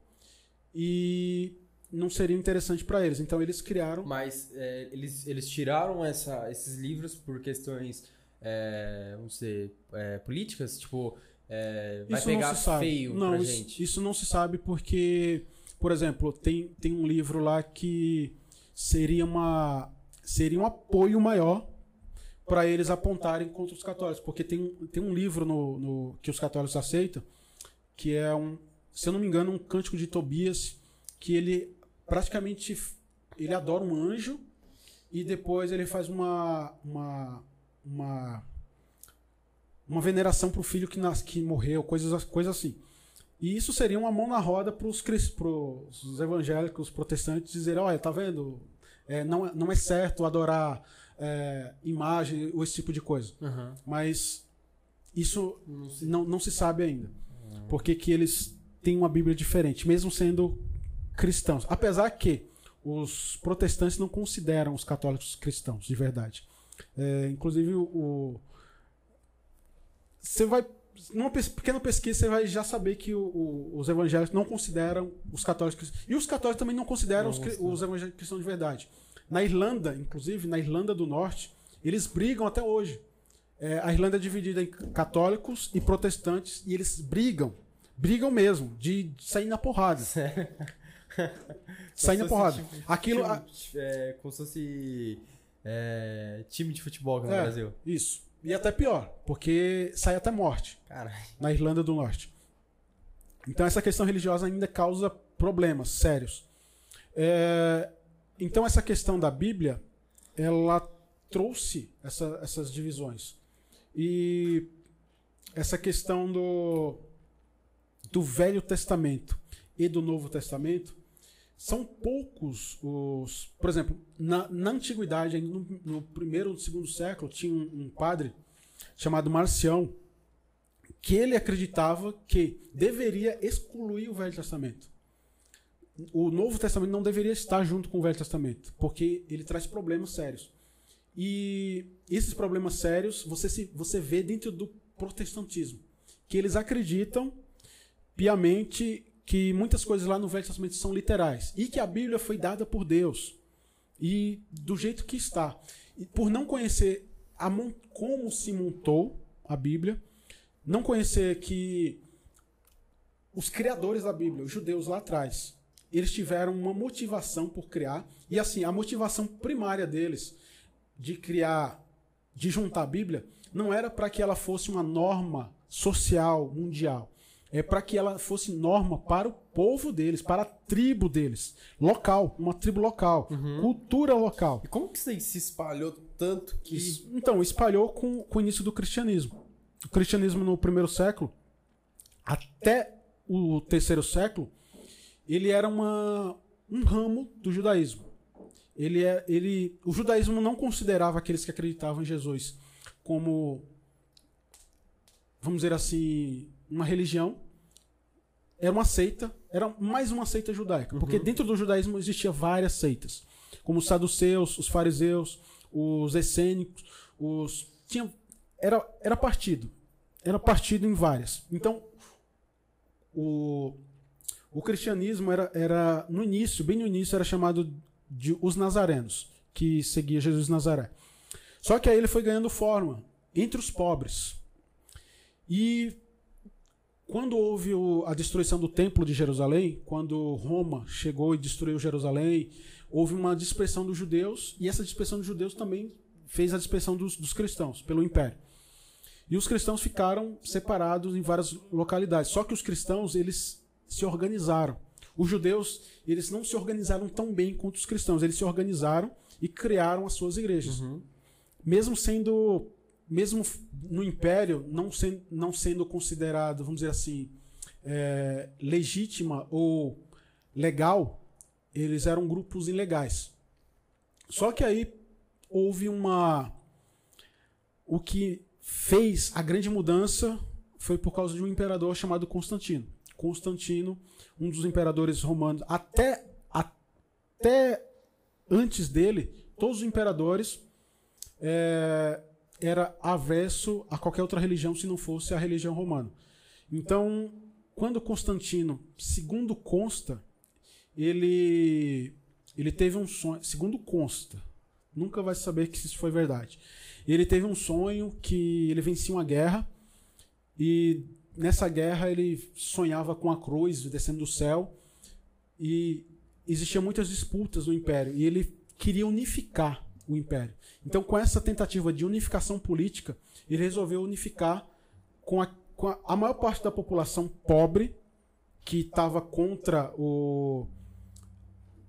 e não seria interessante para eles. Então eles criaram Mas é, eles, eles tiraram essa, esses livros por questões, é, vamos dizer, é, políticas? Tipo, é, vai Isso pegar não se sabe. feio não, pra isso, gente. isso não se sabe porque, por exemplo, tem, tem um livro lá que seria uma seria um apoio maior para eles apontarem contra os católicos, porque tem, um- tem um livro no, no- que os católicos aceitam que é um, se eu não me engano, um cântico de Tobias que ele praticamente ele adora um anjo e depois ele faz uma uma uma uma veneração pro filho que, nas, que morreu, coisas, coisas assim. E isso seria uma mão na roda para os evangélicos protestantes dizerem, olha, tá vendo? É, não, é- não é certo adorar é, imagem ou esse tipo de coisa. Aham. Mas isso Não não, não se sabe ainda. Porque que eles têm uma Bíblia diferente, mesmo sendo cristãos. Apesar que os protestantes não consideram os católicos cristãos, de verdade. É, inclusive, o-. Você vai. Numa pequena pesquisa, você vai já saber que o- o- os evangélicos não consideram os católicos cristãos. E os católicos também não consideram Não os, os evangélicos cristãos de verdade. Na Irlanda, inclusive, na Irlanda do Norte, eles brigam até hoje. É, a Irlanda é dividida em católicos e protestantes e eles brigam. Brigam mesmo, de, de sair na porrada. Sério? *laughs* Se porrada. Aquilo. a- é, como se fosse é, time de futebol no É. Brasil. Isso. E até pior, porque sai até morte Cara, na Irlanda do Norte. Então essa questão religiosa ainda causa problemas sérios. É, então essa questão da Bíblia, ela trouxe essa- essas divisões. E essa questão do, do Velho Testamento e do Novo Testamento são poucos os. Por exemplo, na, na antiguidade, ainda no, no primeiro ou segundo século, tinha um, um padre chamado Marcião que ele acreditava que deveria excluir o Velho Testamento. O Novo Testamento não deveria estar junto com o Velho Testamento, porque ele traz problemas sérios. E esses problemas sérios você, se, você vê dentro do protestantismo, que eles acreditam piamente que muitas coisas lá no Velho Testamento são literais e que a Bíblia foi dada por Deus e do jeito que está. E por não conhecer a como se montou a Bíblia, não conhecer que os criadores da Bíblia, os judeus lá atrás, eles tiveram uma motivação por criar e assim a motivação primária deles de criar, de juntar a Bíblia, não era para que ela fosse uma norma social mundial. É para que ela fosse norma para o povo deles, para a tribo deles, local, uma tribo local, cultura local. e como que isso aí se espalhou tanto que. Isso- então, espalhou com, com o início do cristianismo. O cristianismo no primeiro século, até o terceiro século, ele era uma, um ramo do judaísmo. Ele é, ele, o judaísmo não considerava aqueles que acreditavam em Jesus como, vamos dizer assim, uma religião. Era uma seita, era mais uma seita judaica, porque dentro do judaísmo existia várias seitas, como os saduceus, os fariseus, os essênicos, os tinha era, era partido. Era partido em várias. Então, o, o cristianismo era, era, no início, bem no início, era chamado de os nazarenos, que seguia Jesus de Nazaré. Só que aí ele foi ganhando forma entre os pobres. E quando houve o, a destruição do templo de Jerusalém, quando Roma chegou e destruiu Jerusalém, houve uma dispersão dos judeus, e essa dispersão dos judeus também fez a dispersão dos, dos cristãos pelo império. E os cristãos ficaram separados em várias localidades. Só que os cristãos, eles se organizaram. Os judeus, eles não se organizaram tão bem quanto os cristãos. Eles se organizaram e criaram as suas igrejas. Uhum. Mesmo sendo, mesmo no império, não, não sendo considerado, vamos dizer assim, é, legítima ou legal, eles eram grupos ilegais. Só que aí houve uma. O que fez a grande mudança foi por causa de um imperador chamado Constantino. Constantino, um dos imperadores romanos, até, até antes dele, todos os imperadores é, era avesso a qualquer outra religião se não fosse a religião romana. Então, quando Constantino, segundo consta, ele ele teve um sonho, segundo consta, nunca vai saber que isso foi verdade. Ele teve um sonho que ele vencia uma guerra e nessa guerra ele sonhava com a cruz descendo do céu e existiam muitas disputas no império e ele queria unificar o império. Então, com essa tentativa de unificação política, ele resolveu unificar com a, com a, a maior parte da população pobre que estava contra o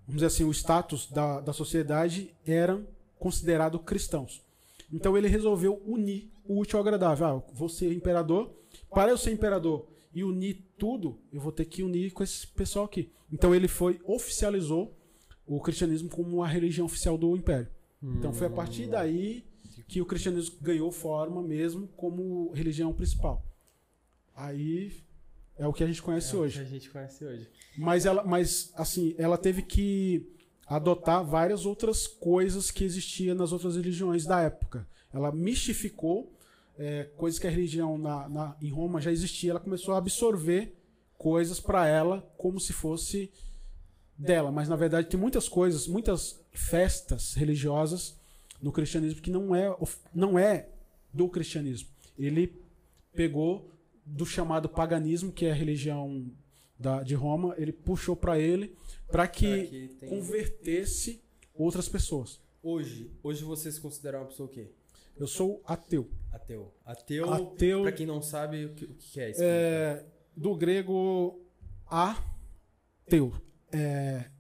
vamos dizer assim, o status da, da sociedade eram considerados cristãos. Então ele resolveu unir o útil ao agradável. Ah, vou ser imperador. Para eu ser imperador e unir tudo, eu vou ter que unir com esse pessoal aqui. Então ele foi, oficializou o cristianismo como a religião oficial do império. Então foi a partir daí que o cristianismo ganhou forma mesmo como religião principal. Aí é o que a gente conhece É o hoje. que a gente conhece hoje. Mas ela, mas assim, ela teve que adotar várias outras coisas que existiam nas outras religiões da época. Ela mistificou é, coisas que a religião na, na- em Roma já existia. Ela começou a absorver coisas para ela como se fosse dela. Mas na verdade tem muitas coisas, muitas festas religiosas no cristianismo que não é, não é do cristianismo. Ele pegou do chamado paganismo, que é a religião da, de Roma, ele puxou para ele para que, que convertesse outras pessoas. Hoje, hoje você se considera uma pessoa o quê? Eu sou ateu. Ateu. Ateu, Ateu- pra quem não sabe o que, o que é isso. É, do grego ateu. É,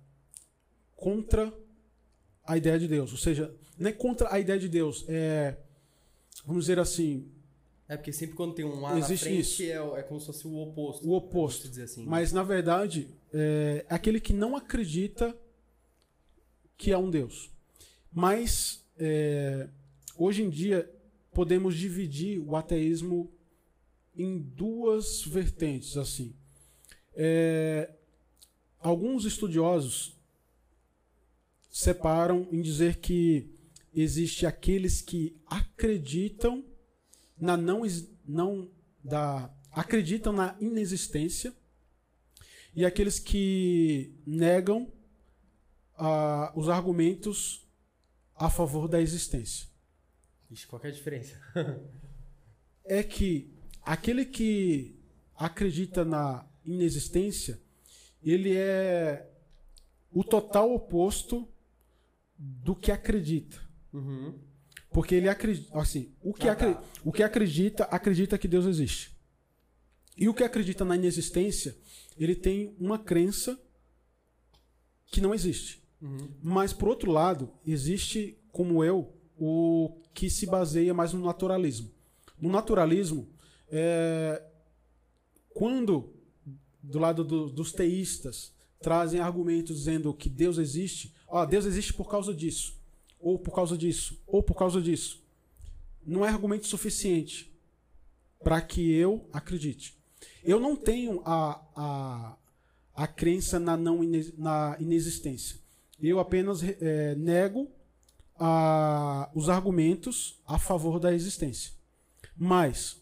contra a ideia de Deus. Ou seja, não é contra a ideia de Deus. É, vamos dizer assim, É porque sempre quando tem um A na Existe frente isso. É, é como se fosse o oposto. o oposto. Dizer assim. Mas na verdade, é aquele que não acredita que há um Deus. Mas é, hoje em dia podemos dividir o ateísmo em duas vertentes assim. É, alguns estudiosos separam em dizer que existe aqueles que acreditam na não, não da acreditam na inexistência e aqueles que negam ah, os argumentos a favor da existência. Ixi, qual que é a diferença? *laughs* É que aquele que acredita na inexistência, ele é o total oposto do que acredita. Uhum. Porque ele acredita, assim, o que, Ah, tá. o que acredita, acredita que Deus existe. E o que acredita na inexistência, ele tem uma crença que não existe. Uhum. Mas, por outro lado, existe, como eu, o que se baseia mais no naturalismo. No naturalismo, é, quando, do lado do- dos teístas, trazem argumentos dizendo que Deus existe, ó, Deus existe por causa disso, ou por causa disso, ou por causa disso. Não é argumento suficiente para que eu acredite. Eu não tenho a, a, a crença na, não na inexistência. Eu apenas eh, nego a- os argumentos a favor da existência. Mas,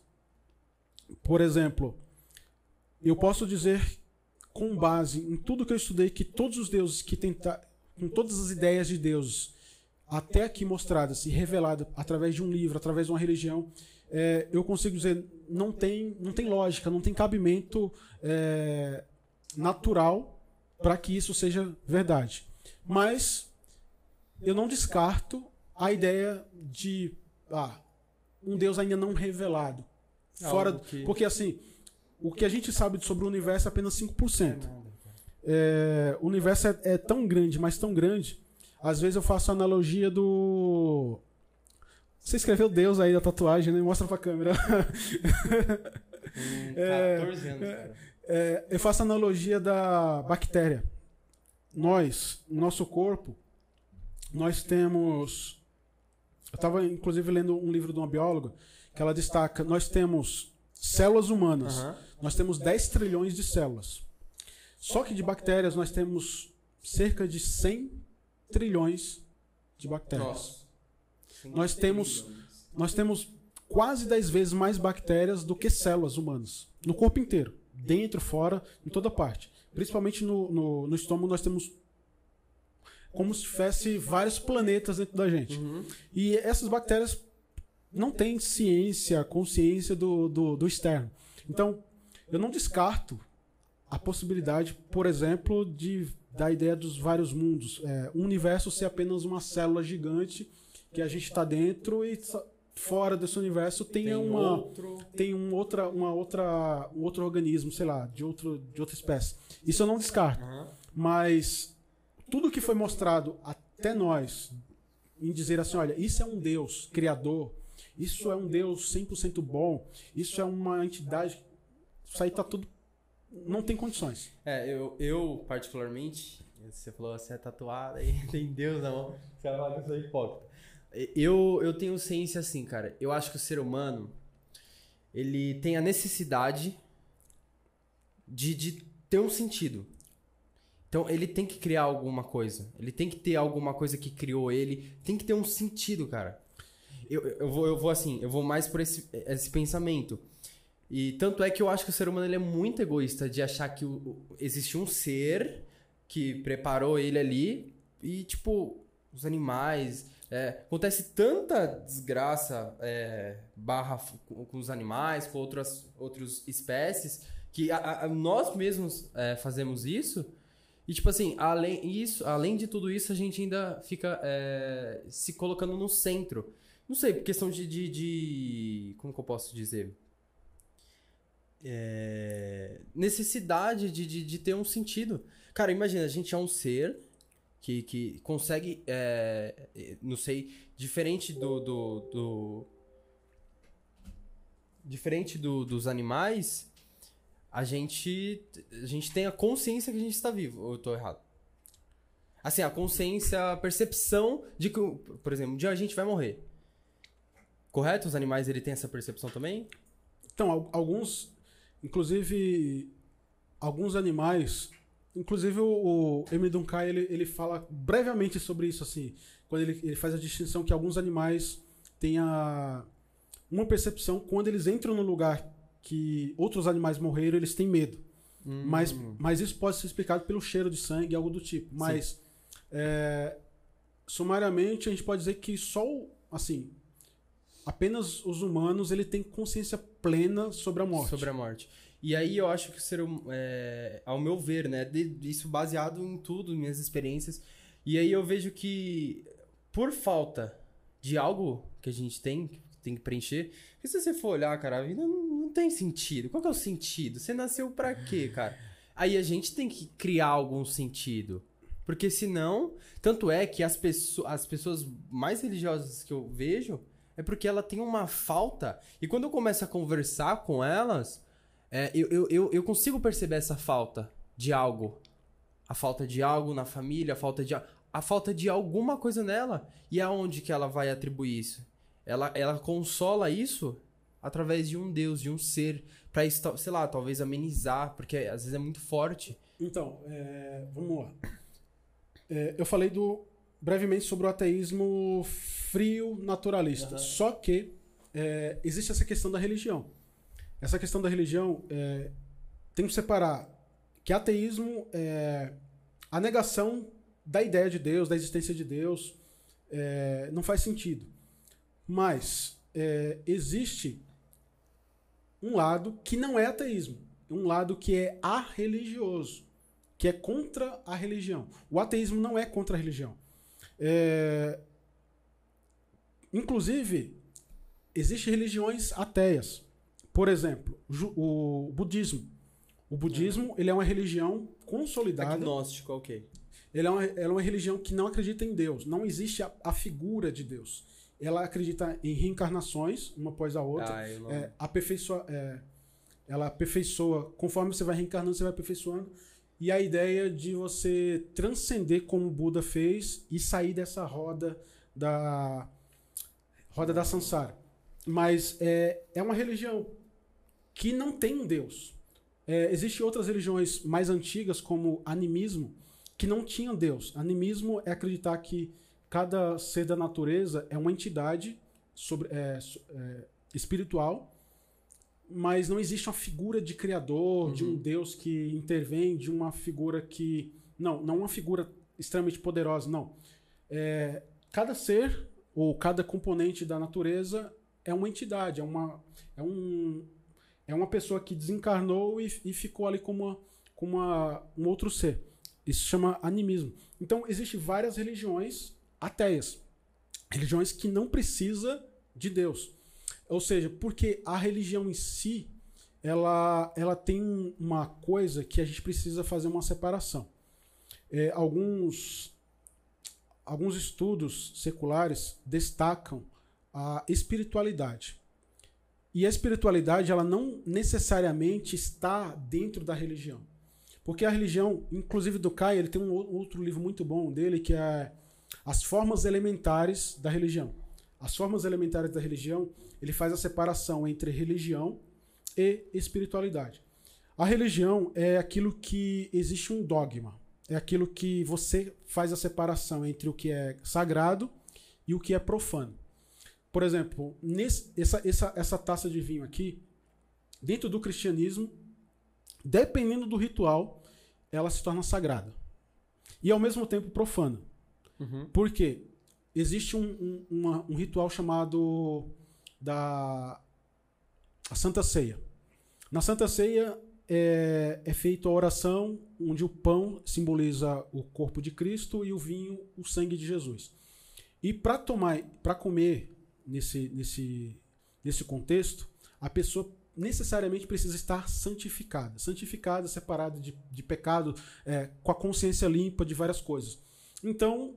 por exemplo, eu posso dizer com base em tudo que eu estudei que todos os deuses que tentar, com todas as ideias de deuses até aqui mostradas e reveladas através de um livro, através de uma religião, é, eu consigo dizer não tem não tem lógica, não tem cabimento é, natural para que isso seja verdade. Mas eu não descarto a ideia de ah, um Deus ainda não revelado. Fora, Porque assim, o que a gente sabe sobre o universo é apenas 5%. É, o universo é, é tão grande, mas tão grande. Às vezes eu faço a analogia do. Você escreveu Deus aí da tatuagem, né? Mostra pra câmera. *laughs* É, 14 anos, cara. É, eu faço a analogia da bactéria. Nós, no nosso corpo, nós temos. Eu estava, inclusive, lendo um livro de uma bióloga que ela destaca: nós temos células humanas. Aham. Nós temos 10 trilhões de células. Só que de bactérias nós temos cerca de 100 trilhões de bactérias. Nossa. Nós temos, nós temos quase 10 vezes mais bactérias do que células humanas. No corpo inteiro. Dentro, fora, em toda parte. Principalmente no, no, no estômago nós temos como se tivesse vários planetas dentro da gente. Uhum. E essas bactérias não têm ciência, consciência do, do, do externo. Então, eu não descarto a possibilidade, por exemplo, de da ideia dos vários mundos. É, um universo ser apenas uma célula gigante que a gente está dentro e fora desse universo tem, uma outro. tem um outra, uma outra, um outro organismo, sei lá, de, outro, de outra espécie. Isso eu não descarto. Aham. Mas tudo que foi mostrado até nós em dizer assim, olha, isso é um Deus criador, isso é um Deus 100% bom, isso é uma entidade, isso aí tá tudo não tem condições. É, eu, eu particularmente, você falou você é tatuado aí, *laughs* tem Deus na mão, você que eu sou hipócrita. Eu, eu tenho ciência assim, cara. Eu acho que o ser humano, ele tem a necessidade de, de ter um sentido. Então, ele tem que criar alguma coisa. Ele tem que ter alguma coisa que criou ele. Tem que ter um sentido, cara. Eu, eu, vou, eu vou assim, eu vou mais por esse, esse pensamento. E tanto é que eu acho que o ser humano ele é muito egoísta de achar que o, existe um ser que preparou ele ali e, tipo, os animais. é, acontece tanta desgraça é, barra com, com os animais, com outras, outras espécies, que a- a- nós mesmos é, fazemos isso. E, tipo assim, além, isso, além de tudo isso, a gente ainda fica é, se colocando no centro. Não sei, por questão de, de, de- Como que eu posso dizer? É, necessidade de, de, de ter um sentido. Cara, imagina, a gente é um ser que, que consegue. é, é, não sei, diferente do. do, do- diferente do- dos animais, a gente, a gente tem a consciência que a gente está vivo. Ou eu tô errado? Assim, a consciência, a percepção de que, por exemplo, um dia a gente vai morrer. Correto? Os animais ele tem essa percepção também? Então, al- alguns, inclusive, alguns animais, inclusive o, o Emile Duncan, ele, ele fala brevemente sobre isso, assim, quando ele, ele faz a distinção que alguns animais têm a, uma percepção, quando eles entram no lugar que outros animais morreram, eles têm medo. Mas, Hum. mas isso pode ser explicado pelo cheiro de sangue, algo do tipo. Mas, é, sumariamente, a gente pode dizer que só, o- assim, apenas os humanos ele tem consciência plena sobre a morte. Sobre a morte. E aí eu acho que o ser hum- é, ao meu ver, né, de- isso baseado em tudo, minhas experiências. E aí eu vejo que por falta de algo que a gente tem, que tem que preencher, porque se você for olhar, cara, a vida não, não tem sentido. Qual que é o sentido? Você nasceu pra quê, cara? Aí a gente tem que criar algum sentido. Porque senão, tanto é que as, pesso as pessoas mais religiosas que eu vejo é porque ela tem uma falta. E quando eu começo a conversar com elas, é, eu, eu, eu, eu consigo perceber essa falta de algo. A falta de algo na família, a falta de, a- falta de alguma coisa nela. E aonde que ela vai atribuir isso? Ela, ela consola isso através de um Deus, de um ser, tal- sei lá, talvez amenizar, porque às vezes é muito forte. Então, é, vamos lá. É, eu falei do brevemente sobre o ateísmo frio naturalista. Aham. Só que é, existe essa questão da religião. Essa questão da religião é, tem que separar que ateísmo é a negação da ideia de Deus, da existência de Deus, é, não faz sentido. Mas é, existe um lado que não é ateísmo, um lado que é arreligioso, que é contra a religião. O ateísmo não é contra a religião. É, inclusive, existem religiões ateias. Por exemplo, o budismo. O budismo ele é uma religião consolidada. Agnóstico, ok. Ele é, uma, ela é uma religião que não acredita em Deus. Não existe a, a figura de Deus. Ela acredita em reencarnações, uma após a outra. Ah, não... é, aperfeiçoa, é, ela aperfeiçoa, conforme você vai reencarnando, você vai aperfeiçoando. E a ideia de você transcender como Buda fez e sair dessa roda da roda da samsara. Mas é, é uma religião que não tem um Deus. É, Existem outras religiões mais antigas, como animismo, que não tinham Deus. Animismo é acreditar que cada ser da natureza é uma entidade sobre, é, é, espiritual, mas não existe uma figura de criador, Uhum. de um Deus que intervém, de uma figura que. Não, não uma figura extremamente poderosa, não. É, cada ser, ou cada componente da natureza, é uma entidade, é uma, é um, é uma pessoa que desencarnou e, e ficou ali como, uma, como uma, um outro ser. Isso se chama animismo. Então, existem várias religiões ateias. Religiões que não precisa de Deus. Ou seja, porque a religião em si, ela, ela tem uma coisa que a gente precisa fazer uma separação. É, alguns, alguns estudos seculares destacam a espiritualidade. E a espiritualidade, ela não necessariamente está dentro da religião. Porque a religião, inclusive do Caio, ele tem um ou- outro livro muito bom dele, que é As Formas Elementares da Religião. As Formas Elementares da Religião, ele faz a separação entre religião e espiritualidade. A religião é aquilo que existe um dogma. É aquilo que você faz a separação entre o que é sagrado e o que é profano. Por exemplo, nesse, essa, essa, essa taça de vinho aqui, dentro do cristianismo, dependendo do ritual, ela se torna sagrada. E ao mesmo tempo profana. Uhum. Por quê? Existe um, um, uma- um ritual chamado da Santa Ceia. Na Santa Ceia é, é feita a oração onde o pão simboliza o corpo de Cristo e o vinho o sangue de Jesus. E para tomar, para comer nesse, nesse, nesse contexto, a pessoa necessariamente precisa estar santificada. Santificada, separada de, de pecado, é, com a consciência limpa de várias coisas. Então,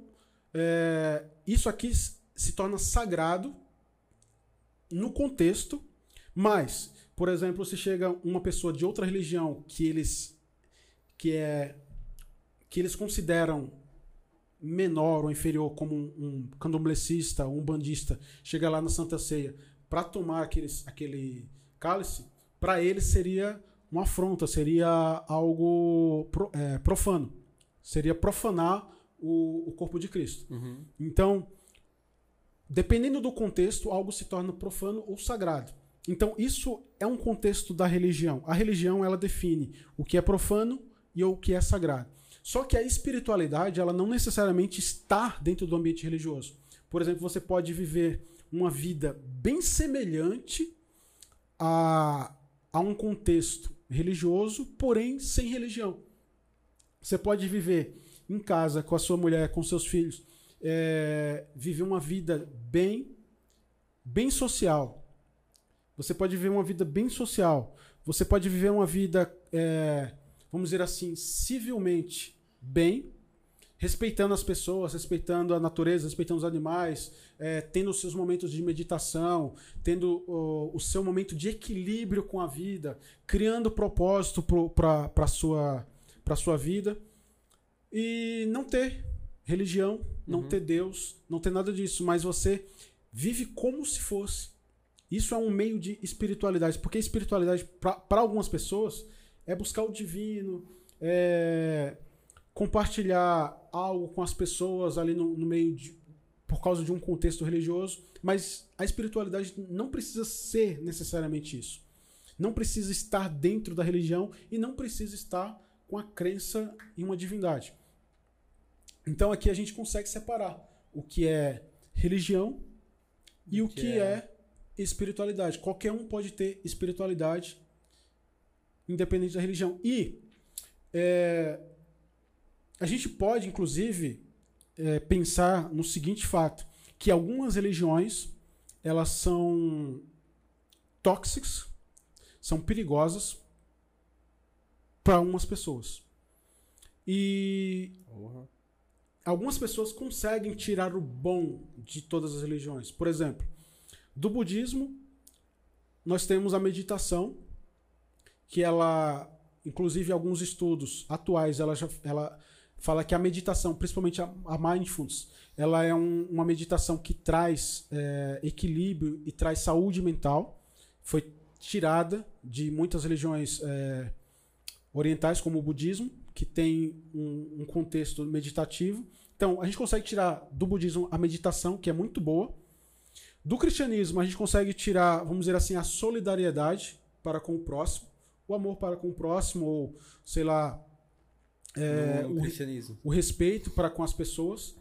é, isso aqui se torna sagrado no contexto, mas, por exemplo, se chega uma pessoa de outra religião que eles que é que eles consideram menor ou inferior como um, um candomblessista, um bandista, chega lá na Santa Ceia para tomar aqueles, aquele cálice, para eles seria uma afronta, seria algo pro- é, profano, seria profanar o, o corpo de Cristo. Uhum. Então, dependendo do contexto, algo se torna profano ou sagrado. Então, isso é um contexto da religião. A religião ela define o que é profano e o que é sagrado. Só que a espiritualidade, ela não necessariamente está dentro do ambiente religioso. Por exemplo, você pode viver uma vida bem semelhante a, a um contexto religioso, porém sem religião. Você pode viver em casa com a sua mulher, com seus filhos, é, viver uma vida bem, bem social. Você pode viver uma vida bem social. Você pode viver uma vida, é, vamos dizer assim, civilmente bem, respeitando as pessoas, respeitando a natureza, respeitando os animais, é, tendo os seus momentos de meditação, tendo o, o seu momento de equilíbrio com a vida, criando propósito para a sua, sua vida e não ter religião, não Uhum. ter Deus, não ter nada disso, mas você vive como se fosse. Isso é um meio de espiritualidade, porque espiritualidade, para algumas pessoas, é buscar o divino, é compartilhar algo com as pessoas ali no, no meio de. por causa de um contexto religioso, mas a espiritualidade não precisa ser necessariamente isso. Não precisa estar dentro da religião e não precisa estar com a crença em uma divindade. Então aqui a gente consegue separar o que é religião e o que, que é... é espiritualidade. Qualquer um pode ter espiritualidade independente da religião. E é, a gente pode, inclusive, é, pensar no seguinte fato, que algumas religiões elas são tóxicas, são perigosas para algumas pessoas. E Porra. Algumas pessoas conseguem tirar o bom de todas as religiões. Por exemplo, do budismo, nós temos a meditação, que ela, inclusive alguns estudos atuais, ela, já, ela fala que a meditação, principalmente a, mindfulness, ela é um- uma meditação que traz é, equilíbrio e traz saúde mental. Foi tirada de muitas religiões é, orientais, como o budismo, que tem um, um contexto meditativo. Então, a gente consegue tirar do budismo a meditação, que é muito boa. Do cristianismo, a gente consegue tirar, vamos dizer assim, a solidariedade para com o próximo, o amor para com o próximo, ou sei lá, é, no o, cristianismo. o respeito para com as pessoas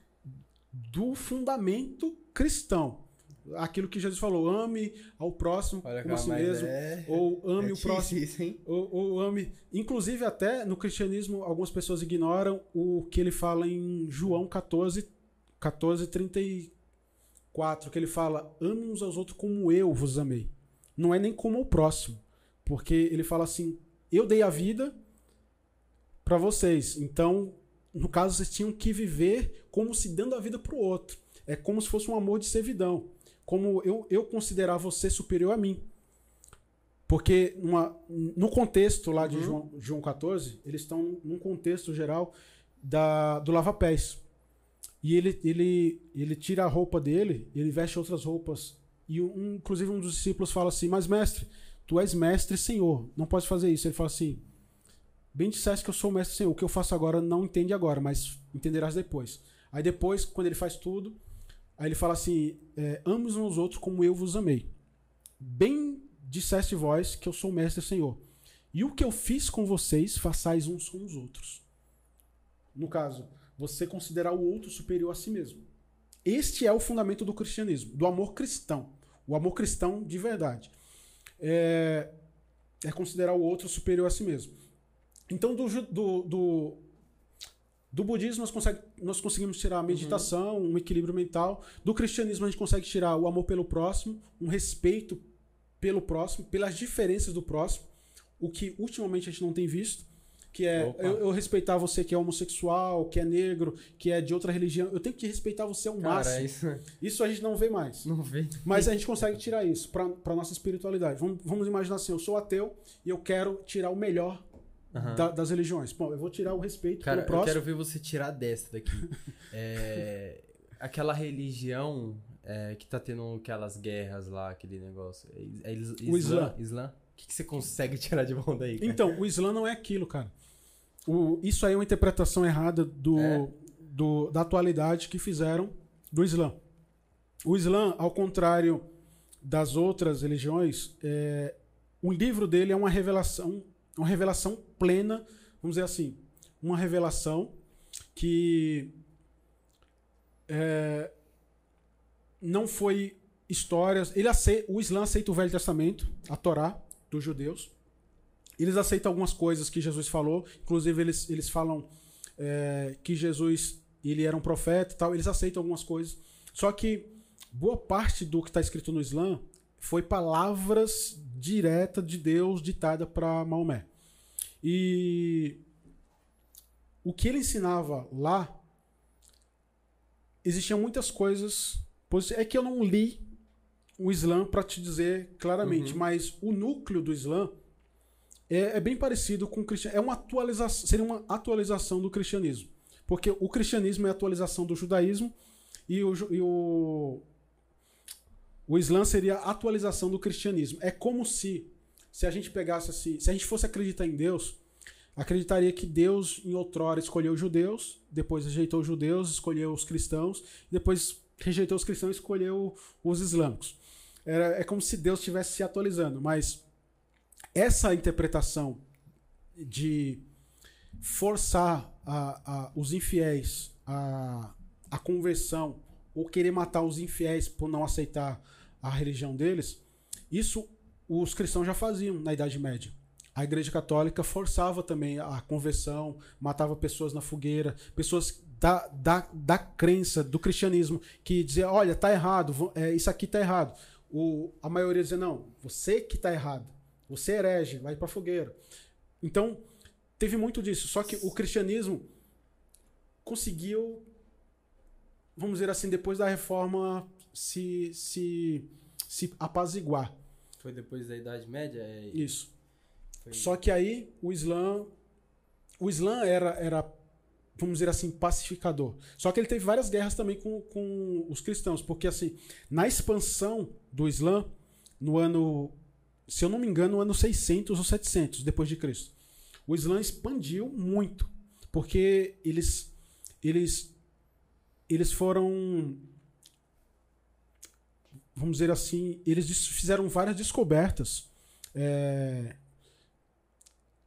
do fundamento cristão. Aquilo que Jesus falou, ame ao próximo Olha, como a si mesmo, é... ou *laughs* ame é o próximo isso, ou, ou ame. Inclusive, até no cristianismo, algumas pessoas ignoram o que ele fala em João 14, 14 34, que ele fala: ame uns aos outros como eu vos amei. Não é nem como o próximo. Porque ele fala assim: eu dei a vida para vocês. Então, no caso, vocês tinham que viver como se dando a vida para o outro. É como se fosse um amor de servidão. Como eu, eu considerar você superior a mim. Porque numa- no contexto lá de Uhum. João, João 14, eles estão num contexto geral da, do lava-pés. E ele, ele, ele tira a roupa dele, ele veste outras roupas. E um, inclusive um dos discípulos fala assim: Mas mestre, tu és mestre e senhor, não pode fazer isso. Ele fala assim: Bem disseste que eu sou mestre e senhor, o que eu faço agora não entende agora, mas entenderás depois. Aí depois, quando ele faz tudo, aí ele fala assim: é, Ame uns outros como eu vos amei. Bem disseste vós que eu sou mestre senhor. E o que eu fiz com vocês, façais uns com os outros. No caso, você considerar o outro superior a si mesmo. Este é o fundamento do cristianismo, do amor cristão. O amor cristão de verdade. É, é considerar o outro superior a si mesmo. Então, do, do, do, do budismo, nós, consegue, nós conseguimos tirar a meditação, um equilíbrio mental. Do cristianismo, a gente consegue tirar o amor pelo próximo, um respeito pelo próximo, pelas diferenças do próximo, o que ultimamente a gente não tem visto. Que é eu, eu respeitar você que é homossexual, que é negro, que é de outra religião. Eu tenho que respeitar você ao Cara, máximo. isso Isso a gente não vê mais. não vê. Mas a gente consegue tirar isso pra nossa espiritualidade. Vamos, vamos imaginar assim: eu sou ateu e eu quero tirar o melhor Aham. da- das religiões. Bom, eu vou tirar o respeito Cara, pelo eu próximo. quero ver você tirar dessa daqui. *laughs* É, aquela religião é, que tá tendo aquelas guerras lá, aquele negócio. É, é is- O Islã. Islã? O que, que você consegue *laughs* tirar de bom daí? cara? Então, o Islã não é aquilo, cara. O- isso aí é uma interpretação errada do, É? do- da atualidade que fizeram do Islã. O Islã, ao contrário das outras religiões, é, o livro dele é uma revelação, uma revelação plena, vamos dizer assim, uma revelação que é, não foi histórias. Ele aceita, o Islã aceita o Velho Testamento, a Torá dos judeus. Eles aceitam algumas coisas que Jesus falou, inclusive eles, eles falam é, que Jesus ele era um profeta e tal. Eles aceitam algumas coisas. Só que boa parte do que está escrito no Islã foi palavras diretas de Deus ditada para Maomé. E o que ele ensinava lá existiam muitas coisas. É que eu não li o Islã para te dizer claramente, Uhum. mas o núcleo do Islã é, é bem parecido com o cristianismo. É uma atualização, seria uma atualização do cristianismo, porque o cristianismo é a atualização do judaísmo e o, e o o Islã seria a atualização do cristianismo. É como se se a gente pegasse assim, se a gente fosse acreditar em Deus, acreditaria que Deus em outrora escolheu os judeus, depois rejeitou os judeus, escolheu os cristãos, depois rejeitou os cristãos escolheu os islâmicos. Era, é como se Deus estivesse se atualizando, mas essa interpretação de forçar a- a- os infiéis a, a conversão ou querer matar os infiéis por não aceitar a religião deles, isso os cristãos já faziam na Idade Média. A Igreja Católica forçava também a conversão, matava pessoas na fogueira, pessoas da, da, da crença, do cristianismo, que dizia, olha, tá errado, é, isso aqui tá errado. O, a maioria dizia, não, você que tá errado, você herege, vai pra fogueira. Então, teve muito disso. Só que o cristianismo conseguiu, vamos dizer assim, depois da reforma, se, se, se apaziguar. Foi depois da Idade Média? É, Isso. foi- Só que aí o Islã. O Islã era, era, vamos dizer assim, pacificador. Só que ele teve várias guerras também com, com os cristãos. Porque, assim, na expansão do Islã, no ano. Se eu não me engano, no ano 600 ou 700 depois de Cristo, o Islã expandiu muito. Porque eles. Eles. Eles foram. Vamos dizer assim, eles fizeram várias descobertas. É,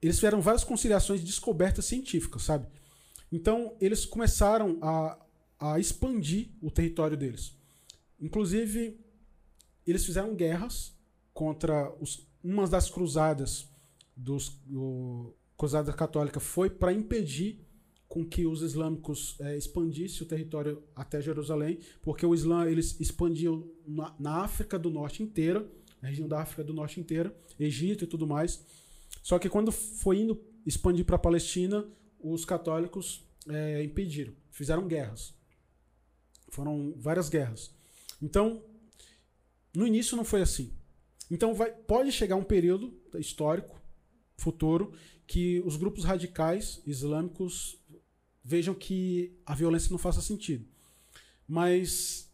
eles fizeram várias conciliações de descobertas científicas, sabe? Então, eles começaram a, a expandir o território deles. Inclusive, eles fizeram guerras contra os, uma das cruzadas dos do, cruzada católica foi para impedir com que os islâmicos eh, expandissem o território até Jerusalém, porque o Islã eles expandiam na, na África do Norte inteira, na região da África do Norte inteira, Egito e tudo mais. Só que quando foi indo expandir para a Palestina, os católicos eh, impediram, fizeram guerras. Foram várias guerras. Então, no início não foi assim. Então vai, pode chegar um período histórico, futuro, que os grupos radicais islâmicos vejam que a violência não faça sentido. Mas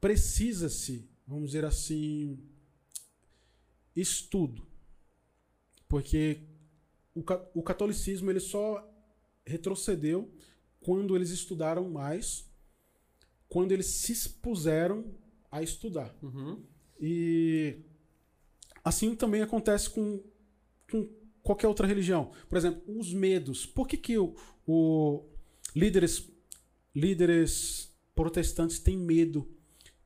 precisa-se, vamos dizer assim, estudo. Porque o, o catolicismo ele só retrocedeu quando eles estudaram mais, quando eles se expuseram a estudar. Uhum. E assim também acontece com, com qualquer outra religião. Por exemplo, os medos. Por que, que o, o líderes, líderes protestantes têm medo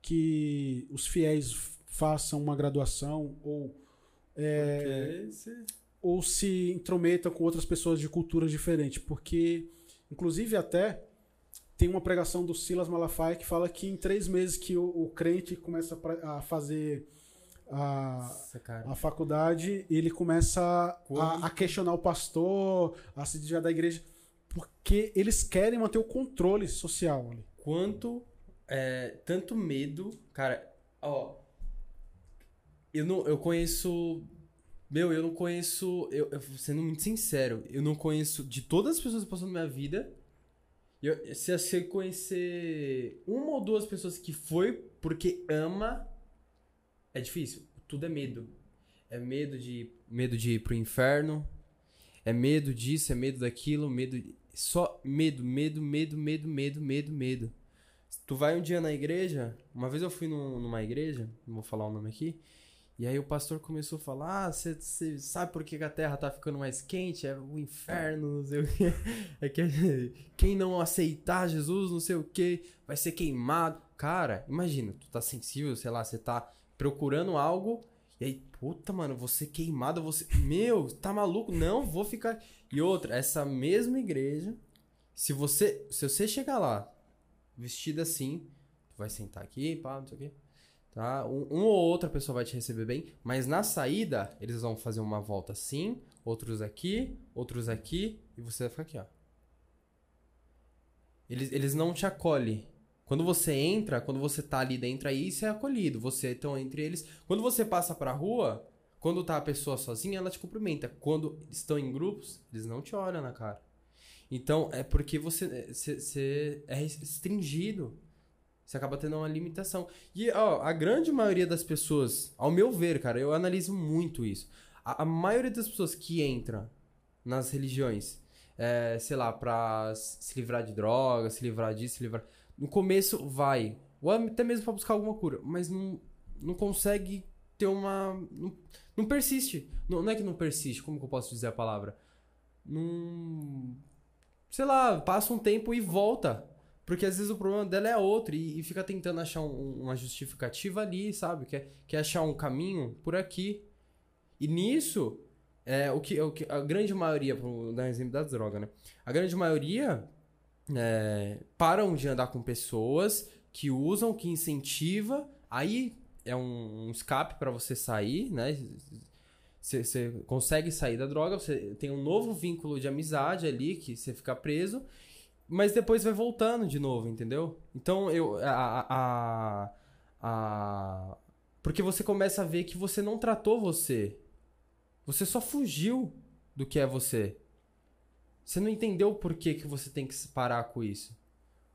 que os fiéis façam uma graduação ou, é, ou se intrometam com outras pessoas de culturas diferentes? Porque, inclusive, até tem uma pregação do Silas Malafaia que fala que em três meses que o, o crente começa a fazer a, Nossa, a faculdade, ele começa a, a questionar o pastor, a se desviar da igreja, porque eles querem manter o controle social ali. Quanto. É, tanto medo. Cara, ó. Eu não. Eu conheço. Meu, eu não conheço. Eu, eu- sendo muito sincero, eu não conheço. De todas as pessoas que passou na minha vida. Eu, se você conhecer uma ou duas pessoas que foi porque ama, é difícil. Tudo é medo. É medo de medo de ir pro inferno. É medo disso, é medo daquilo, medo. Só medo, medo, medo, medo, medo, medo, medo. Tu vai um dia na igreja. Uma vez eu fui num- numa igreja, não vou falar o nome aqui. E aí o pastor começou a falar: Ah, você sabe por que a terra tá ficando mais quente? É o inferno, não sei o quê. *laughs* É que quem não aceitar Jesus, não sei o quê, vai ser queimado. Cara, imagina, tu tá sensível, sei lá, você tá procurando algo. E aí, puta, mano, você queimado, você. Meu, tá maluco? Não, vou ficar. E outra, essa mesma igreja, se você. Se você chegar lá, vestido assim, vai sentar aqui, pá, não sei o quê. Tá? Um, uma ou outra pessoa vai te receber bem, mas na saída, eles vão fazer uma volta assim, outros aqui, outros aqui, e você vai ficar aqui, ó. Eles, eles não te acolhem. Quando você entra, quando você tá ali dentro, aí você é acolhido. Você então entre eles. Quando você passa pra rua, quando tá a pessoa sozinha, ela te cumprimenta. Quando estão em grupos, eles não te olham na cara. Então, é porque você, você é restringido. Você acaba tendo uma limitação. E, ó, a grande maioria das pessoas, ao meu ver, cara, eu analiso muito isso. A, a maioria das pessoas que entra nas religiões, é, sei lá, pra se livrar de drogas, se livrar disso, se livrar. No começo vai ou até mesmo pra buscar alguma cura, mas não, não consegue ter uma. Não, não persiste. Não, não é que não persiste, como que eu posso dizer a palavra? Não. Sei lá, passa um tempo e volta. Porque às vezes o problema dela é outro e, e fica tentando achar um- uma justificativa ali, sabe? Quer, quer achar um caminho por aqui. E nisso, é, o, que, o que a grande maioria, vou dar um exemplo das drogas, né? A grande maioria é, param de andar com pessoas que usam, que incentiva, aí é um, um escape pra você sair, né? Você consegue sair da droga, você tem um novo vínculo de amizade ali, que você fica preso, mas depois vai voltando de novo, entendeu? Então eu. A, a, a- porque você começa a ver que você não tratou você. Você só fugiu do que é você. Você não entendeu por que, que você tem que parar com isso.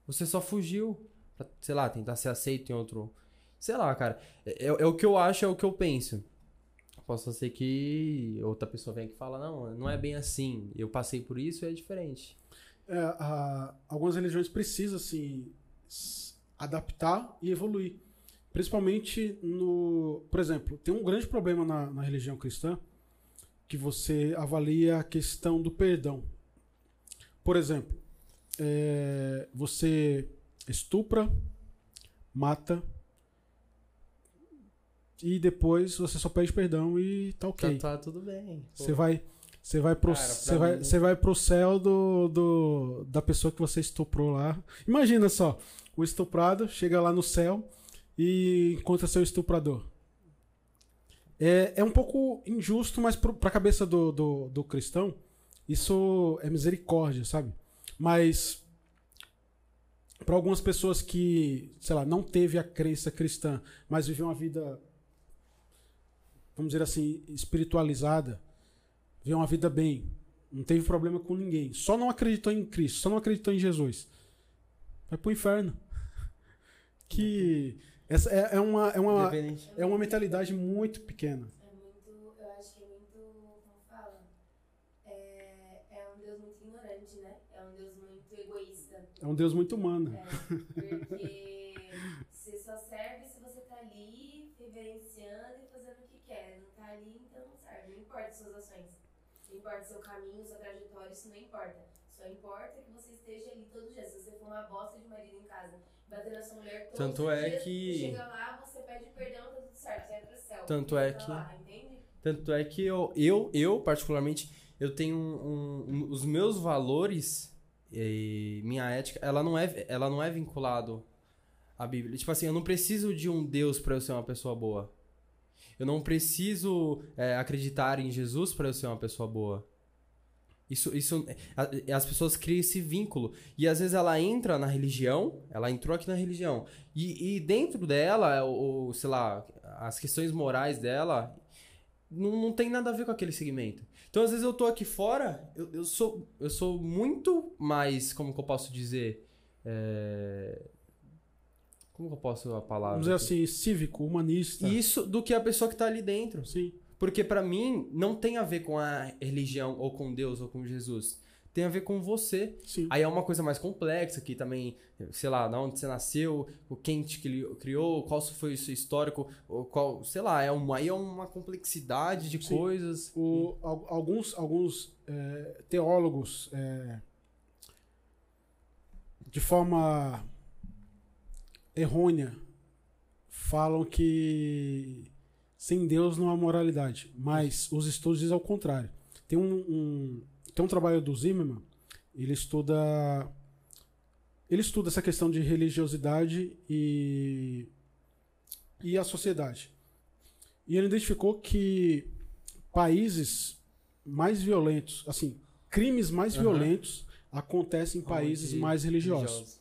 Você só fugiu pra, sei lá, tentar ser aceito em outro. Sei lá, cara. É, é o que eu acho, é o que eu penso. Posso ser que outra pessoa venha aqui e fala, não, não é bem assim. Eu passei por isso e é diferente. É, a- algumas religiões precisam se s- adaptar e evoluir. Principalmente no. Por exemplo, tem um grande problema na, na religião cristã que você avalia a questão do perdão. Por exemplo, é, você estupra, mata e depois você só pede perdão e tá ok. Tá, tá tudo bem. Você vai, você vai pro, você vai, você vai pro céu do, do da pessoa que você estuprou lá. Imagina só, o estuprado chega lá no céu e encontra seu estuprador. É, é um pouco injusto, mas pro, pra cabeça do, do, do cristão, isso é misericórdia, sabe? Mas para algumas pessoas que, sei lá, não teve a crença cristã, mas viveu uma vida, vamos dizer assim, espiritualizada, viveu uma vida bem, não teve problema com ninguém, só não acreditou em Cristo, só não acreditou em Jesus, vai pro inferno. Que essa é, é uma é uma é uma mentalidade muito pequena. É muito, eu acho que é muito, como fala? É, é um Deus muito ignorante, né? É um Deus muito egoísta. É um Deus muito humano. É, porque você só serve se você tá ali reverenciando e fazendo o que quer. Não tá ali, então não serve. Não importa as suas ações. Não importa seu caminho, sua trajetória, isso não importa. Só importa que você esteja ali todos os dias. Se você for uma bosta de marido em casa, bater na sua mulher todos Tanto os é que- chega lá, você pede perdão, tá tudo certo, você vai pro céu. Tanto Você é tá que- Lá, entende? Tanto é que eu, eu, eu particularmente, eu tenho um, um- os meus valores e minha ética, ela não é, ela não é vinculado à Bíblia. Tipo assim, eu não preciso de um Deus para eu ser uma pessoa boa. Eu não preciso é, acreditar em Jesus para eu ser uma pessoa boa. Isso, isso, as pessoas criam esse vínculo. E às vezes ela entra na religião, ela entrou aqui na religião. E, e dentro dela, ou, sei lá, as questões morais dela não, não tem nada a ver com aquele segmento. Então, às vezes, eu tô aqui fora, eu, eu, sou, eu sou muito mais, como que eu posso dizer? É, Como que eu posso a palavra? Vamos dizer assim, cívico, humanista. Isso do que a pessoa que tá ali dentro. Sim. Porque pra mim não tem a ver com a religião ou com Deus ou com Jesus. Tem a ver com você. Sim. Aí é uma coisa mais complexa que também, sei lá, da onde você nasceu, o quem te cri- criou, qual foi o seu histórico, qual, sei lá, é uma, aí é uma complexidade de Sim. coisas. O- al- alguns alguns é, teólogos, é, de forma errônea, falam que sem Deus não há moralidade. Mas os estudos dizem ao contrário. Tem um, um- tem um trabalho do Zimmerman, ele estuda ele estuda essa questão de religiosidade e e a sociedade. E ele identificou que países mais violentos, assim, crimes mais Aham. violentos acontecem em países mais religiosos.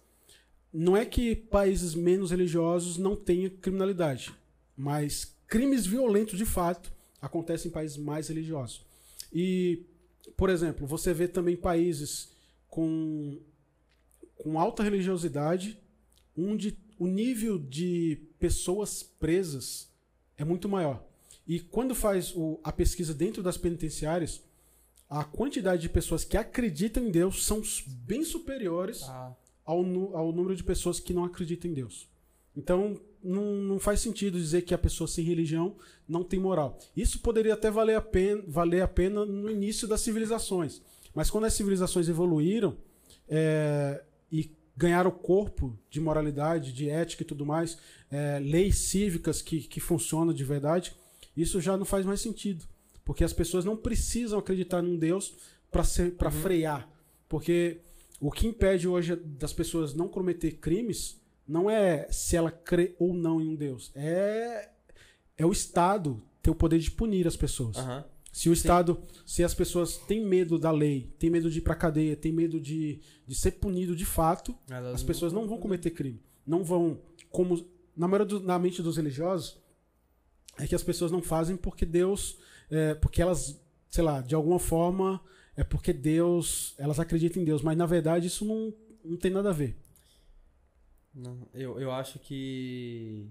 Não é que países menos religiosos não tenham criminalidade, mas crimes violentos de fato acontecem em países mais religiosos. E, por exemplo, você vê também países com, com alta religiosidade, onde o nível de pessoas presas é muito maior. E quando faz o- a pesquisa dentro das penitenciárias, a quantidade de pessoas que acreditam em Deus são bem superiores Ah, ao, ao número de pessoas que não acreditam em Deus. Então, não, não faz sentido dizer que a pessoa sem religião não tem moral. Isso poderia até valer a pena, valer a pena no início das civilizações. Mas quando as civilizações evoluíram é, e ganharam corpo de moralidade, de ética e tudo mais, é, leis cívicas que, que funcionam de verdade, isso já não faz mais sentido. Porque as pessoas não precisam acreditar num Deus para uhum. frear. Porque o que impede hoje das pessoas não cometer crimes não é se ela crê ou não em um Deus. É, é o Estado ter o poder de punir as pessoas. Uhum. Se o Sim. Estado, se as pessoas têm medo da lei, têm medo de ir pra cadeia, têm medo de, de ser punido de fato, Elas as pessoas não vão cometer crime. Não vão, como na, maioria do, na mente dos religiosos, é que as pessoas não fazem porque Deus, é, porque elas, sei lá, de alguma forma, é porque Deus, elas acreditam em Deus, mas na verdade isso não, não tem nada a ver. Não, eu, eu acho que.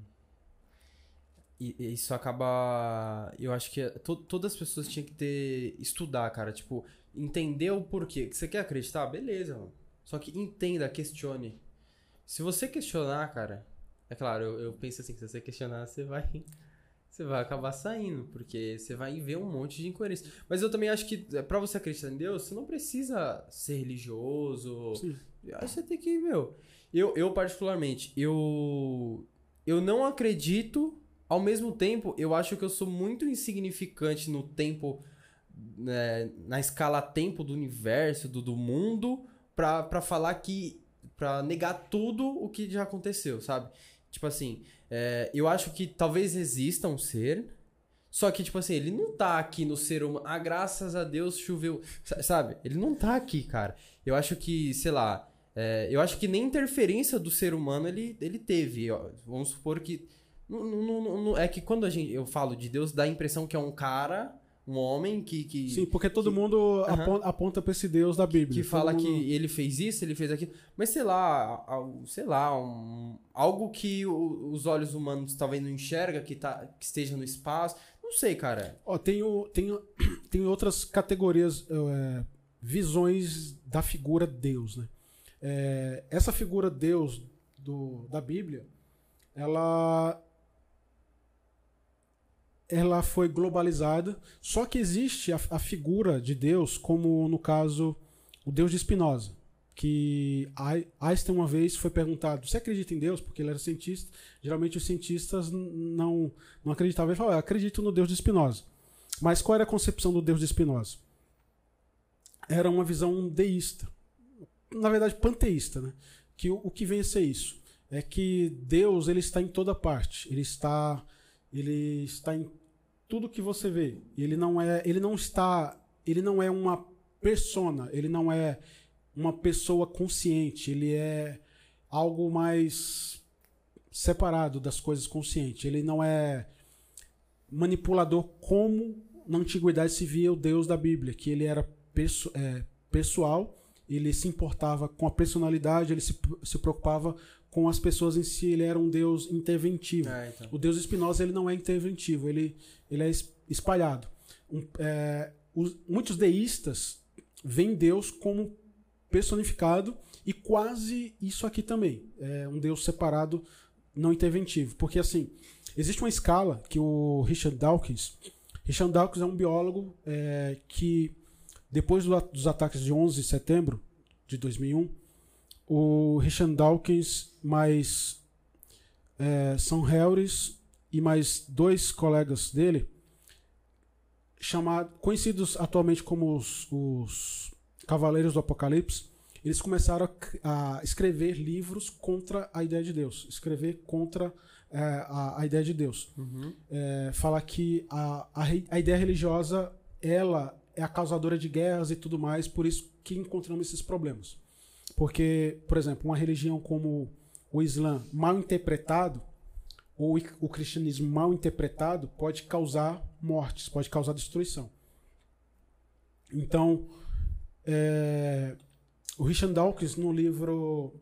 Isso acaba. Eu acho que to, todas as pessoas tinham que ter. estudar, cara. Tipo, entender o porquê. Você quer acreditar? Beleza, mano. Só que entenda, questione. Se você questionar, cara. É claro, eu, eu penso assim: que se você questionar, você vai. *laughs* Você vai acabar saindo, porque você vai ver um monte de incoerência. Mas eu também acho que, é, para você acreditar em Deus, você não precisa ser religioso. Sim. Eu acho que você tem que, meu. Eu, eu particularmente, eu eu não acredito, ao mesmo tempo, eu acho que eu sou muito insignificante no tempo né, na escala tempo do universo, do, do mundo, pra, falar que pra negar tudo o que já aconteceu, sabe? Tipo assim, é, eu acho que talvez exista um ser, só que, tipo assim, ele não tá aqui no ser humano. Ah, graças a Deus choveu. Sabe? Ele não tá aqui, cara. Eu acho que, sei lá, é, eu acho que nem interferência do ser humano ele, ele teve. Ó. Vamos supor que. Não, não, não, é que quando a gente, eu falo de Deus, dá a impressão que é um cara, um homem que. que Sim, porque todo que, mundo aponta, aponta pra esse Deus da Bíblia. Que fala mundo... que ele fez isso, ele fez aquilo. Mas sei lá, sei lá, um, algo que o, os olhos humanos talvez não enxerga, que, tá, que esteja no espaço. Não sei, cara. Ó, tem, tem, *clears throat* tem outras categorias, é, visões da figura Deus, né? É, essa figura Deus do, da Bíblia, ela ela foi globalizada, só que existe a, a, figura de Deus, como no caso o Deus de Spinoza, que Einstein uma vez foi perguntado: "Você acredita em Deus?" Porque ele era cientista. Geralmente os cientistas não não acreditavam. Ele falou: "Acredito no Deus de Spinoza." Mas qual era a concepção do Deus de Spinoza? Era uma visão deísta na verdade, panteísta, né? Que o, o, que vem a ser isso? É que Deus ele está em toda parte. Ele está, ele está em tudo que você vê. Ele não é, ele não está, ele não é uma persona. Ele não é uma pessoa consciente. Ele é algo mais separado das coisas conscientes. Ele não é manipulador como na antiguidade se via o Deus da Bíblia, que ele era perso é, pessoal ele se importava com a personalidade, ele se, se preocupava com as pessoas em si, ele era um Deus interventivo. É, então. O Deus Espinosa ele não é interventivo, ele, ele é espalhado. Um, é, os, muitos deístas veem Deus como personificado e quase isso aqui também, é um Deus separado, não interventivo. Porque assim, existe uma escala que o Richard Dawkins, Richard Dawkins é um biólogo é, que depois do, dos ataques de 11 de setembro de 2001, o Richard Dawkins mais é, Sam Harris e mais dois colegas dele, chamado, conhecidos atualmente como os, os Cavaleiros do Apocalipse, eles começaram a, a, escrever livros contra a ideia de Deus, escrever contra é, a, a, ideia de Deus. Uhum. É, falar que a, a, a ideia religiosa ela é a causadora de guerras e tudo mais, por isso que encontramos esses problemas. Porque, por exemplo, uma religião como o Islã mal interpretado, ou o cristianismo mal interpretado, pode causar mortes, pode causar destruição. Então, é, o Richard Dawkins, no livro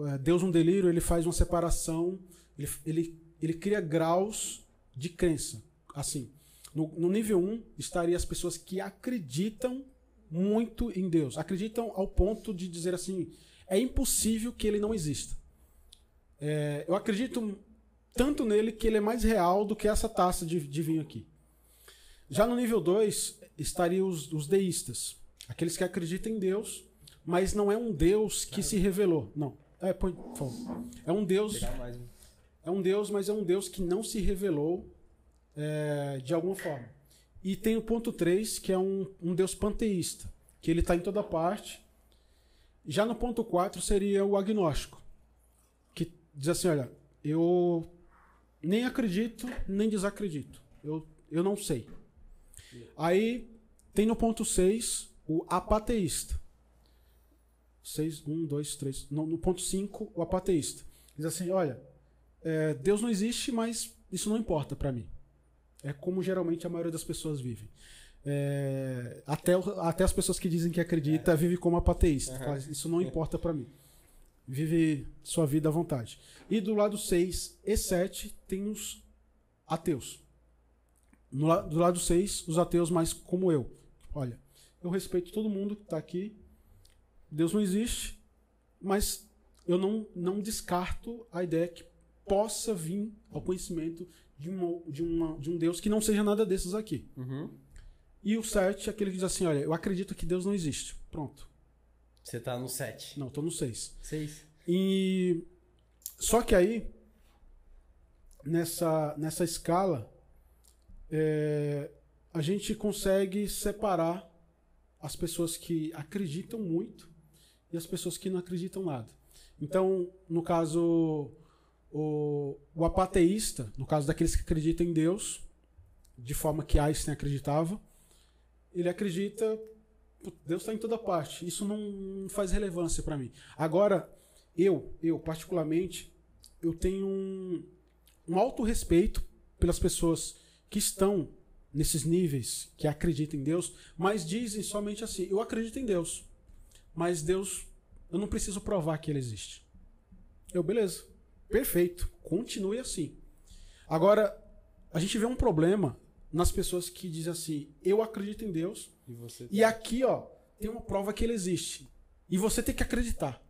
é, Deus um Delírio, ele faz uma separação, ele, ele, ele cria graus de crença. Assim, no, no nível 1 estaria as pessoas que acreditam muito em Deus. Acreditam ao ponto de dizer assim: é impossível que ele não exista. É, eu acredito tanto nele que ele é mais real do que essa taça de, de vinho aqui. Já no nível 2, estariam os, os deístas. Aqueles que acreditam em Deus, mas não é um Deus que se revelou. Não. É, põe. É um Deus. Um. É um Deus, mas é um Deus que não se revelou é, de alguma forma. E tem o ponto 3, que é um, um Deus panteísta, que ele está em toda parte. Já no ponto 4 seria o agnóstico, que diz assim: olha, eu nem acredito, nem desacredito. Eu, eu não sei. Aí tem no ponto 6 o apateísta. 6, 1, 2, 3. No, ponto 5, o apateísta. Diz assim: olha, é, Deus não existe, mas isso não importa para mim. É como geralmente a maioria das pessoas vivem. É, até, até as pessoas que dizem que acredita vivem como apateísta. Uhum. Fala, Isso não importa para mim. Vive sua vida à vontade. E do lado 6 e 7 tem os ateus. No, do lado 6, os ateus mais como eu. Olha, eu respeito todo mundo que está aqui. Deus não existe, mas eu não, não descarto a ideia que possa vir ao conhecimento de, uma, de, uma, de um Deus que não seja nada desses aqui. Uhum. E o 7 é aquele que diz assim: olha, eu acredito que Deus não existe. Pronto. Você tá no 7. Não, tô no 6. 6. E só que aí nessa nessa escala é, a gente consegue separar as pessoas que acreditam muito e as pessoas que não acreditam nada. Então, no caso o, o apateísta, no caso daqueles que acreditam em Deus, de forma que Einstein acreditava, ele acredita "Putz, Deus está em toda parte. Isso não, não faz relevância para mim. Agora, eu, eu particularmente, eu tenho um, um alto respeito pelas pessoas que estão nesses níveis, que acreditam em Deus, mas dizem somente assim: eu acredito em Deus, mas Deus, eu não preciso provar que ele existe. Eu, beleza, perfeito, continue assim. Agora, a gente vê um problema nas pessoas que dizem assim: eu acredito em Deus, E você e aqui, ó, tem uma prova que ele existe. E você tem que acreditar.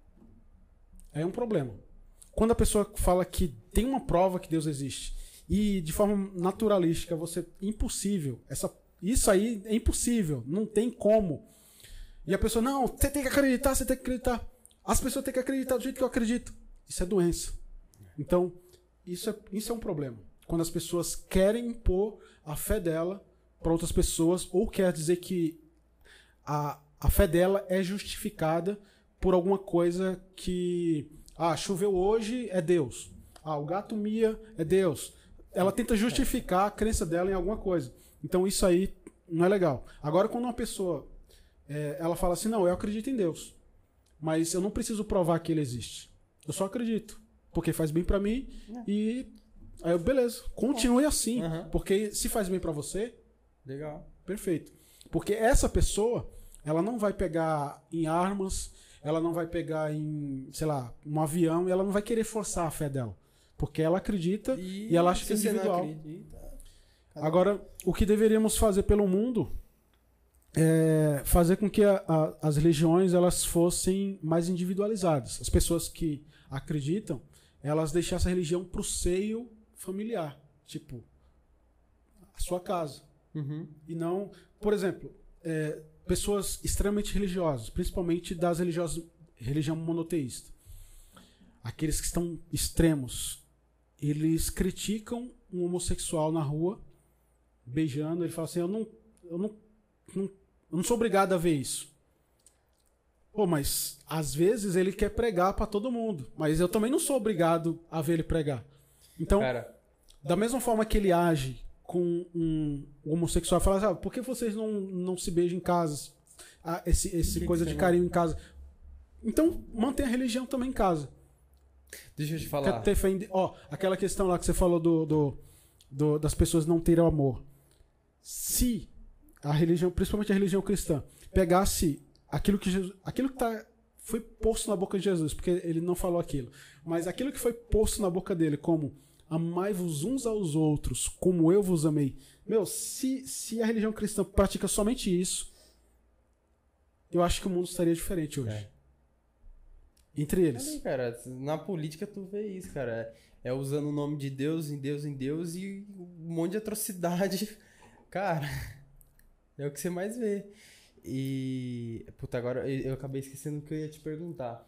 É um problema. Quando a pessoa fala que tem uma prova que Deus existe e de forma naturalística você impossível, essa isso aí é impossível, não tem como. E a pessoa não, você tem que acreditar, você tem que acreditar. As pessoas têm que acreditar do jeito que eu acredito. Isso é doença. Então, isso é, isso é um problema. Quando as pessoas querem impor a fé dela para outras pessoas, ou quer dizer que a, a fé dela é justificada por alguma coisa que. Ah, choveu hoje é Deus. Ah, o gato mia é Deus. Ela tenta justificar a crença dela em alguma coisa. Então isso aí não é legal. Agora, quando uma pessoa é, ela fala assim, não, eu acredito em Deus, mas eu não preciso provar que ele existe. Eu só acredito, porque faz bem pra mim e aí eu, beleza, continue assim, Aham. porque se faz bem pra você, Legal. Perfeito. Porque essa pessoa, ela não vai pegar em armas, ela não vai pegar em, sei lá, um avião, e ela não vai querer forçar a fé dela. Porque ela acredita e, ela acha que é individual. acredita, Agora, o que deveríamos fazer pelo mundo é fazer com que a- a- as religiões elas fossem mais individualizadas. As pessoas que acreditam, elas deixassem a religião pro seio familiar, tipo a sua casa Uhum. e não, por exemplo, é, pessoas extremamente religiosas, principalmente das religiosas, religião monoteísta. Aqueles que estão extremos, eles criticam um homossexual na rua, beijando, ele fala assim, eu não, eu não, não, eu não sou obrigado a ver isso. Pô, mas às vezes ele quer pregar para todo mundo, mas eu também não sou obrigado a ver ele pregar. Então, Cara, da mesma forma que ele age com um homossexual, fala, sabe, por que vocês não, não se beijam em casa? Ah, esse esse que coisa que de carinho em casa. Então, mantém a religião também em casa. deixa eu te Quer falar. ter fé em- Ó, aquela questão lá que você falou do, do, do- das pessoas não terem amor. Se a religião, principalmente a religião cristã, pegasse aquilo que Jesus, aquilo que tá, foi posto na boca de Jesus, porque ele não falou aquilo, mas aquilo que foi posto na boca dele, como amai-vos uns aos outros, como eu vos amei. Meu, se, se a religião cristã pratica somente isso, eu acho que o mundo estaria diferente hoje. É. entre eles. Cara, na política tu vê isso, cara. É usando o nome de Deus em Deus em Deus e um monte de atrocidade. *laughs* Cara, é o que você mais vê. E. Puta, agora eu acabei esquecendo o que eu ia te perguntar.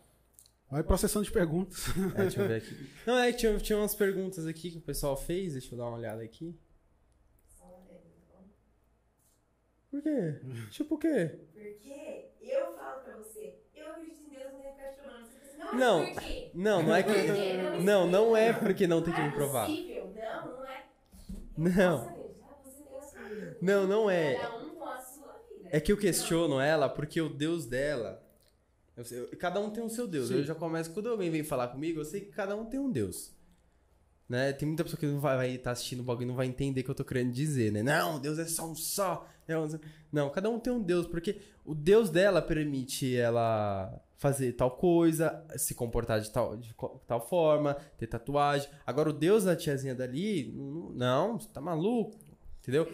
Vai processando de perguntas. É, deixa eu ver *laughs* aqui. Não, é que tinha, tinha umas perguntas aqui que o pessoal fez, deixa eu dar uma olhada aqui. Só uma pergunta, bom? Por quê? *laughs* Tipo o quê? Porque eu falo pra você, eu acredito em Deus, não tenho que ficar. Você pensa, não, Não. mas por quê? Não, não é que. Não, não é porque não tem que me provar. Não é possível. Não, não é. Não. Ah. Não, não é. Cada um com a sua vida. É que eu questiono ela porque o Deus dela. sei- cada um tem o seu Deus. Sim. Eu já começo, quando alguém vem falar comigo, eu sei que cada um tem um Deus. Né? Tem muita pessoa que não vai estar assistindo o bagulho e não vai entender o que eu tô querendo dizer, né? Não, Deus é só um só. é um- Não, cada um tem um Deus, porque o Deus dela permite ela fazer tal coisa, se comportar de tal, de tal forma, ter tatuagem. Agora, o Deus da tiazinha dali, não, não, você tá maluco, entendeu?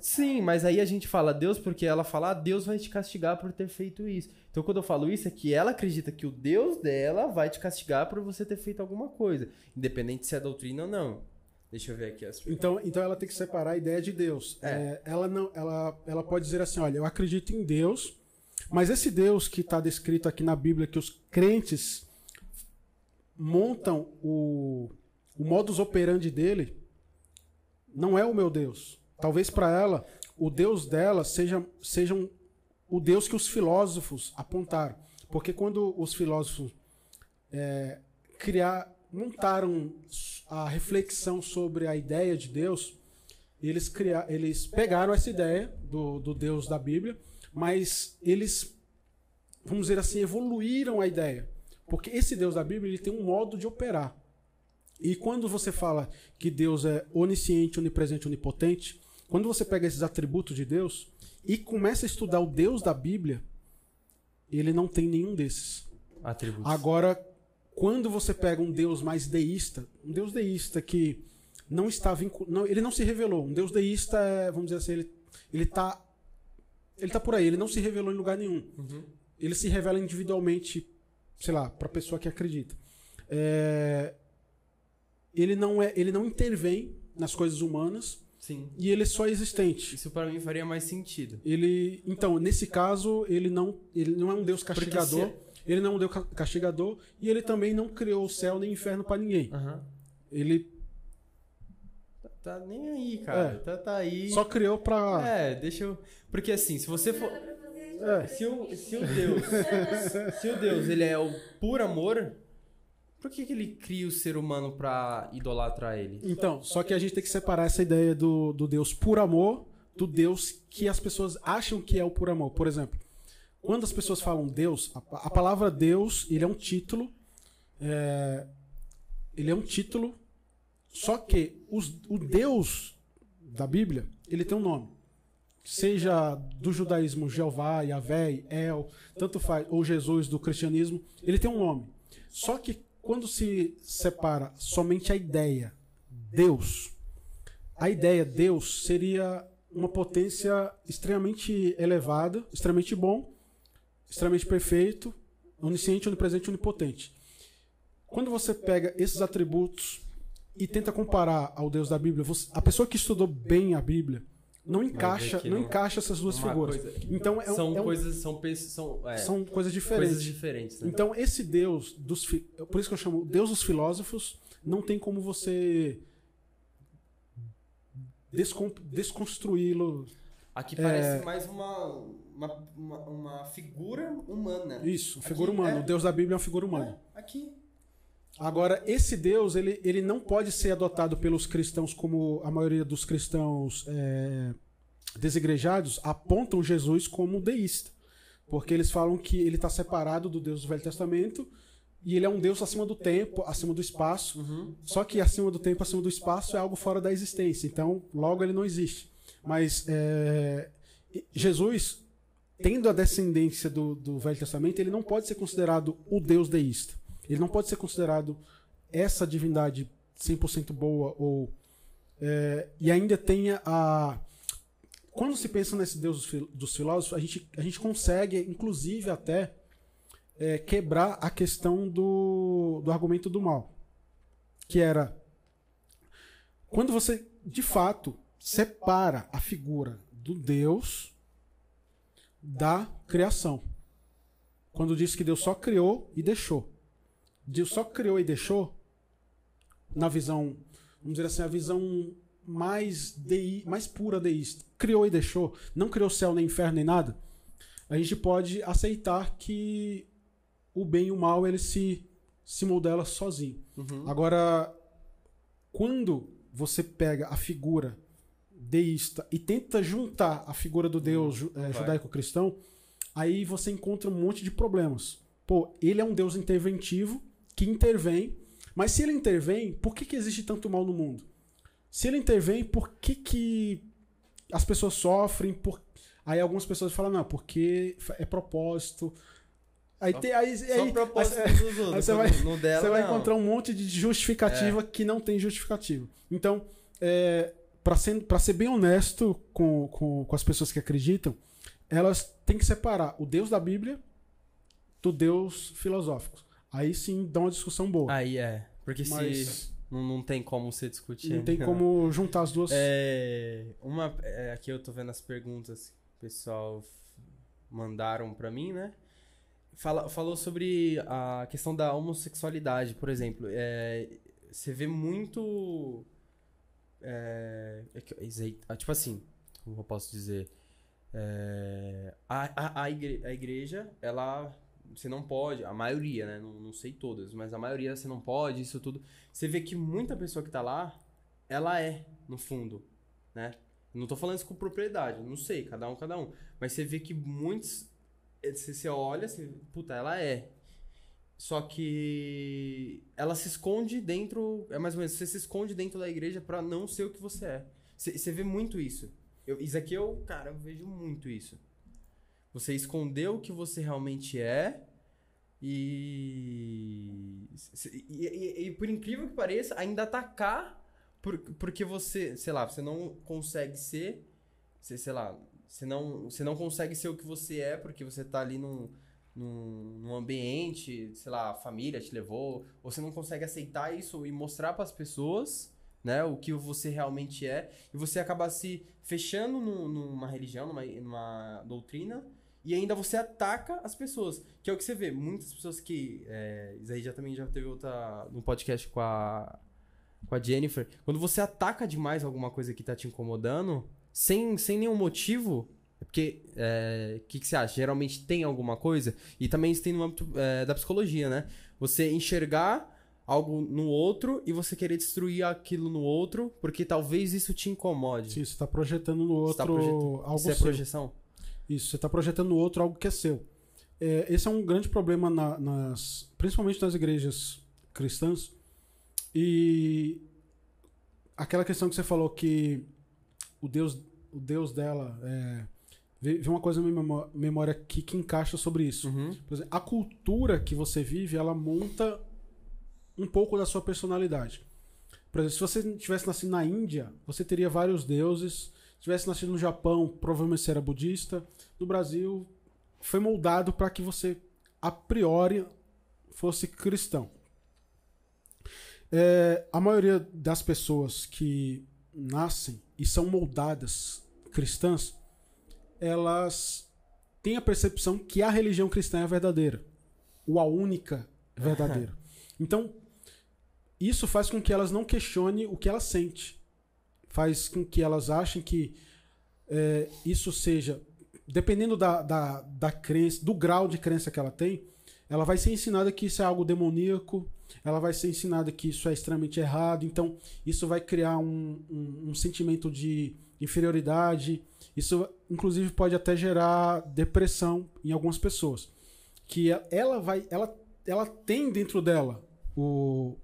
Sim, mas aí a gente fala Deus porque ela fala, ah, Deus vai te castigar por ter feito isso. Então quando eu falo isso é que ela acredita que o Deus dela vai te castigar por você ter feito alguma coisa, independente se é doutrina ou não. Deixa eu ver aqui as Então, então ela tem que separar a ideia de Deus. É. É, ela não, ela, ela pode dizer assim, olha, eu acredito em Deus, mas esse Deus que está descrito aqui na Bíblia, que os crentes montam o, o modus operandi dele, não é o meu Deus. Talvez para ela o Deus dela seja, seja um- o Deus que os filósofos apontaram, porque quando os filósofos é, criar, montaram a reflexão sobre a ideia de Deus, eles, criar, eles pegaram essa ideia do, do Deus da Bíblia, mas eles, vamos dizer assim, evoluíram a ideia. Porque esse Deus da Bíblia ele tem um modo de operar. E quando você fala que Deus é onisciente, onipresente, onipotente, quando você pega esses atributos de Deus e começa a estudar o Deus da Bíblia, ele não tem nenhum desses. atributos. Agora, quando você pega um Deus mais deísta, um Deus deísta que não está vinculado, ele não se revelou. Um Deus deísta é, vamos dizer assim, ele ele tá ele tá por aí, ele não se revelou em lugar nenhum. Uhum. Ele se revela individualmente, sei lá, para pessoa que acredita. É, ele não é, ele não intervém nas coisas humanas Sim. e ele é só existente. Isso pra mim faria mais sentido. Ele, então, nesse caso, ele não, ele não é um Deus castigador. se- Ele não é um Deus ca- castigador e ele também não criou o céu nem inferno para ninguém. Aham. Ele Tá, tá nem aí, cara. É. Tá, tá aí. só criou para É, deixa eu. Porque assim, se você for. Pra. É. Se o, se o Deus. *laughs* se o Deus ele é o puro amor, por que, que ele cria o ser humano pra idolatrar ele? Então, só que a gente tem que separar essa ideia do, do Deus por amor do Deus que as pessoas acham que é o por amor. Por exemplo, quando as pessoas falam Deus, a, a palavra Deus, ele é um título. é, ele é um título. Só que os- o Deus da Bíblia, ele tem um nome. Seja do judaísmo Jeová, Yahvé, El, tanto faz, ou Jesus do cristianismo, ele tem um nome. Só que quando se separa somente a ideia Deus, a ideia Deus seria uma potência extremamente elevada, extremamente bom, extremamente perfeito, onisciente, onipresente, onipotente. Quando você pega esses atributos e tenta comparar ao Deus da Bíblia, você- a pessoa que estudou bem a Bíblia não encaixa, que não não- encaixa essas duas figuras. coisa- Então é, são é um- coisas. São, são, é, são coisas diferentes. coisas diferentes, né? Então, esse Deus dos fi- por isso que eu chamo Deus dos filósofos, não tem como você descon- desconstruí-lo. Aqui É. parece mais uma, uma, uma, uma figura humana. Isso, Aqui figura humana. é- O Deus da Bíblia é uma figura humana. É, aqui. Agora, esse Deus, ele, ele não pode ser adotado pelos cristãos como a maioria dos cristãos é, desigrejados apontam Jesus como deísta. Porque eles falam que ele está separado do Deus do Velho Testamento e ele é um Deus acima do tempo, acima do espaço. Uhum. Só que acima do tempo, acima do espaço é algo fora da existência. Então, logo ele não existe. Mas é, Jesus, tendo a descendência do, do Velho Testamento, ele não pode ser considerado o Deus deísta. Ele não pode ser considerado essa divindade 100% boa ou é, e ainda tenha a quando se pensa nesse Deus dos fil- dos filósofos, a gente, a gente consegue, inclusive até é, quebrar a questão do, do argumento do mal. Que era. Quando você, de fato, separa a figura do Deus da criação. Quando diz que Deus só criou e deixou. Deus só criou e deixou, na visão, vamos dizer assim, a visão mais, dei, mais pura deísta. Criou e deixou, não criou céu, nem inferno, nem nada. A gente pode aceitar que o bem e o mal ele se, se modela sozinho. Uhum. Agora, quando você pega a figura deísta e tenta juntar a figura do Deus vai. judaico-cristão, aí você encontra um monte de problemas. Pô, ele é um Deus interventivo que intervém, mas se ele intervém, por que, que existe tanto mal no mundo? Se ele intervém, por que, que as pessoas sofrem? Por... Aí algumas pessoas falam, não, porque é propósito. Aí, Só- tem, aí, Só aí, propósito aí- dos outros. aí você vai- no dela, você vai não. encontrar um monte de justificativa que não tem justificativa. Então, é, para ser, pra ser bem honesto com, com, com as pessoas que acreditam, elas têm que separar o Deus da Bíblia do Deus filosófico. Aí sim dá uma discussão boa. Aí é. Porque se. Mas Não, não tem como você discutir. não tem como juntar as duas. É, uma, é, aqui eu tô vendo as perguntas que o pessoal mandaram pra mim, né? Fala, falou sobre a questão da homossexualidade, por exemplo. É, você vê muito. é, é ah, tipo assim, como eu posso dizer? É, a, a, a, igre- a igreja, ela. Você não pode, a maioria, né? Não, não sei todas, mas a maioria você não pode, isso tudo. Você vê que muita pessoa que tá lá, ela é, no fundo, né? Não tô falando isso com propriedade, não sei, cada um, cada um. Mas você vê que muitos. eh, Você, olha, você, puta, ela é. Só que ela se esconde dentro. É mais ou menos, você se esconde dentro da igreja pra não ser o que você é. Você, vê muito isso. Eu, isso aqui eu, cara, eu vejo muito isso. Você escondeu o que você realmente é e. E, e- e por incrível que pareça, ainda atacar por, porque você, sei lá, você não consegue ser. Sei lá, você não, você não consegue ser o que você é porque você tá ali num, num, num ambiente, sei lá, a família te levou, ou você não consegue aceitar isso e mostrar para as pessoas. Né, o que você realmente é, e você acaba se fechando num- numa religião, numa, numa doutrina, e ainda você ataca as pessoas. Que é o que você vê. Muitas pessoas que. É, isso aí já também já teve outra. no podcast com a. Com a Jennifer. Quando você ataca demais alguma coisa que tá te incomodando, sem, sem nenhum motivo. é Porque. O que, que você acha? Geralmente tem alguma coisa. E também isso tem no âmbito é, da psicologia, né? Você enxergar algo no outro e você querer destruir aquilo no outro, porque talvez isso te incomode. Sim, você está projetando no Você outro tá projetando- algo Isso é seu. projeção? Isso, você está projetando no outro algo que é seu. É, esse é um grande problema na- nas, principalmente nas igrejas cristãs. E aquela questão que você falou que o Deus, o Deus dela é, vê uma coisa na minha memó- memória aqui que encaixa sobre isso. Uhum. Exemplo, a cultura que você vive, ela monta um pouco da sua personalidade. Por exemplo, se você tivesse nascido na Índia, você teria vários deuses. Se tivesse nascido no Japão, provavelmente você era budista. No Brasil, foi moldado para que você, a priori, fosse cristão. É, a maioria das pessoas que nascem e são moldadas cristãs, elas têm a percepção que a religião cristã é a verdadeira, ou a única verdadeira. *laughs* Então, isso faz com que elas não questionem o que elas sentem. Faz com que elas achem que é, isso seja, dependendo da, da, da crença, do grau de crença que ela tem, ela vai ser ensinada que isso é algo demoníaco, ela vai ser ensinada que isso é extremamente errado, então isso vai criar um, um, um sentimento de inferioridade, isso inclusive pode até gerar depressão em algumas pessoas. Que ela vai, ela, ela tem dentro dela o,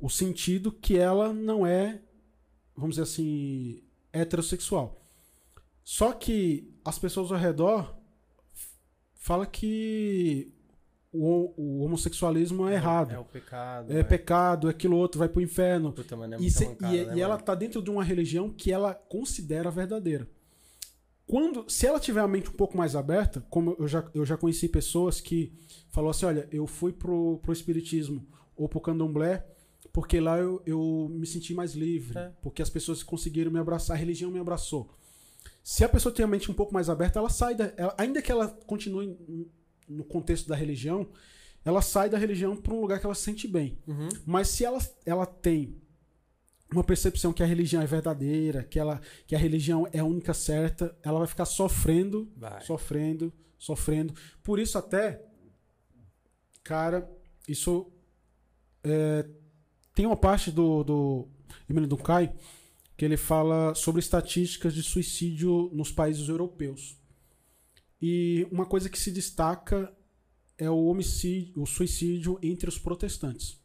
o sentido que ela não é, vamos dizer assim, heterossexual. Só que as pessoas ao redor falam que o, o homossexualismo é errado. É o pecado. É pecado, é aquilo outro, vai pro inferno. Puta, mano, é E, se- mancada, e- né, e ela tá dentro de uma religião que ela considera verdadeira. quando, se ela tiver a mente um pouco mais aberta, como eu já, eu já conheci pessoas que falou assim, olha, eu fui pro, pro espiritismo ou pro candomblé porque lá eu, eu me senti mais livre, É. porque as pessoas conseguiram me abraçar, a religião me abraçou. Se a pessoa tem a mente um pouco mais aberta, ela sai da, ela- ainda que ela continue no contexto da religião, ela sai da religião para um lugar que ela se sente bem. Uhum. Mas se ela, ela tem uma percepção que a religião é verdadeira, que, ela, que a religião é a única certa, ela vai ficar sofrendo, Vai. sofrendo, sofrendo. Por isso até, cara, isso é, tem uma parte do, do Emílio Durkheim que ele fala sobre estatísticas de suicídio nos países europeus. E uma coisa que se destaca é o homicídio, o suicídio entre os protestantes.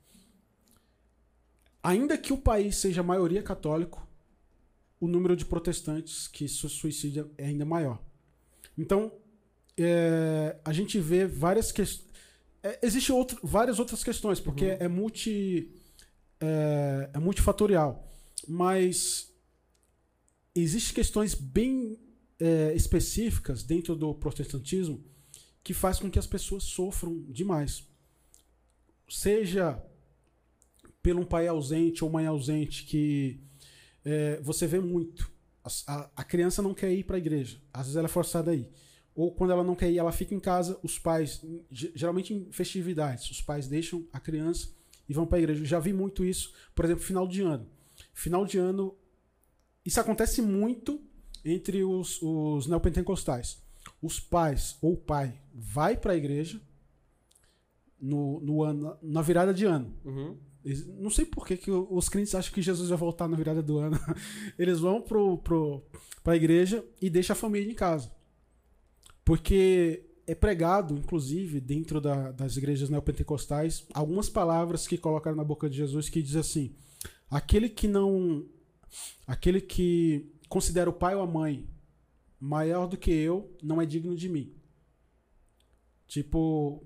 Ainda que o país seja maioria católico, o número de protestantes que se suicida é ainda maior. Então, é, a gente vê várias questões. Existem outro, várias outras questões, porque é, multi, é, é multifatorial. Mas existem questões bem é, específicas dentro do protestantismo que faz com que as pessoas sofram demais. Seja pelo um pai ausente ou mãe ausente que é, você vê muito. A, a- criança não quer ir para a igreja, às vezes ela é forçada a ir. Ou quando ela não quer ir, ela fica em casa, os pais, ge- geralmente em festividades, os pais deixam a criança e vão para a igreja. Eu já vi muito isso, por exemplo, final de ano. Final de ano, isso acontece muito entre os, os neopentecostais. Os pais ou o pai vai para a igreja no, no ano, na virada de ano. Uhum. Não sei por que, que os crentes acham que Jesus vai voltar na virada do ano. *laughs* Eles vão pro, pro, pra igreja e deixam a família em casa. Porque é pregado, inclusive, dentro da- das igrejas neopentecostais, algumas palavras que colocaram na boca de Jesus que diz assim: aquele que não. Aquele que considera o pai ou a mãe maior do que eu não é digno de mim. Tipo,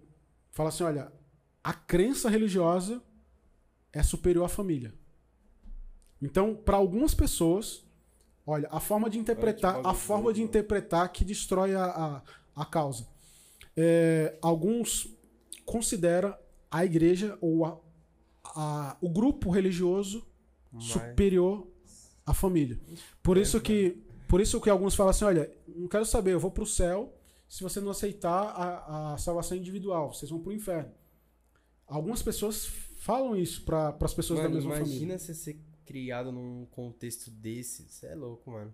fala assim: olha, a crença religiosa é superior à família. Então, para algumas pessoas, olha, a forma de interpretar, a forma de interpretar que destrói a, a, a causa. É, alguns considera a igreja ou a, a- o grupo religioso Mas- superior à família. Por isso que, por isso que alguns falam assim, olha, não quero saber, eu vou para o céu se você não aceitar a, a salvação individual, vocês vão para o inferno. Algumas pessoas falam isso para as pessoas Mano, da mesma imagina família. você ser criado num contexto desse. Você é louco, mano.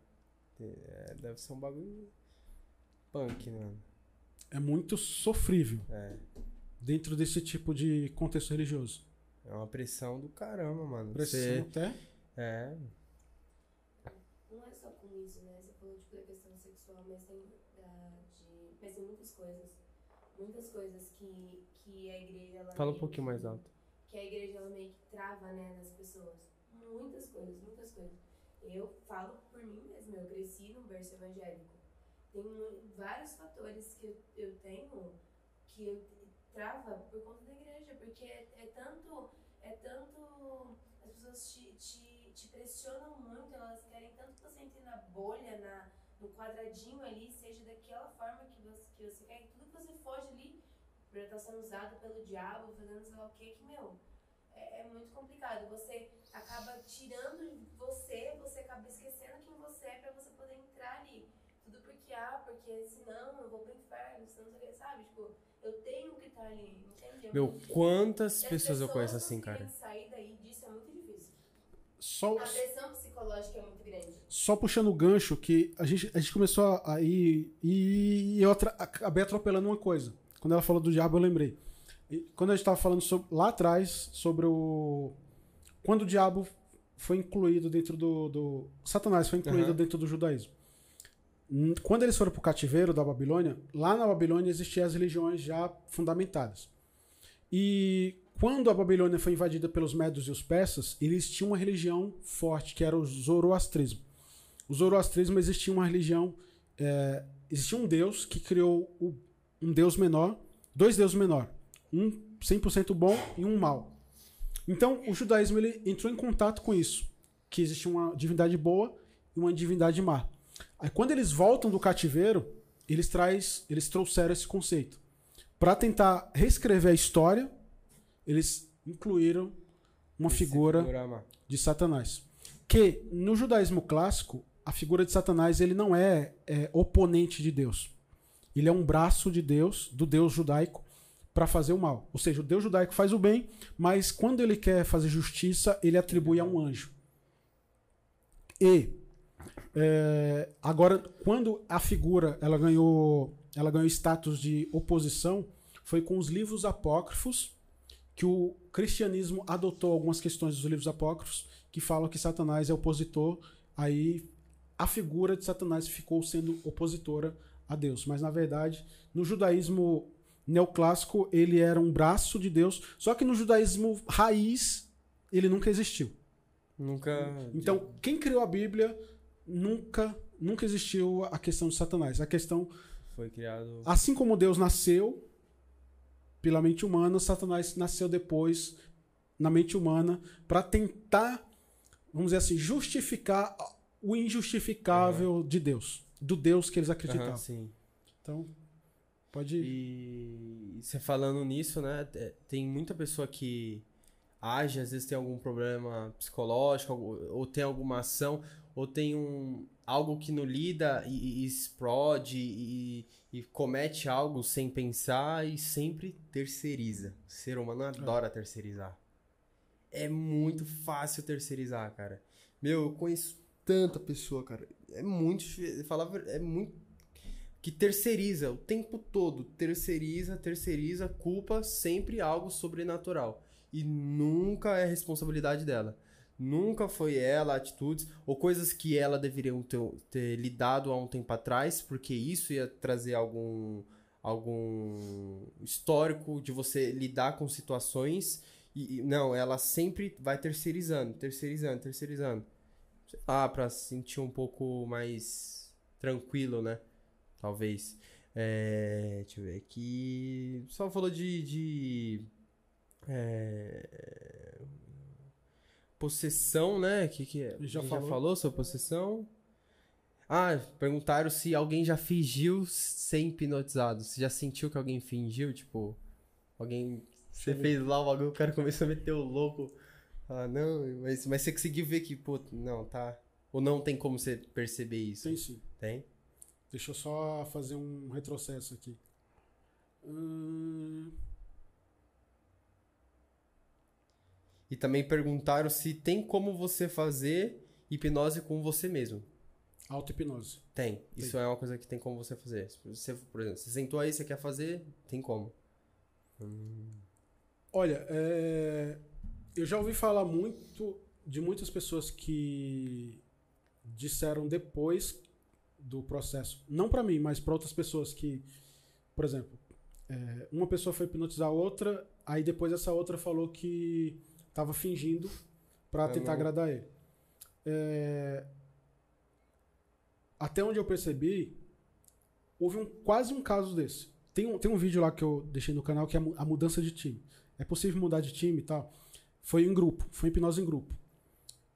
É, deve ser um bagulho punk, né, mano. É muito sofrível É. dentro desse tipo de contexto religioso. É uma pressão do caramba, mano. Pressão Você, até. é. Não é só com isso, né? Você falou tipo, da questão sexual, mas tem, da, de, mas tem muitas coisas. Muitas coisas que, que a igreja. Ela Fala um meio pouquinho que- mais alto. Que a igreja ela meio que trava, né, nas pessoas. Muitas coisas, muitas coisas. Eu falo por mim mesma, eu cresci num berço evangélico. Tem vários fatores que eu, eu tenho que eu trava por conta da igreja, porque é, é tanto. É tanto. As pessoas te, te, te pressionam muito, elas querem tanto que você entre na bolha, na, no quadradinho ali, seja daquela forma que você, que você quer, que tudo que você foge ali pra estar sendo usado pelo diabo, fazendo sei lá o que, que, meu, é, é muito complicado. Você acaba tirando você, você acaba esquecendo quem você é pra você poder entrar ali. Tudo porque, ah, porque senão eu vou pro inferno, senão não sei o que, sabe? Tipo, eu tenho que estar ali, entende? Eu- Meu, quantas as pessoas eu conheço assim, cara? sair daí disso é muito difícil. Só, A pressão psicológica é muito grande. só puxando o gancho que a gente, a gente começou a ir e eu atra- acabei atropelando uma coisa. Quando ela falou do diabo, eu lembrei. E quando a gente estava falando sobre- lá atrás sobre o. Quando o diabo foi incluído dentro do. do Satanás foi incluído Aham. dentro do judaísmo. Quando eles foram para o cativeiro da Babilônia, lá na Babilônia existiam as religiões já fundamentadas. E quando a Babilônia foi invadida pelos medos e os persas, eles tinham uma religião forte, que era o zoroastrismo. O zoroastrismo existia uma religião, é, existia um deus que criou um deus menor, dois deuses menor, um 100% bom e um mau. Então, o judaísmo ele entrou em contato com isso, que existia uma divindade boa e uma divindade má. Aí quando eles voltam do cativeiro, eles, traz, eles trouxeram esse conceito. Para tentar reescrever a história, eles incluíram uma Esse figura figurama. de Satanás. Que no judaísmo clássico, a figura de Satanás ele não é, é, oponente de Deus. Ele é um braço de Deus, do Deus judaico, para fazer o mal. Ou seja, o Deus judaico faz o bem, mas quando ele quer fazer justiça, ele atribui a um anjo. E é, agora, quando a figura ela ganhou, ela ganhou status de oposição, foi com os livros apócrifos que o cristianismo adotou algumas questões dos livros apócrifos que falam que Satanás é opositor. Aí a figura de Satanás ficou sendo opositora a Deus. Mas na verdade, no judaísmo neoclássico, ele era um braço de Deus. Só que no judaísmo raiz, ele nunca existiu. Nunca. Então, quem criou a Bíblia nunca nunca existiu a questão de Satanás. A questão, Foi criado. assim como Deus nasceu pela mente humana, Satanás nasceu depois na mente humana para tentar, vamos dizer assim, justificar o injustificável de Deus, do Deus que eles acreditavam. Aham, sim. Então, pode ir. E você falando nisso, né? Tem muita pessoa que age, às vezes tem algum problema psicológico, ou tem alguma ação, ou tem um, algo que não lida e, e explode e, e comete algo sem pensar e sempre terceiriza. O ser humano adora terceirizar. É muito fácil terceirizar, cara. Meu, eu conheço tanta pessoa, cara. É muito difícil. Falar, a ver- é muito que terceiriza o tempo todo, terceiriza, terceiriza, culpa sempre algo sobrenatural e nunca é responsabilidade dela. Nunca foi ela, atitudes ou coisas que ela deveria ter, ter lidado há um tempo atrás, porque isso ia trazer algum algum histórico de você lidar com situações e não, ela sempre vai terceirizando, terceirizando, terceirizando. Sei lá, pra se sentir um pouco mais tranquilo, né? Talvez. É, deixa eu ver aqui. Só falou de. de é, possessão, né? Que, que é? Já falou. falou sobre possessão? Ah, perguntaram se alguém já fingiu ser hipnotizado. Se já sentiu que alguém fingiu, tipo. Alguém. Você fez lá o bagulho, o cara começou a meter o louco. Ah, não, mas, mas você conseguiu ver que, pô, não, tá. Ou não tem como você perceber isso? Tem sim. Tem? Deixa eu só fazer um retrocesso aqui. Hum, E também perguntaram se tem como você fazer hipnose com você mesmo. auto-hipnose. Tem. Isso é uma coisa que tem como você fazer. Se você, por exemplo, você sentou aí, você quer fazer, tem como. Olha, é, eu já ouvi falar muito de muitas pessoas que disseram depois do processo, não pra mim, mas pra outras pessoas que, por exemplo, é, uma pessoa foi hipnotizar a outra, aí depois essa outra falou que tava fingindo pra Pra tentar não- agradar ele. É, até onde eu percebi, houve um, quase um caso desse. Tem um, tem um vídeo lá que eu deixei no canal que é a mudança de time. É possível mudar de time e tal. Foi em grupo, foi hipnose em grupo.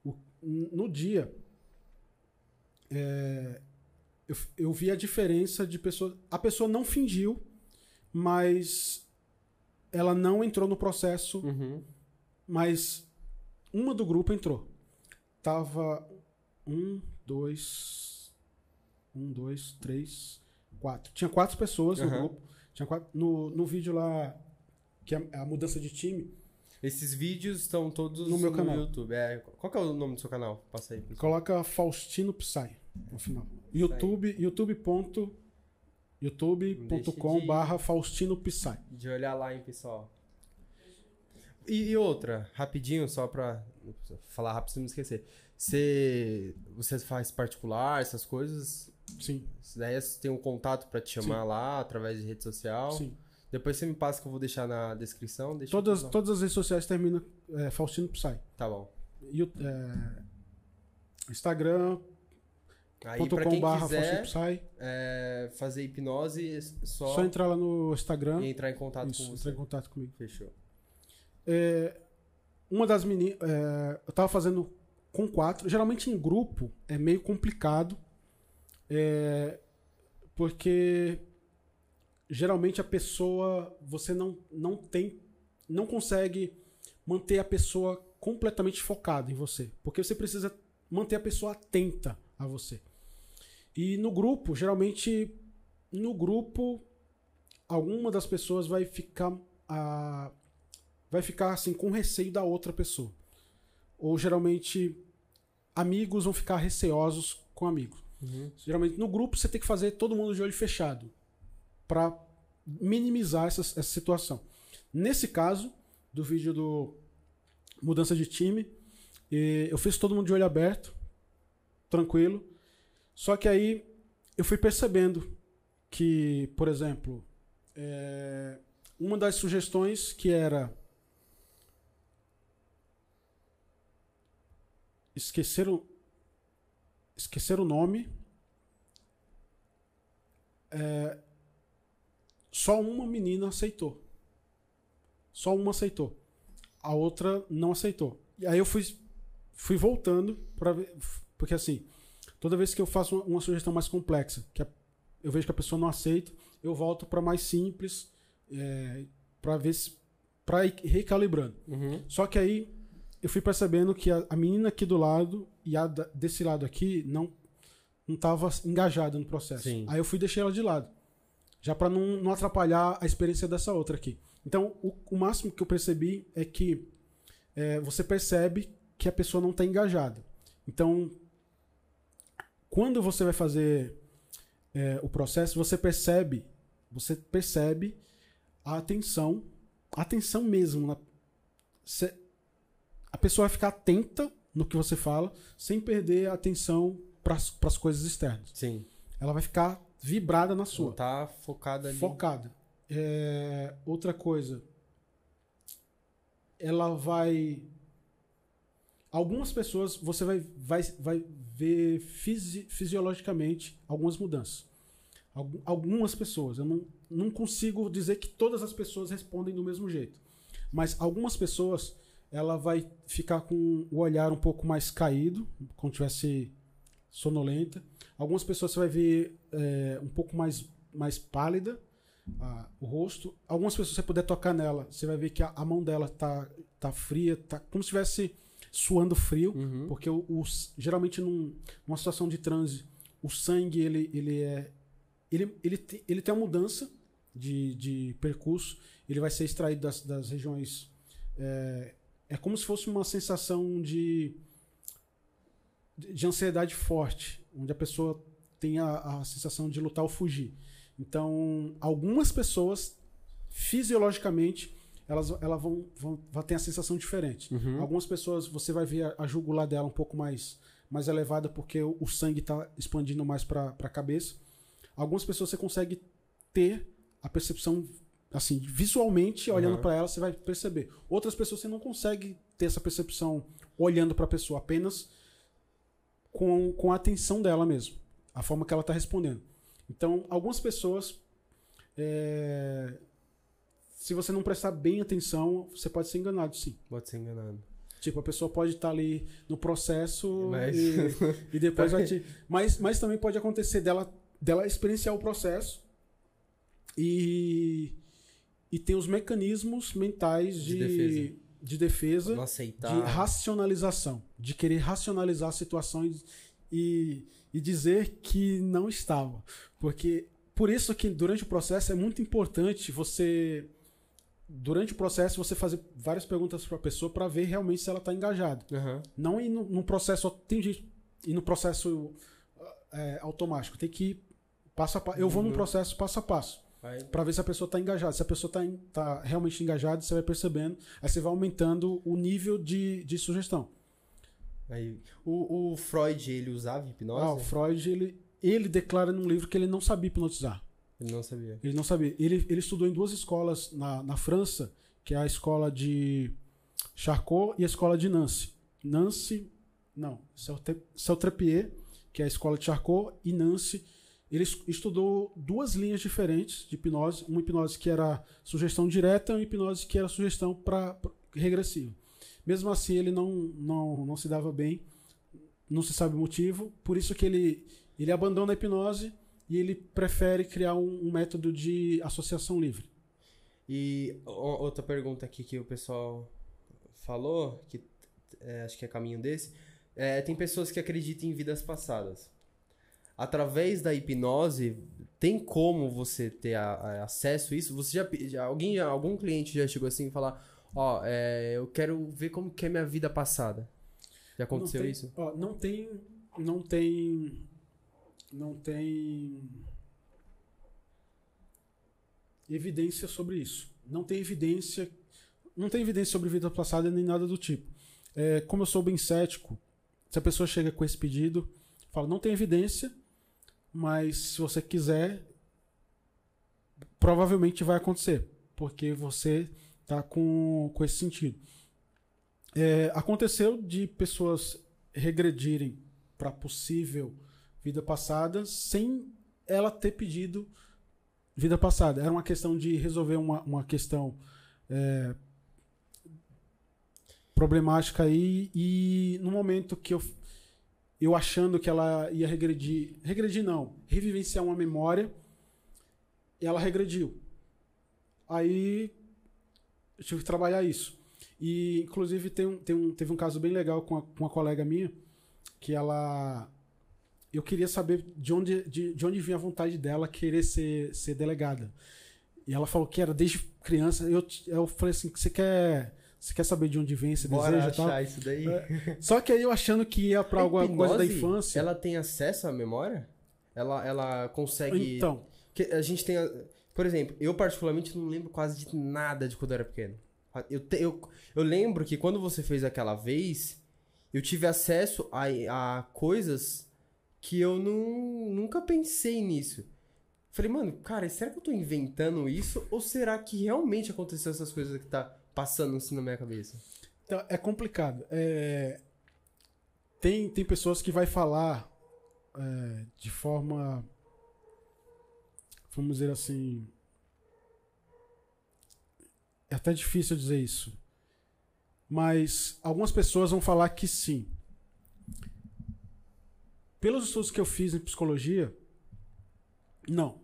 O- no dia, é, eu, eu vi a diferença de pessoa. A pessoa não fingiu, mas ela não entrou no processo Uhum. Mas uma do grupo entrou. Tava um, dois, um, dois, três, quatro. Tinha quatro pessoas no Aham. grupo. Tinha quatro, no, no vídeo lá, que é a mudança de time, Esses vídeos estão todos No meu canal. YouTube. É, qual que é o nome do seu canal? Passa aí. coloca Faustino Psy no final. YouTube, youtube ponto- youtube.com Deixe de- barra Faustino Psy. De olhar lá, hein, pessoal. E, e outra, rapidinho, só pra falar rápido sem me esquecer. Você, você faz particular, essas coisas? Sim, daí você tem um contato pra te chamar lá, através de rede social? sim. Depois você me passa que eu vou deixar na descrição. Deixa Todas, todas as redes sociais terminam é, Faustino Psy. Tá bom. É, Instagram, Aí pra com quem barra quiser Psy. é, fazer hipnose, é só, Só entrar lá no Instagram e entrar em contato isso, com entrar você. em contato comigo. Fechou. É, uma das meninas. eu tava fazendo com quatro. Geralmente em grupo é meio complicado, É, porque geralmente a pessoa você não, não tem não consegue manter a pessoa completamente focada em você, porque você precisa manter a pessoa atenta a você. E no grupo, geralmente no grupo alguma das pessoas vai ficar a vai ficar assim com receio da outra pessoa. Ou geralmente amigos vão ficar receosos com amigos. Uhum. Geralmente no grupo você tem que fazer todo mundo de olho fechado para minimizar essa, essa situação. Nesse caso do vídeo do mudança de time, eu fiz todo mundo de olho aberto, tranquilo. Só que aí eu fui percebendo que, por exemplo, é, uma das sugestões que era esquecer o, esquecer o nome. É, só uma menina aceitou. Só uma aceitou. A outra não aceitou. E aí eu fui, fui voltando para ver. Porque assim, toda vez que eu faço uma, sugestão mais complexa, que eu vejo que a pessoa não aceita, eu volto para mais simples, é, para ver se. para ir recalibrando. Uhum. Só que aí eu fui percebendo que a, a menina aqui do lado e a da- desse lado aqui não não estava engajada no processo. Sim. Aí eu fui deixar ela de lado, já para não, não atrapalhar a experiência dessa outra aqui. Então o, o máximo que eu percebi é que é, você percebe que a pessoa não está engajada. Então quando você vai fazer é, o processo, você percebe, você percebe a atenção, a atenção mesmo. Na, cê- a pessoa vai ficar atenta no que você fala, sem perder a atenção para as coisas externas. Sim. Ela vai ficar vibrada na Não sua, tá focada ali. focada. É, outra coisa, ela vai. Algumas pessoas você vai, vai, vai ver fisi- fisiologicamente algumas mudanças. Algu- Algumas pessoas, eu não, não consigo dizer que todas as pessoas respondem do mesmo jeito. Mas algumas pessoas, ela vai ficar com o olhar um pouco mais caído, como tivesse sonolenta. Algumas pessoas você vai ver é, um pouco mais, mais pálida a- o rosto. Algumas pessoas, se você puder tocar nela, você vai ver que a, a mão dela tá, tá fria, tá como se estivesse suando frio. Uhum. Porque o, o- geralmente num- numa situação de transe, o sangue ele, ele é ele, ele, te- ele tem uma mudança de, de percurso, ele vai ser extraído das, das regiões é, é como se fosse uma sensação de de ansiedade forte, onde a pessoa tem a, a sensação de lutar ou fugir. Então, algumas pessoas fisiologicamente elas, elas vão, vão, vão ter a sensação diferente. Uhum. Algumas pessoas você vai ver a, a jugular dela um pouco mais, mais elevada porque o, o sangue está expandindo mais para a cabeça. Algumas pessoas você consegue ter a percepção assim, visualmente, olhando Uhum. para ela, você vai perceber. Outras pessoas você não consegue ter essa percepção olhando para a pessoa, apenas com, com a atenção dela mesmo, a forma que ela está respondendo. Então, algumas pessoas, é, se você não prestar bem atenção, você pode ser enganado, sim. Pode ser enganado. Tipo, a pessoa pode estar ali no processo Mas- e, *laughs* e depois vai te. Mas, mas também pode acontecer dela, dela experienciar o processo e, e ter os mecanismos mentais De de, defesa. de defesa de racionalização, de querer racionalizar a situação e, e, e dizer que não estava. Porque por isso que durante o processo é muito importante você durante o processo você fazer várias perguntas para a pessoa para ver realmente se ela está engajada. Aham. Não ir no, no processo tem gente ir no processo é, automático, tem que ir passo a passo. Eu vou num Uhum. processo passo a passo para ver se a pessoa está engajada. Se a pessoa está tá realmente engajada, você vai percebendo, aí você vai aumentando o nível de, de sugestão. Aí, o, o Freud, ele usava hipnose? Ah, o Freud, ele, ele declara num livro que ele não sabia hipnotizar. Ele não sabia. Ele não sabia. Ele, ele estudou em duas escolas na, na França, que é a escola de Charcot e a escola de Nancy. Nancy, não, Celtrepied, que é a escola de Charcot, e Nancy. Ele es- estudou duas linhas diferentes de hipnose. Uma hipnose que era sugestão direta e uma hipnose que era sugestão para regressiva. Mesmo assim, ele não, não, não se dava bem, não se sabe o motivo. Por isso que ele, ele abandona a hipnose e ele prefere criar um, um método de associação livre. E outra pergunta aqui que o pessoal falou, que é, acho que é caminho desse, é, tem pessoas que acreditam em vidas passadas. Através da hipnose, tem como você ter a- a- acesso a isso? Você já, já- alguém, algum cliente já chegou assim e falar, ó, é, eu quero ver como que é minha vida passada. Já aconteceu não tem, isso? Ó, não tem. Não tem. Não tem. Evidência sobre isso. Não tem evidência. Não tem evidência sobre vida passada nem nada do tipo. É, como eu sou bem cético, se a pessoa chega com esse pedido, fala, não tem evidência, mas se você quiser, provavelmente vai acontecer. Porque você tá com, com esse sentido. É, aconteceu de pessoas regredirem para possível vida passada sem ela ter pedido vida passada. Era uma questão de resolver uma, uma questão é, problemática aí e no momento que eu eu achando que ela ia regredir, regredir não, revivenciar uma memória, ela regrediu. Aí eu tive que trabalhar isso. E, inclusive, tem um, tem um, teve um caso bem legal com, a, com uma colega minha, que ela. Eu queria saber de onde, de, de onde vinha a vontade dela querer ser, ser delegada. E ela falou que era desde criança. Eu, eu falei assim: você quer, você quer saber de onde vem esse Bora desejo e tal? achar isso daí. É. Só que aí eu achando que ia pra A alguma coisa da hipnose, infância. Ela tem acesso à memória? Ela, ela consegue. Então, Que a gente tem. Por exemplo, eu particularmente não lembro quase de nada de quando eu era pequeno. Eu, te- eu, eu lembro que quando você fez aquela vez, eu tive acesso a, a coisas que eu não, nunca pensei nisso. Falei, mano, cara, será que eu tô inventando isso? Ou será que realmente aconteceu essas coisas que tá passando assim na minha cabeça? Então, é complicado. É, tem, tem pessoas que vai falar é, de forma, vamos dizer assim, é até difícil dizer isso, mas algumas pessoas vão falar que sim. Pelos estudos que eu fiz em psicologia, não.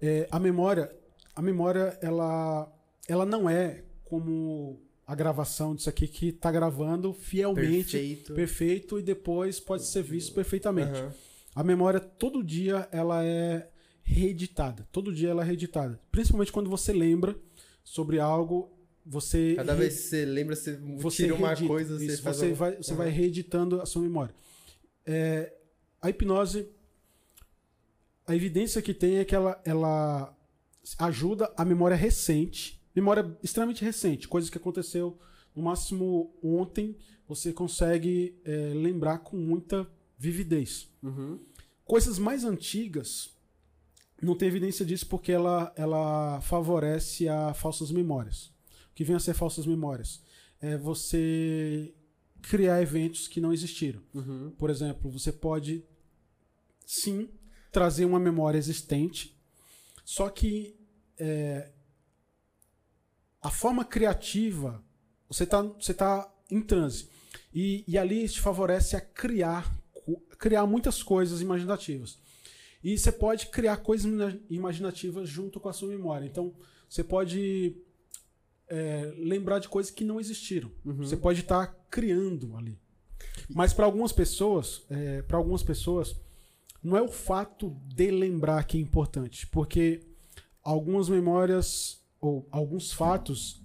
É, a memória, a memória, ela, ela não é como a gravação disso aqui que está gravando fielmente, Perfeito. perfeito e depois pode ser visto perfeitamente. Aham. A memória todo dia ela é reeditada, todo dia ela é reeditada, principalmente quando você lembra sobre algo, você Cada re- vez que você lembra, você, você tira uma reedita. coisa, você Isso, faz você uma- vai você Aham. vai reeditando a sua memória. É, a hipnose a evidência que tem é que ela, ela ajuda a memória recente, memória extremamente recente, coisas que aconteceu no máximo ontem, você consegue é, lembrar com muita vividez. Uhum. Coisas mais antigas não tem evidência disso porque ela, ela favorece a falsas memórias. O que vem a ser falsas memórias? É você criar eventos que não existiram. Uhum. Por exemplo, você pode sim trazer uma memória existente, só que é, a forma criativa, você está você tá em transe. E, e ali te favorece a criar, criar muitas coisas imaginativas. E você pode criar coisas imagina- imaginativas junto com a sua memória. Então, você pode é, lembrar de coisas que não existiram. Uhum. Você pode estar criando ali. Mas para algumas pessoas, é, para algumas pessoas, não é o fato de lembrar que é importante, porque algumas memórias ou alguns fatos,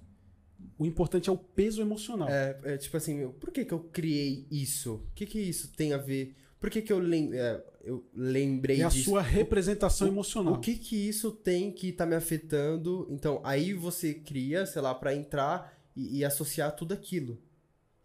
o importante é o peso emocional. É, é tipo assim, meu, por que que eu criei isso? O que que isso tem a ver? Por que que eu, lem é, eu lembrei é a disso? sua representação O- emocional. O que que isso tem que tá me afetando? Então, aí você cria, sei lá, pra entrar e, e associar tudo aquilo.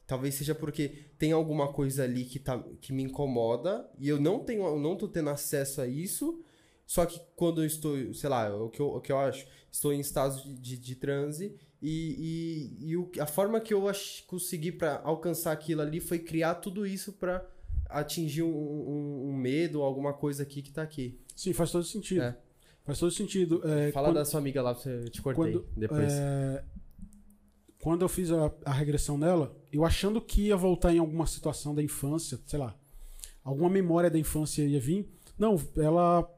Talvez seja porque tem alguma coisa ali que, tá, que me incomoda e eu não tenho, eu não tô tendo acesso a isso. Só que quando eu estou, sei lá, o que eu, o que eu acho, estou em estado de, de, de transe e, e, e o- a forma que eu ach, consegui para alcançar aquilo ali foi criar tudo isso pra atingir um, um- um medo ou alguma coisa aqui que tá aqui. Sim, faz todo sentido. É. Faz todo sentido. É, Fala quando- da sua amiga lá, eu te cortei quando, depois. é, quando eu fiz a, a regressão dela, eu achando que ia voltar em alguma situação da infância, sei lá, alguma memória da infância ia vir, Não, ela.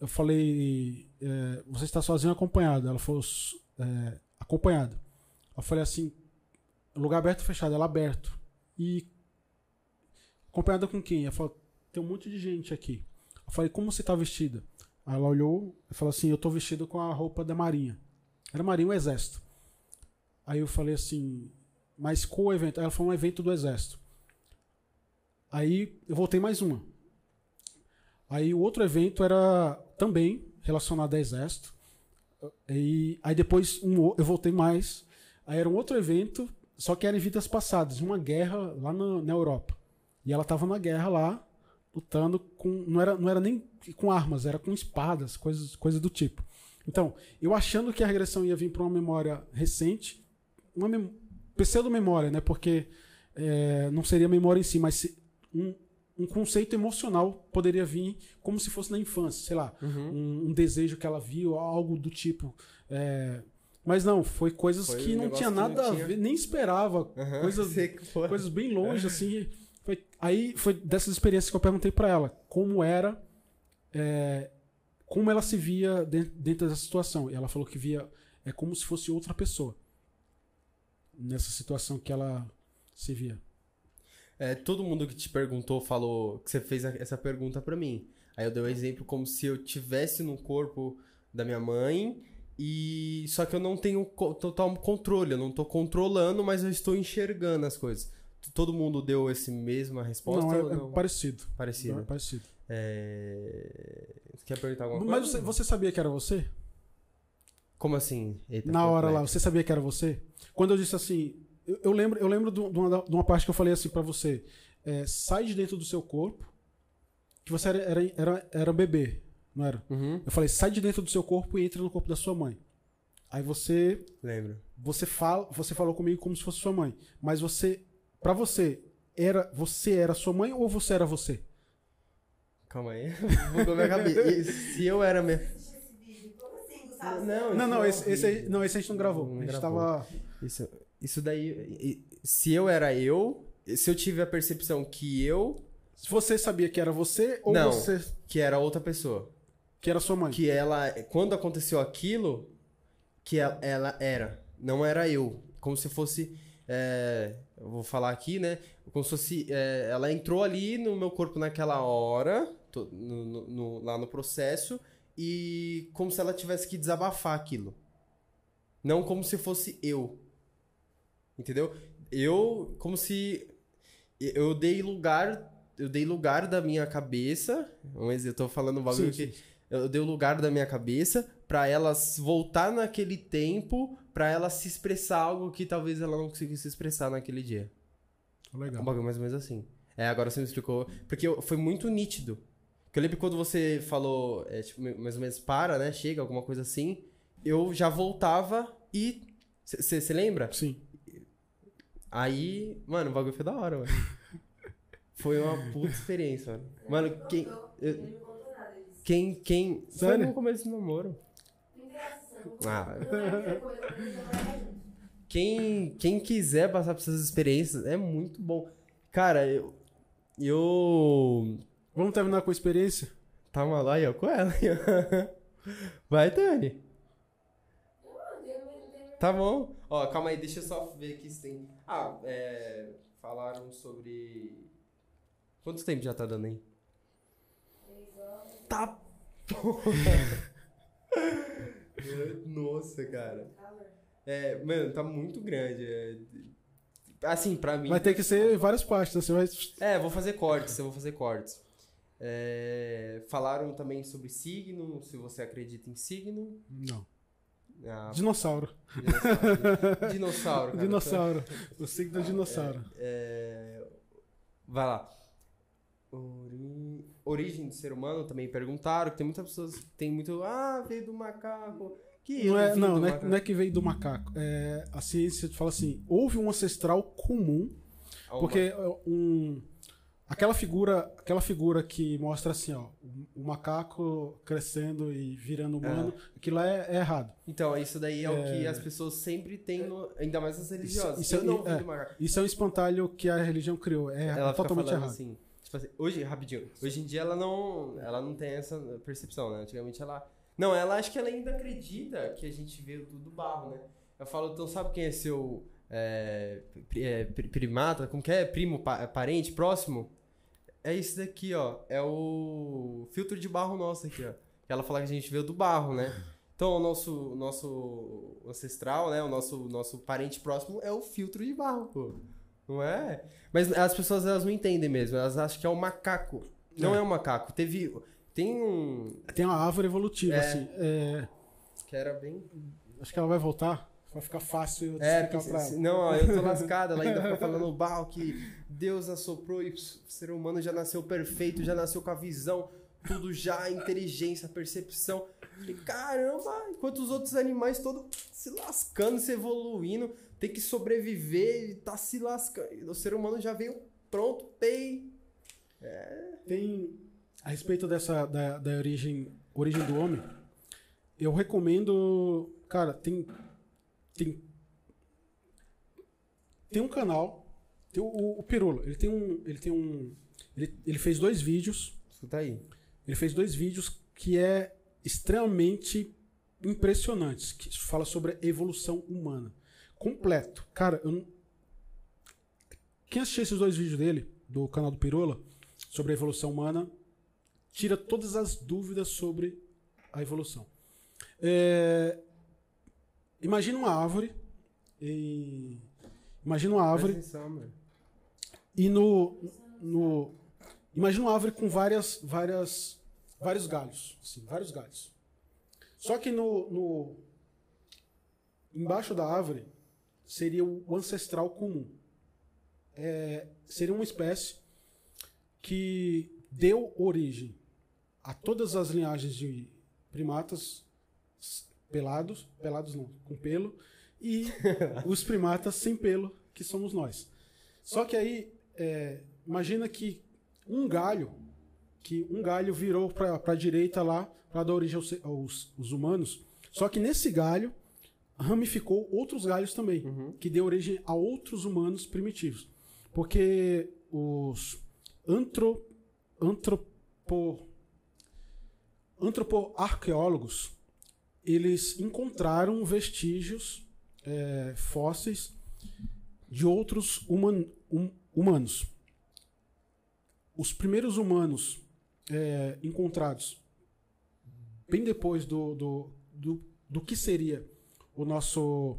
Eu falei, é, você está sozinho acompanhado? Ela falou, "S- é, acompanhado. Eu falei assim, lugar aberto ou fechado? Ela aberto. E acompanhada com quem? Ela falou, tem um monte de gente aqui. Eu falei, como você está vestida? Ela olhou e falou assim, eu estou vestido com a roupa da Marinha. Era Marinha, o Exército. Aí eu falei assim, mas qual o evento? Ela falou, um evento do Exército. Aí eu voltei mais uma. Aí o outro evento era também relacionado ao Exército. E aí depois um eu voltei mais. Aí era um outro evento, só que era em vidas passadas, uma guerra lá na, na Europa. E ela tava na guerra lá, lutando com. Não era, não era nem com armas, era com espadas, coisas, coisas do tipo. Então, eu achando que a regressão ia vir para uma memória recente, uma mem pseudo-memória, né? Porque é, não seria memória em si, mas se- um, um conceito emocional poderia vir como se fosse na infância, sei lá, Uhum. um, um desejo que ela viu, algo do tipo. é, mas não, foi coisas Foi que um não tinha não nada tinha. a ver, nem esperava, Aham, *laughs* coisas, coisas bem longe, assim. Foi- aí foi dessas experiências que eu perguntei pra ela como era, é, como ela se via dentro, dentro dessa situação. E ela falou que via é como se fosse outra pessoa nessa situação que ela se via. É, todo mundo que te perguntou falou que você fez essa pergunta pra mim. Aí eu dei o exemplo como se eu tivesse no corpo da minha mãe e só que eu não tenho total controle, eu não tô controlando, mas eu estou enxergando as coisas. Todo mundo deu esse mesma resposta não, é, é não? parecido. Parecido. É parecido. É... Quer perguntar alguma Mas coisa? você, você sabia que era você? Como assim? Eita, Na hora lá, você sabia que era você? Quando eu disse assim, eu, eu lembro, eu lembro de uma, de uma parte que eu falei assim pra você, é, sai de dentro do seu corpo, que você era, era, era, era bebê, não era? Uhum, Eu falei, sai de dentro do seu corpo e entra no corpo da sua mãe. Aí você, lembro. você fala, você falou comigo como se fosse sua mãe, mas você, pra você, era, você era sua mãe ou você era você? Calma aí. *laughs* Bugou minha cabeça. E se eu era. Como assim? Não, Não, não, isso esse, esse, aí, não, esse a gente não gravou. Não a gente gravou. tava, Isso, isso daí. Se eu era eu, se eu tive a percepção que eu, se você sabia que era você ou Não. você que era outra pessoa, que era sua mãe. que ela, quando aconteceu aquilo, que ela, ela era, não era eu, como se fosse, é, eu vou falar aqui, né? Como se fosse, é, ela entrou ali no meu corpo naquela hora, no- no- no- lá no processo, e como se ela tivesse que desabafar aquilo, não como se fosse eu, entendeu? Eu, como se eu dei lugar, eu dei lugar da minha cabeça, mas eu tô falando um bagulho Sim, que sim. eu dei o lugar da minha cabeça pra ela voltar naquele tempo, pra ela se expressar algo que talvez ela não conseguisse expressar naquele dia. Legal. Um bagulho mais ou menos assim. É, agora você me explicou. Porque foi muito nítido. Porque eu lembro quando você falou, é, tipo, mais ou menos para, né? Chega, alguma coisa assim. Eu já voltava e. Você lembra? Sim. Aí, mano, o bagulho foi da hora, mano. *laughs* Foi uma puta experiência, mano. Mano, Ele quem. eu-. Quem. quem foi no começo do namoro. Ah. É. Quem, quem quiser passar por essas experiências é muito bom. Cara, eu. Eu. Vamos terminar com a experiência? Tá maluco aí, ó, com ela. *laughs* Vai, Dani. Tá bom. Ó, calma aí, deixa eu só ver aqui se tem. Ah, é. Falaram sobre. Quanto tempo já tá dando aí? três horas. Tá. *laughs* Nossa, cara. É, mano, tá muito grande. é. Assim, pra mim. Vai ter que ser várias partes. Você vai... É, vou fazer cortes, eu vou fazer cortes. É, falaram também sobre signo, se você acredita em signo. Não. Ah, Dinossauro. dinossauro. Dinossauro, cara. Dinossauro. *laughs* O signo do dinossauro. É, vai lá. Ori- Origem do ser humano também perguntaram, que tem muitas pessoas que tem muito. Ah, veio do macaco. Que Não é, não, não é, não é que veio do macaco. É, a ciência fala assim: houve um ancestral comum, Ah, porque é, um, aquela figura, aquela figura que mostra assim, ó, o, macaco crescendo e virando humano, aquilo lá é, é errado. Então, isso daí é, o que É. as pessoas sempre têm, no- ainda mais as religiosas. isso eu é- é. Isso é um espantalho que a religião criou. É Ela totalmente errado. assim. Tipo assim, hoje, rapidinho, hoje em dia ela não, ela não tem essa percepção, né? Antigamente ela. Não, ela acho que ela ainda acredita que a gente veio do, do barro, né? Eu falo, então sabe quem é seu é, pri- é, pri- primata? Como que é? Primo, pa- parente, próximo? É isso daqui, ó. É o filtro de barro nosso aqui, ó. Ela fala que a gente veio do barro, né? Então, o nosso, nosso ancestral, né? O nosso, nosso parente próximo é o filtro de barro, pô. Não é? Mas as pessoas, elas não entendem mesmo. Elas acham que é um macaco. Não É. é, um macaco. Teve... Tem um... Tem uma árvore evolutiva, É. assim. é, Que era bem... acho que ela vai voltar. Vai ficar fácil eu É, explicar porque, pra se- não, eu tô *laughs* lascada. Ela ainda fica falando barro que Deus assoprou e o ser humano já nasceu perfeito, já nasceu com a visão, tudo já, inteligência, percepção. E caramba, enquanto os outros animais todos se lascando, se evoluindo, tem que sobreviver e tá se lascando. O ser humano já veio pronto, pei. Tem a respeito dessa da, da origem origem do homem. Eu recomendo, cara, tem tem tem um canal, tem o, o Pirula, ele tem um ele tem um ele, ele fez dois vídeos, Escuta aí. ele fez dois vídeos que é extremamente impressionantes, que fala sobre a evolução humana, completo. Cara, eu não... quem assistir esses dois vídeos dele do canal do Pirula sobre a evolução humana tira todas as dúvidas sobre a evolução. É, Imagina uma árvore. E... Imagina uma árvore atenção, e no, no imagina uma árvore com várias várias vários galhos, assim, vários galhos. Só que no, no embaixo da árvore seria o ancestral comum. É, seria uma espécie que deu origem a todas as linhagens de primatas pelados, pelados não, com pelo, e *laughs* os primatas sem pelo, que somos nós. Só que aí, é, imagina que um galho, que um galho virou para a direita lá, para dar origem aos, aos, aos humanos, só que nesse galho ramificou outros galhos também, que deu origem a outros humanos primitivos. Porque os antro, antropo, antropoarqueólogos eles encontraram vestígios é, fósseis de outros human- hum- humanos. Os primeiros humanos é, encontrados bem depois do, do, do, do que seria o nosso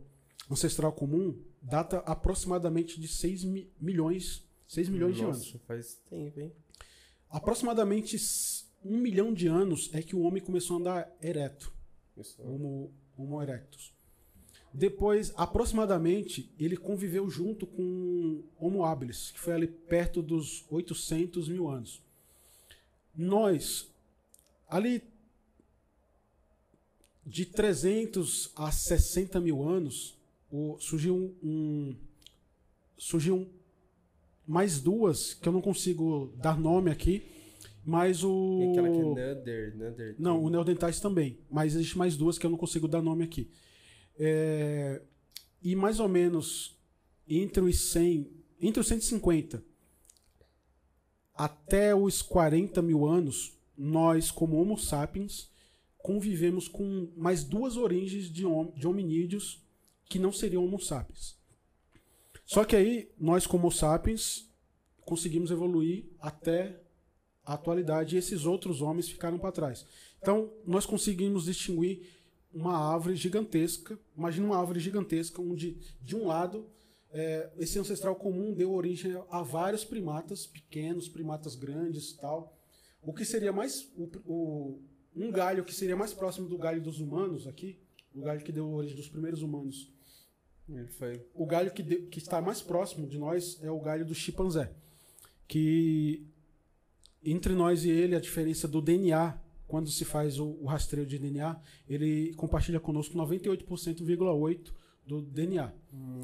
ancestral comum data aproximadamente de 6 mi- milhões, 6 milhões de anos. Nossa, faz tempo, hein? Aproximadamente um milhão de anos é que o homem começou a andar ereto. Isso. Homo, Homo erectus. Depois, aproximadamente, ele conviveu junto com Homo habilis, que foi ali perto dos 800 mil anos. Nós, ali de 300 a 60 mil anos, surgiu um, um- surgiu mais duas que eu não consigo dar nome aqui, mas o aquela que é Nether, Nether. não, o neodentais também. Mas existe mais duas que eu não consigo dar nome aqui. É, e mais ou menos entre os 100, entre os 150 até os 40 mil anos, nós, como Homo sapiens, convivemos com mais duas origens de, hom- de hominídeos que não seriam Homo sapiens. Só que aí, nós, como Homo sapiens, conseguimos evoluir até a atualidade e esses outros homens ficaram para trás. Então, nós conseguimos distinguir uma árvore gigantesca. Imagina uma árvore gigantesca, onde, de um lado, é, esse ancestral comum deu origem a vários primatas pequenos, primatas grandes tal. O que seria mais. O, o- um galho que seria mais próximo do galho dos humanos aqui, o galho que deu origem dos primeiros humanos. O galho que, de- que está mais próximo de nós é o galho do chimpanzé. Que entre nós e ele, a diferença do DNA, quando se faz o, o rastreio de DNA, ele compartilha conosco 98,8% do DNA.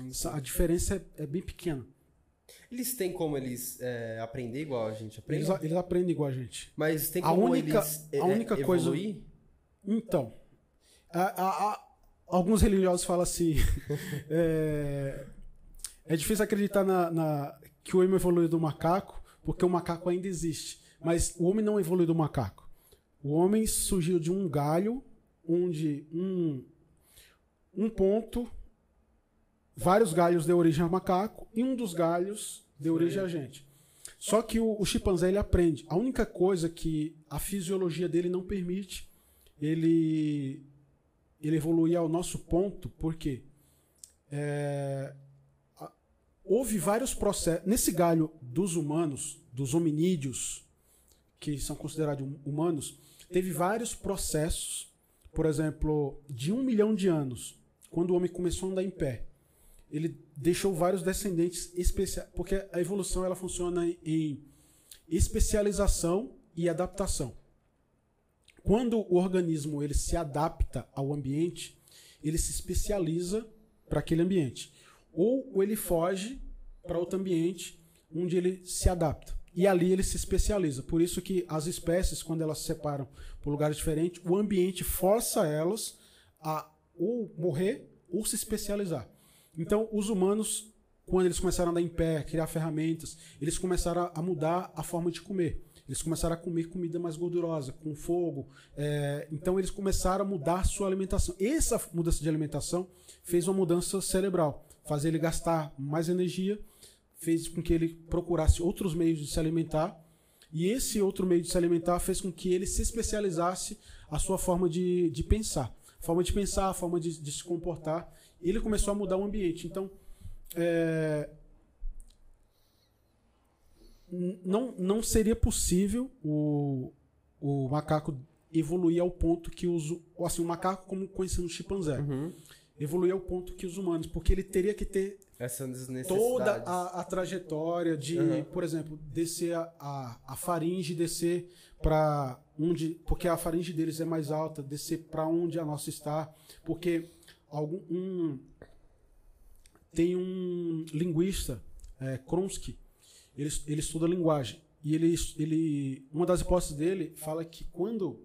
Essa- A diferença é, é bem pequena. Eles têm como eles é, aprender igual a gente aprende? Eles, eles aprendem igual a gente. Mas tem A como única- eles a é, única coisa- evoluir? Então, a- a- a- alguns religiosos falam assim: *laughs* é, é difícil acreditar na, na- que o homem evoluiu do macaco, porque o macaco ainda existe. Mas o homem não evoluiu do macaco. O homem surgiu de um galho, onde um, um ponto, vários galhos deu origem ao macaco, e um dos galhos deu origem a gente. Só que o, o chimpanzé ele aprende. A única coisa que a fisiologia dele não permite ele, ele evoluir ao nosso ponto, porque é, houve vários processos. Nesse galho dos humanos, dos hominídeos, que são considerados hum- humanos, teve vários processos, por exemplo, de um milhão de anos, quando o homem começou a andar em pé. Ele deixou vários descendentes especiais, porque a evolução ela funciona em especialização e adaptação. Quando o organismo ele se adapta ao ambiente, ele se especializa para aquele ambiente. Ou ele foge para outro ambiente onde ele se adapta. E ali ele se especializa. Por isso que as espécies, quando elas se separam por lugares diferentes, o ambiente força elas a ou morrer ou se especializar. Então, os humanos, quando eles começaram a andar em pé, criar ferramentas, eles começaram a mudar a forma de comer. Eles começaram a comer comida mais gordurosa, com fogo. é, então, eles começaram a mudar sua alimentação. Essa mudança de alimentação fez uma mudança cerebral, fazer ele gastar mais energia, fez com que ele procurasse outros meios de se alimentar. E esse outro meio de se alimentar fez com que ele se especializasse a sua forma de, de pensar. Forma de pensar, a forma de, de se comportar. Ele começou a mudar o ambiente. Então, é, não, não seria possível o, o macaco evoluir ao ponto que os. Assim, o macaco, como conhecendo o chimpanzé, Uhum. evoluir ao ponto que os humanos. Porque ele teria que ter Necessidades. toda a, a trajetória de, Uhum. por exemplo, descer a, a, a faringe, descer para onde, porque a faringe deles é mais alta, descer para onde a nossa está, porque algum um, tem um linguista, é, Kronsky, ele, ele estuda linguagem e ele, ele uma das hipóteses dele fala que quando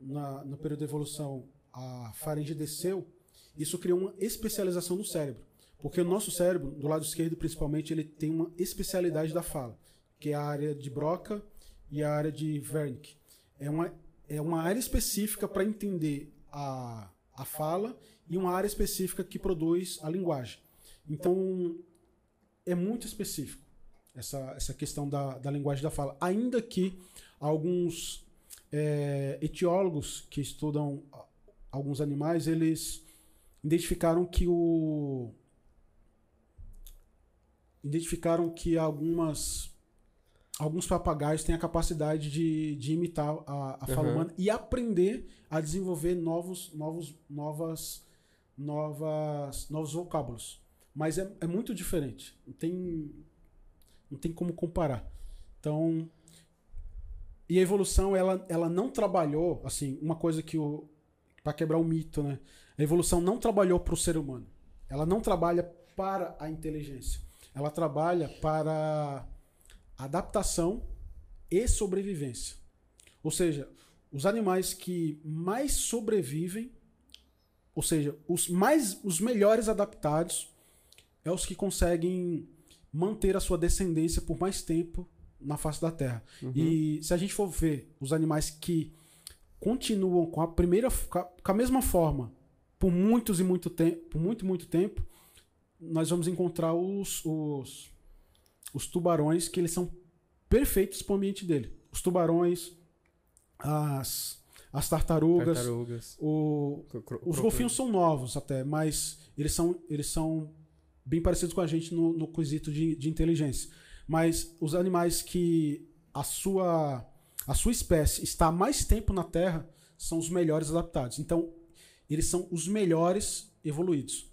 na, no período da evolução a faringe desceu, isso criou uma especialização no cérebro. Porque o nosso cérebro, do lado esquerdo principalmente, ele tem uma especialidade da fala, que é a área de Broca e a área de Wernicke. É uma, é uma área específica para entender a, a fala e uma área específica que produz a linguagem. Então, é muito específico essa, essa questão da, da linguagem da fala. Ainda que alguns é, etiólogos que estudam alguns animais, eles identificaram que o identificaram que algumas alguns papagaios têm a capacidade de, de imitar a, a fala Uhum. humana e aprender a desenvolver novos novos novas novas novos vocábulos. Mas é, é muito diferente. Não tem não tem como comparar. Então e a evolução ela, ela não trabalhou assim uma coisa que o para quebrar o mito né? A evolução não trabalhou para o ser humano. Ela não trabalha para a inteligência ela trabalha para adaptação e sobrevivência ou seja os animais que mais sobrevivem ou seja os mais os melhores adaptados é os que conseguem manter a sua descendência por mais tempo na face da Terra. E se a gente for ver os animais que continuam com a primeira com a, mesma forma por muitos e muito tempo, por muito e muito tempo, nós vamos encontrar os, os os tubarões que eles são perfeitos para o ambiente dele. Os tubarões, as as tartarugas, Tartarugas. o, Cro- os golfinhos são novos até, mas eles são, eles são bem parecidos com a gente no, no quesito de, de inteligência. Mas os animais que a sua, a sua espécie está mais tempo na Terra são os melhores adaptados. Então, eles são os melhores evoluídos.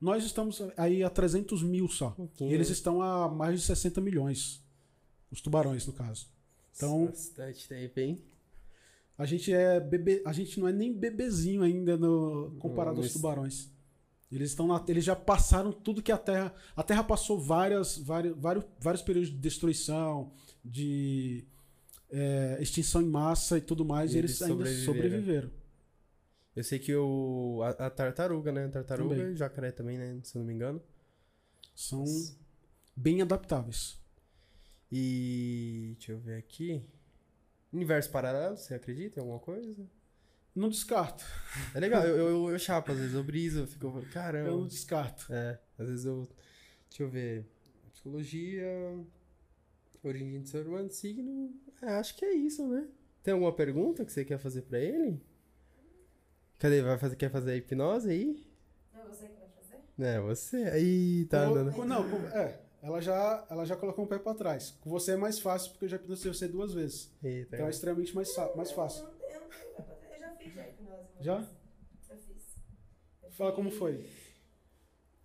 Nós estamos aí a 300 mil só. pouquinho. E eles estão a mais de 60 milhões. Os tubarões, no caso. Então, Bastante tempo, hein? a gente é bebê, a gente não é nem bebezinho ainda no comparado aos tubarões. Eles estão na, eles já passaram tudo que a Terra, a Terra passou várias, vários, vários, vários períodos de destruição, de é, extinção em massa e tudo mais, E e eles, eles ainda sobreviveram. Eu sei que o. A, a tartaruga, né? Tartaruga Também. e jacaré também, né? Se eu não me engano. São bem adaptáveis. E. Deixa eu ver aqui. Universo paralelo, você acredita em alguma coisa? Não descarto. É legal, eu, *laughs* eu, eu chapo, às vezes eu briso, eu fico. Caramba. Eu não descarto. É, às vezes eu. Deixa eu ver. Psicologia. Origem do ser humano, signo. É, acho que é isso, né? Tem alguma pergunta que você quer fazer pra ele? Cadê? Vai fazer, quer fazer a hipnose aí? Não é você que vai fazer? É, você. Aí, tá andando. com- não, com- é. Ela já, ela já colocou um pé pra trás. Com você é mais fácil, porque eu já hipnotizei você duas vezes. Eita. Então é extremamente mais, mais fácil. Eu, eu, tenho- eu já fiz já hipnose. Já? vez. Eu fiz. Eu Fala fiz- como foi.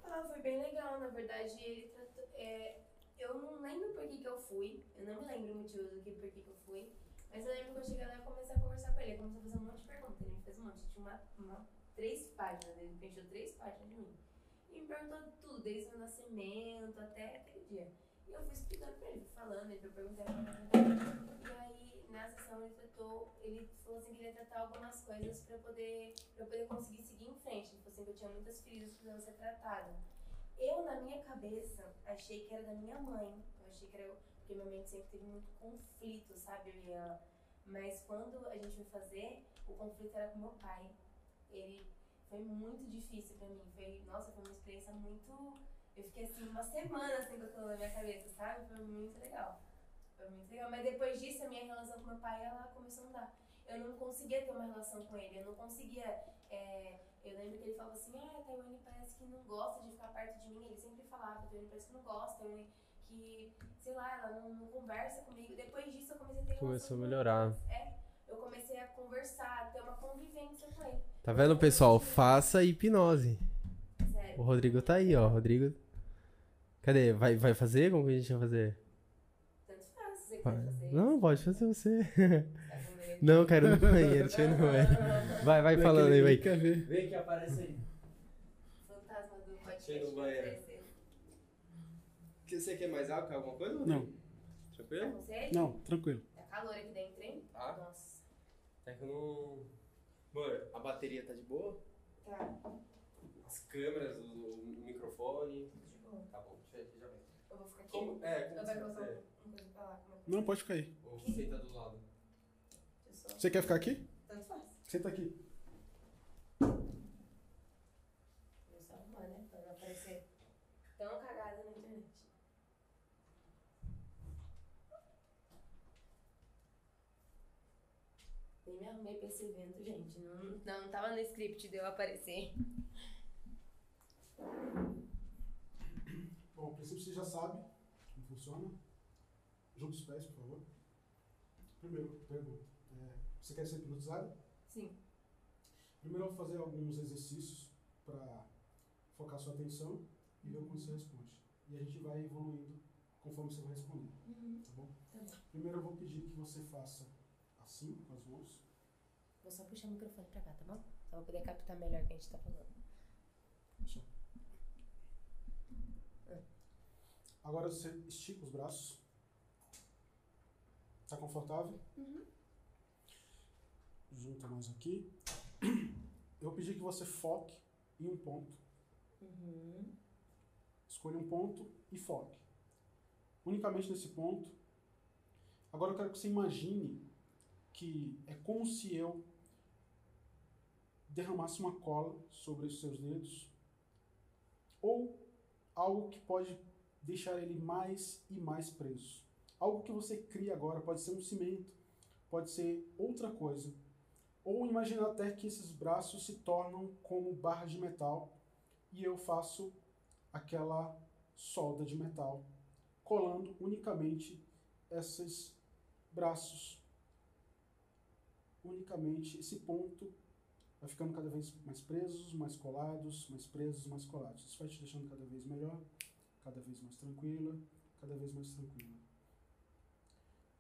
Ah, foi bem legal. Na verdade, ele tratou. é, eu não lembro por que, que eu fui. Eu não me lembro o motivo do que por que, que eu fui. Mas eu lembro que eu cheguei lá e comecei a conversar com ele. Ele começou a fazer um monte de perguntas. Ele me fez um monte. Tinha uma, uma- três páginas. Ele preencheu três páginas de mim. E me perguntou tudo, desde o meu nascimento até aquele dia. E eu fui explicando pra ele, falando, ele foi perguntando. E aí, na sessão, ele tratou, ele falou assim que ele ia tratar algumas coisas pra poder, pra poder conseguir seguir em frente. Ele falou assim que eu tinha muitas feridas que precisavam ser tratadas. Eu, na minha cabeça, achei que era da minha mãe. Eu achei que era porque minha mente sempre teve muito conflito, sabe, ela. Mas quando a gente foi fazer, o conflito era com meu pai. Ele foi muito difícil pra mim. Foi, nossa, foi uma experiência muito. Eu fiquei assim, uma semana assim com aquilo na minha cabeça, sabe? Foi muito legal. Foi muito legal. Mas depois disso, a minha relação com meu pai, ela começou a mudar. Eu não conseguia ter uma relação com ele. Eu não conseguia. é, eu lembro que ele falava assim: Ah, a Taiwane parece que não gosta de ficar perto de mim. Ele sempre falava: A Taiwane parece que não gosta. Que, sei lá, ela não, não conversa comigo. Depois disso, eu comecei a ter Começou a melhorar. É, eu comecei a conversar, a ter uma convivência com ele. Tá vendo, pessoal? Faça hipnose. Sério. O Rodrigo tá aí, ó. Rodrigo. Cadê? Vai, vai fazer? Como que a gente vai fazer? Tanto faz, você quer fazer Não, pode fazer você. Tá com medo? Não, quero ir no banheiro. Deixa eu ir no banheiro. Vai, vai falando aí, vai. Vem que aparece aí. Fantasma do podcast. Chega no banheiro. Você quer mais álcool, alguma coisa? Não, Tá Tranquilo? sede? não, tranquilo. Tá calor aqui dentro, hein? Tá. Nossa. É que eu não. Amor, a bateria tá de boa? Tá. As câmeras, o, o microfone. De boa. Tá bom, deixa eu já vem. Eu vou ficar aqui? Como? É, como Eu você vai colocar quiser. um- uma coisa pra lá? Como é Não, pode ficar aí. Ou senta do lado. Deixa eu só- Você quer ficar aqui? Tanto faz. Senta aqui. Vou só arrumar, né? Pra não aparecer tão cagada na internet. Nem me arrumei pra esse evento, gente. Não, não, tava no script de eu aparecer. Bom, a princípio você já sabe como funciona. Junta os pés, por favor. Primeiro, pergunta. é, você quer ser hipnotizado? Sim. Primeiro eu vou fazer alguns exercícios para focar sua atenção e ver como você responde. E a gente vai evoluindo conforme você vai respondendo, tá bom? Tá. Primeiro eu vou pedir que você faça assim, com as mãos. Vou só puxar o microfone pra cá, tá bom? Só pra poder captar melhor o que a gente tá falando. Só. Agora você estica os braços. Tá confortável? Uhum. Junta mais aqui. Eu vou pedir que você foque em um ponto. Uhum. Escolha um ponto e foque. Unicamente nesse ponto. Agora eu quero que você imagine que é como se eu derramasse uma cola sobre os seus dedos ou algo que pode deixar ele mais e mais preso. Algo que você cria agora pode ser um cimento, pode ser outra coisa. Ou imagina até que esses braços se tornam como barras de metal e eu faço aquela solda de metal, colando unicamente esses braços. Unicamente esse ponto vai ficando cada vez mais presos, mais colados, mais presos, mais colados. Isso vai te deixando cada vez melhor, cada vez mais tranquila, cada vez mais tranquila.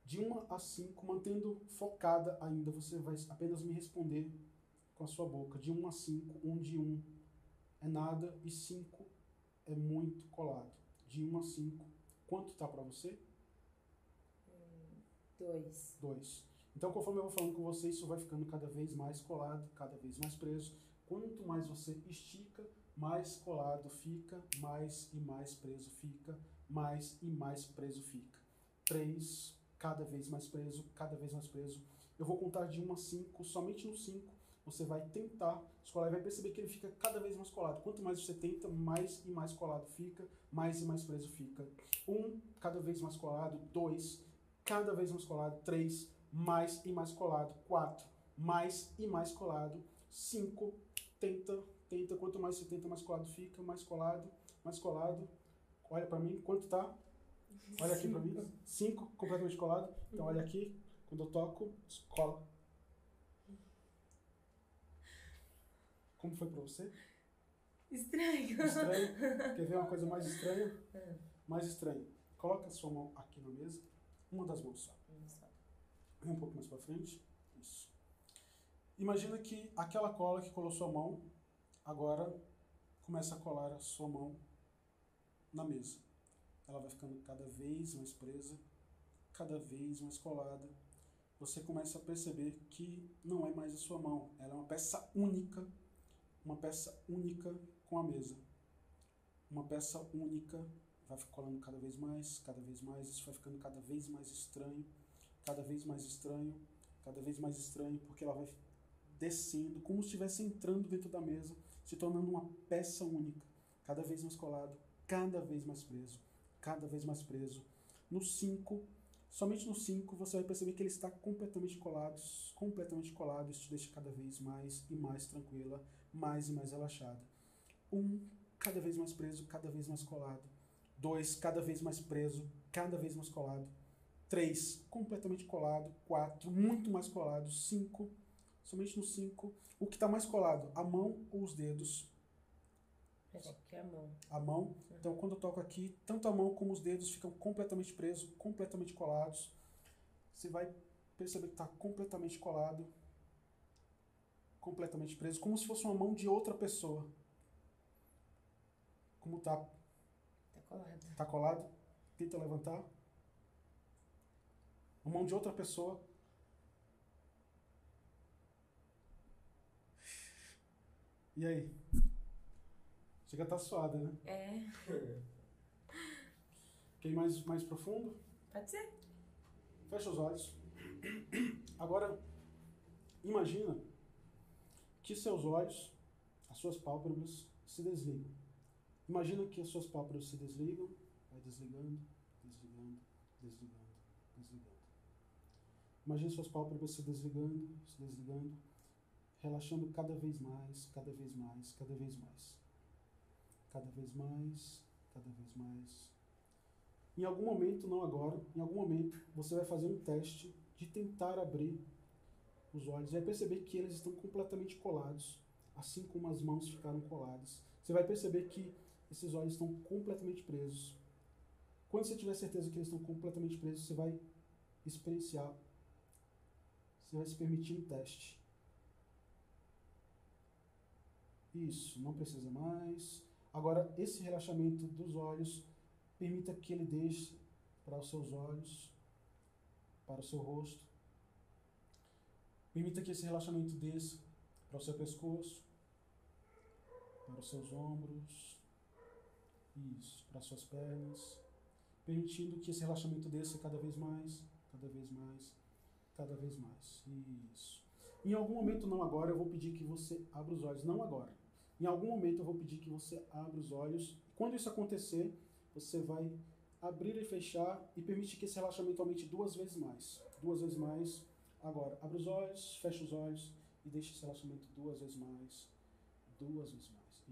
De 1 a 5, mantendo focada ainda, você vai apenas me responder com a sua boca. De 1 a 5, onde 1 é nada e 5 é muito colado. De 1 a 5, quanto tá para você? Dois. 2. Então, conforme eu vou falando com você, isso vai ficando cada vez mais colado, cada vez mais preso. Quanto mais você estica, mais colado fica, mais e mais preso fica, mais e mais preso fica. três, cada vez mais preso, cada vez mais preso. Eu vou contar de 1 a 5, somente no 5 você vai tentar escolar e vai perceber que ele fica cada vez mais colado. Quanto mais você tenta, mais e mais colado fica, mais e mais preso fica. Um, cada vez mais colado. Dois, cada vez mais colado. Três, mais e mais colado. Quatro, mais e mais colado. Cinco, tenta, tenta. Quanto mais você tenta, mais colado fica, mais colado, mais colado. Olha para mim, quanto tá? Olha aqui para mim. Cinco, completamente colado. Então olha aqui, quando eu toco, cola. Como foi pra você? Estranho. Estranho. *laughs* Quer ver uma coisa mais estranha? Mais estranho. Coloca a sua mão aqui na mesa. Uma das mãos só. Um pouco mais pra frente. Isso. Imagina que aquela cola que colou sua mão, agora começa a colar a sua mão na mesa. Ela vai ficando cada vez mais presa, cada vez mais colada. Você começa a perceber que não é mais a sua mão, ela é uma peça única uma peça única com a mesa. Uma peça única vai colando cada vez mais, cada vez mais, isso vai ficando cada vez mais estranho, cada vez mais estranho, cada vez mais estranho, porque ela vai descendo, como se estivesse entrando dentro da mesa, se tornando uma peça única, cada vez mais colado, cada vez mais preso, cada vez mais preso. No 5, somente no 5 você vai perceber que ele está completamente colado, completamente colado, isso te deixa cada vez mais e mais tranquila, mais e mais relaxada. Um, cada vez mais preso, cada vez mais colado. Dois, cada vez mais preso, cada vez mais colado. Três, completamente colado. Quatro, muito mais colado. Cinco, somente no cinco. O que está mais colado? A mão ou os dedos? Que é a mão. A mão. Então, quando eu toco aqui, tanto a mão como os dedos ficam completamente presos, completamente colados. Você vai perceber que está completamente colado completamente preso, como se fosse uma mão de outra pessoa. Como tá? Tá colado. Tá colado? Tenta levantar. Uma mão de outra pessoa. E aí? Chega a estar tá suada, né? É. *laughs* Quer ir mais, mais profundo? Pode ser. Fecha os olhos. Agora, imagina que seus olhos, as suas pálpebras se desligam. Imagina que as suas pálpebras se desligam, vai desligando, desligando, desligando. Imagina suas pálpebras se desligando, se desligando, relaxando cada vez mais, cada vez mais, cada vez mais. Cada vez mais, cada vez mais. Em algum momento, não agora, em algum momento, você vai fazer um teste de tentar abrir os olhos, vai perceber que eles estão completamente colados, assim como as mãos ficaram coladas. Você vai perceber que esses olhos estão completamente presos. Quando você tiver certeza que eles estão completamente presos, você vai experienciar, vai se permitir um teste. Isso, não precisa mais. Agora, esse relaxamento dos olhos, permita que ele deixe para os seus olhos, para o seu rosto, Permita que esse relaxamento desça para o seu pescoço, para os seus ombros, isso, para as suas pernas, permitindo que esse relaxamento desça cada vez mais, cada vez mais, cada vez mais. Isso. Em algum momento, não agora, eu vou pedir que você abra os olhos. Não agora. Em algum momento eu vou pedir que você abra os olhos. Quando isso acontecer, você vai abrir e fechar e permitir que esse relaxamento aumente duas vezes mais. Duas vezes mais Agora, abre os olhos, fecha os olhos e deixa esse relaxamento duas vezes mais. Duas vezes mais.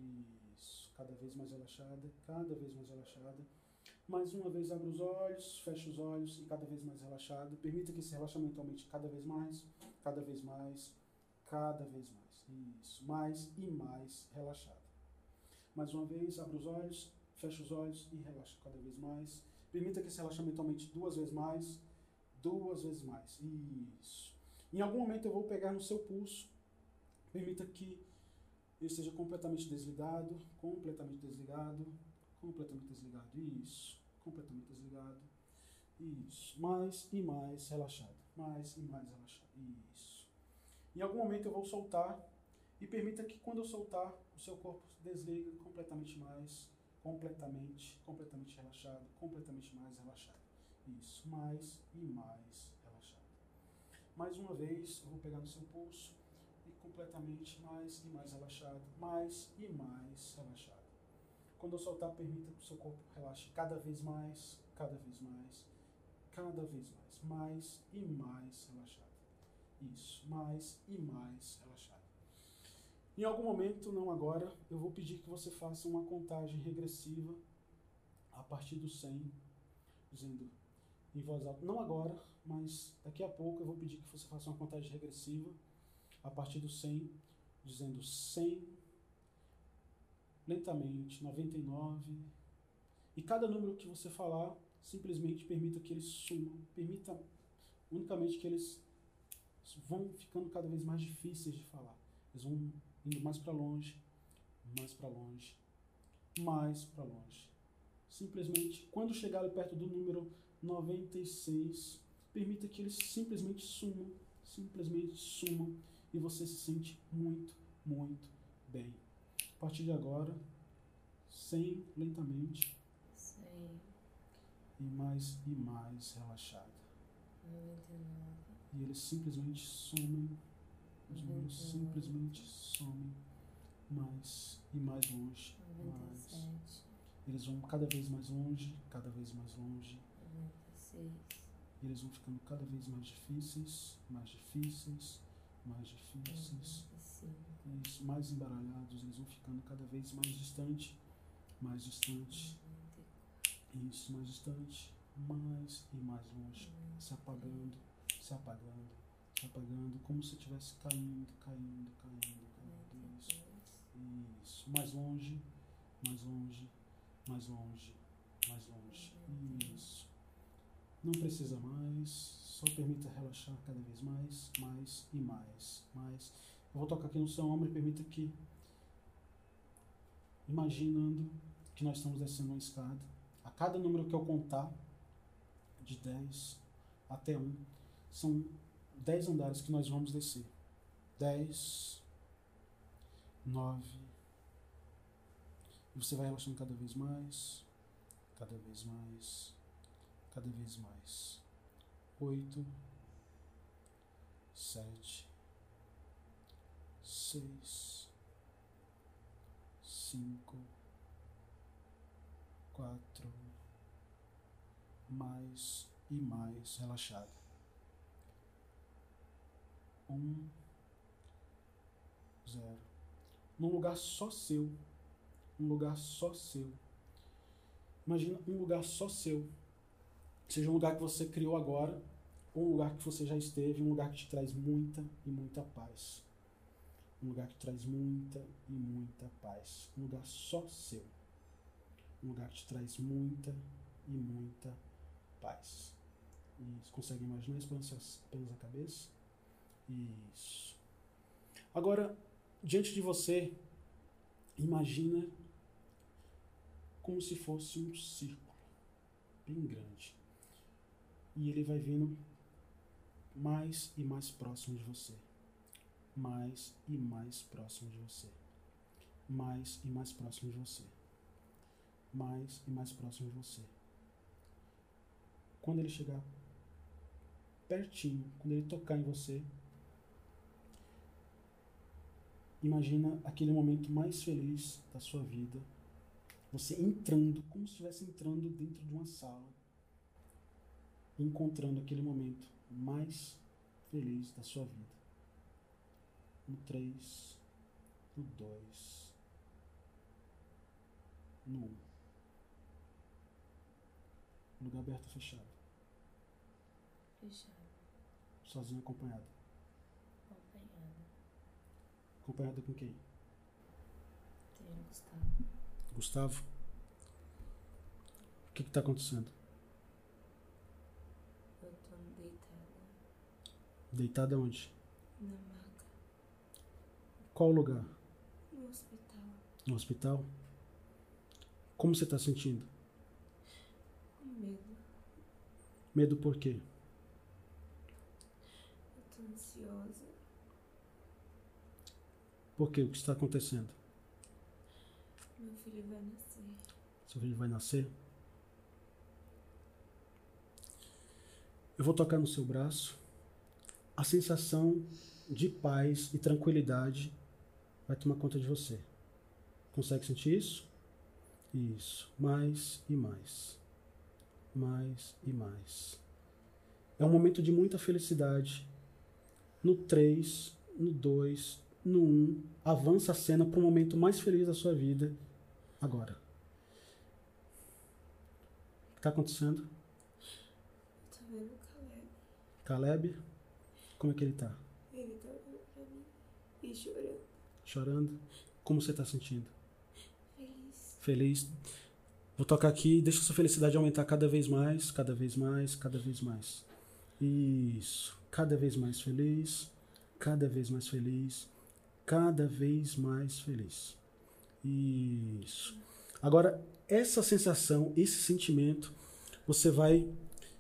Isso. Cada vez mais relaxada, cada vez mais relaxada. Mais uma vez, abre os olhos, fecha os olhos e cada vez mais relaxado. Permita que esse relaxamento aumente cada vez mais, cada vez mais, cada vez mais. Isso. Mais e mais relaxado. Mais uma vez, abre os olhos, fecha os olhos e relaxa cada vez mais. Permita que esse relaxamento aumente duas vezes mais duas vezes mais. Isso. Em algum momento eu vou pegar no seu pulso. Permita que ele esteja completamente desligado, completamente desligado, completamente desligado. Isso. Completamente desligado. Isso. Mais e mais relaxado. Mais e mais relaxado. Isso. Em algum momento eu vou soltar e permita que quando eu soltar, o seu corpo desliga completamente mais, completamente, completamente relaxado, completamente mais relaxado. Isso, mais e mais relaxado. Mais uma vez, eu vou pegar no seu pulso e completamente mais e mais relaxado, mais e mais relaxado. Quando eu soltar, permita que o seu corpo relaxe cada vez mais, cada vez mais, cada vez mais, mais e mais relaxado. Isso, mais e mais relaxado. Em algum momento, não agora, eu vou pedir que você faça uma contagem regressiva a partir do 100, dizendo em voz alta, não agora, mas daqui a pouco eu vou pedir que você faça uma contagem regressiva a partir do 100, dizendo 100, lentamente, 99. E cada número que você falar, simplesmente permita que eles sumam, permita unicamente que eles vão ficando cada vez mais difíceis de falar. Eles vão indo mais para longe, mais para longe, mais para longe. Simplesmente, quando chegar perto do número 96, permita que eles simplesmente sumam, simplesmente sumam e você se sente muito, muito bem. A partir de agora, sem lentamente. Sei. E mais e mais relaxado. 99. E eles simplesmente somem. Os números simplesmente somem mais e mais longe. Mais. 97. Eles vão cada vez mais longe, cada vez mais longe. 96. E eles vão ficando cada vez mais difíceis, mais difíceis, mais difíceis. 95. Isso, mais embaralhados, eles vão ficando cada vez mais distante, mais distante. 94. Isso, mais distante, mais e mais longe, se apagando, se apagando, se apagando, como se estivesse caindo, caindo, caindo, caindo. Isso, 92. isso. Mais longe, mais longe, mais longe, mais longe. Isso. Não precisa mais, só permita relaxar cada vez mais, mais e mais, mais. Eu vou tocar aqui no seu ombro e permita que, imaginando que nós estamos descendo uma escada, a cada número que eu contar, de 10 até 1, são 10 andares que nós vamos descer. 10, 9, e você vai relaxando cada vez mais, cada vez mais, cada vez mais. Oito, sete, seis, cinco, quatro, mais e mais relaxado. Um, zero. Num lugar só seu um lugar só seu. Imagina um lugar só seu. Seja um lugar que você criou agora, ou um lugar que você já esteve, um lugar que te traz muita e muita paz. Um lugar que traz muita e muita paz. Um lugar só seu. Um lugar que te traz muita e muita paz. Isso. Consegue imaginar isso apenas a cabeça? Isso. Agora, diante de você, imagina como se fosse um círculo bem grande. E ele vai vindo mais e mais próximo de você. Mais e mais próximo de você. Mais e mais próximo de você. Mais e mais próximo de você. Quando ele chegar pertinho, quando ele tocar em você, imagina aquele momento mais feliz da sua vida você entrando, como se estivesse entrando dentro de uma sala, encontrando aquele momento mais feliz da sua vida. No 3, no 2, no 1. Um. Lugar aberto ou fechado? Fechado. Sozinho ou acompanhado? Acompanhada. Acompanhado com quem? Tem Gustavo. Gustavo? O que está acontecendo? Eu tô deitada Deitada onde? na. Qual lugar? No hospital. No hospital? Como você está sentindo? Com medo. Medo por quê? Eu tô ansiosa. Por quê? O que está acontecendo? Meu filho vai nascer. Seu filho vai nascer? Eu vou tocar no seu braço. A sensação de paz e tranquilidade vai tomar conta de você. Consegue sentir isso? Isso. Mais e mais. Mais e mais. É um momento de muita felicidade. No 3, no 2, no 1, avança a cena para o momento mais feliz da sua vida agora. O que está acontecendo? Tô vendo o Caleb. Caleb? Como é que ele tá? Ele tá olhando pra mim e chorando. Chorando? Como você tá sentindo? Feliz. Feliz? Vou tocar aqui, deixa sua felicidade aumentar cada vez mais, cada vez mais, cada vez mais. Isso. Cada vez mais feliz, cada vez mais feliz, cada vez mais feliz. Isso. Agora, essa sensação, esse sentimento, você vai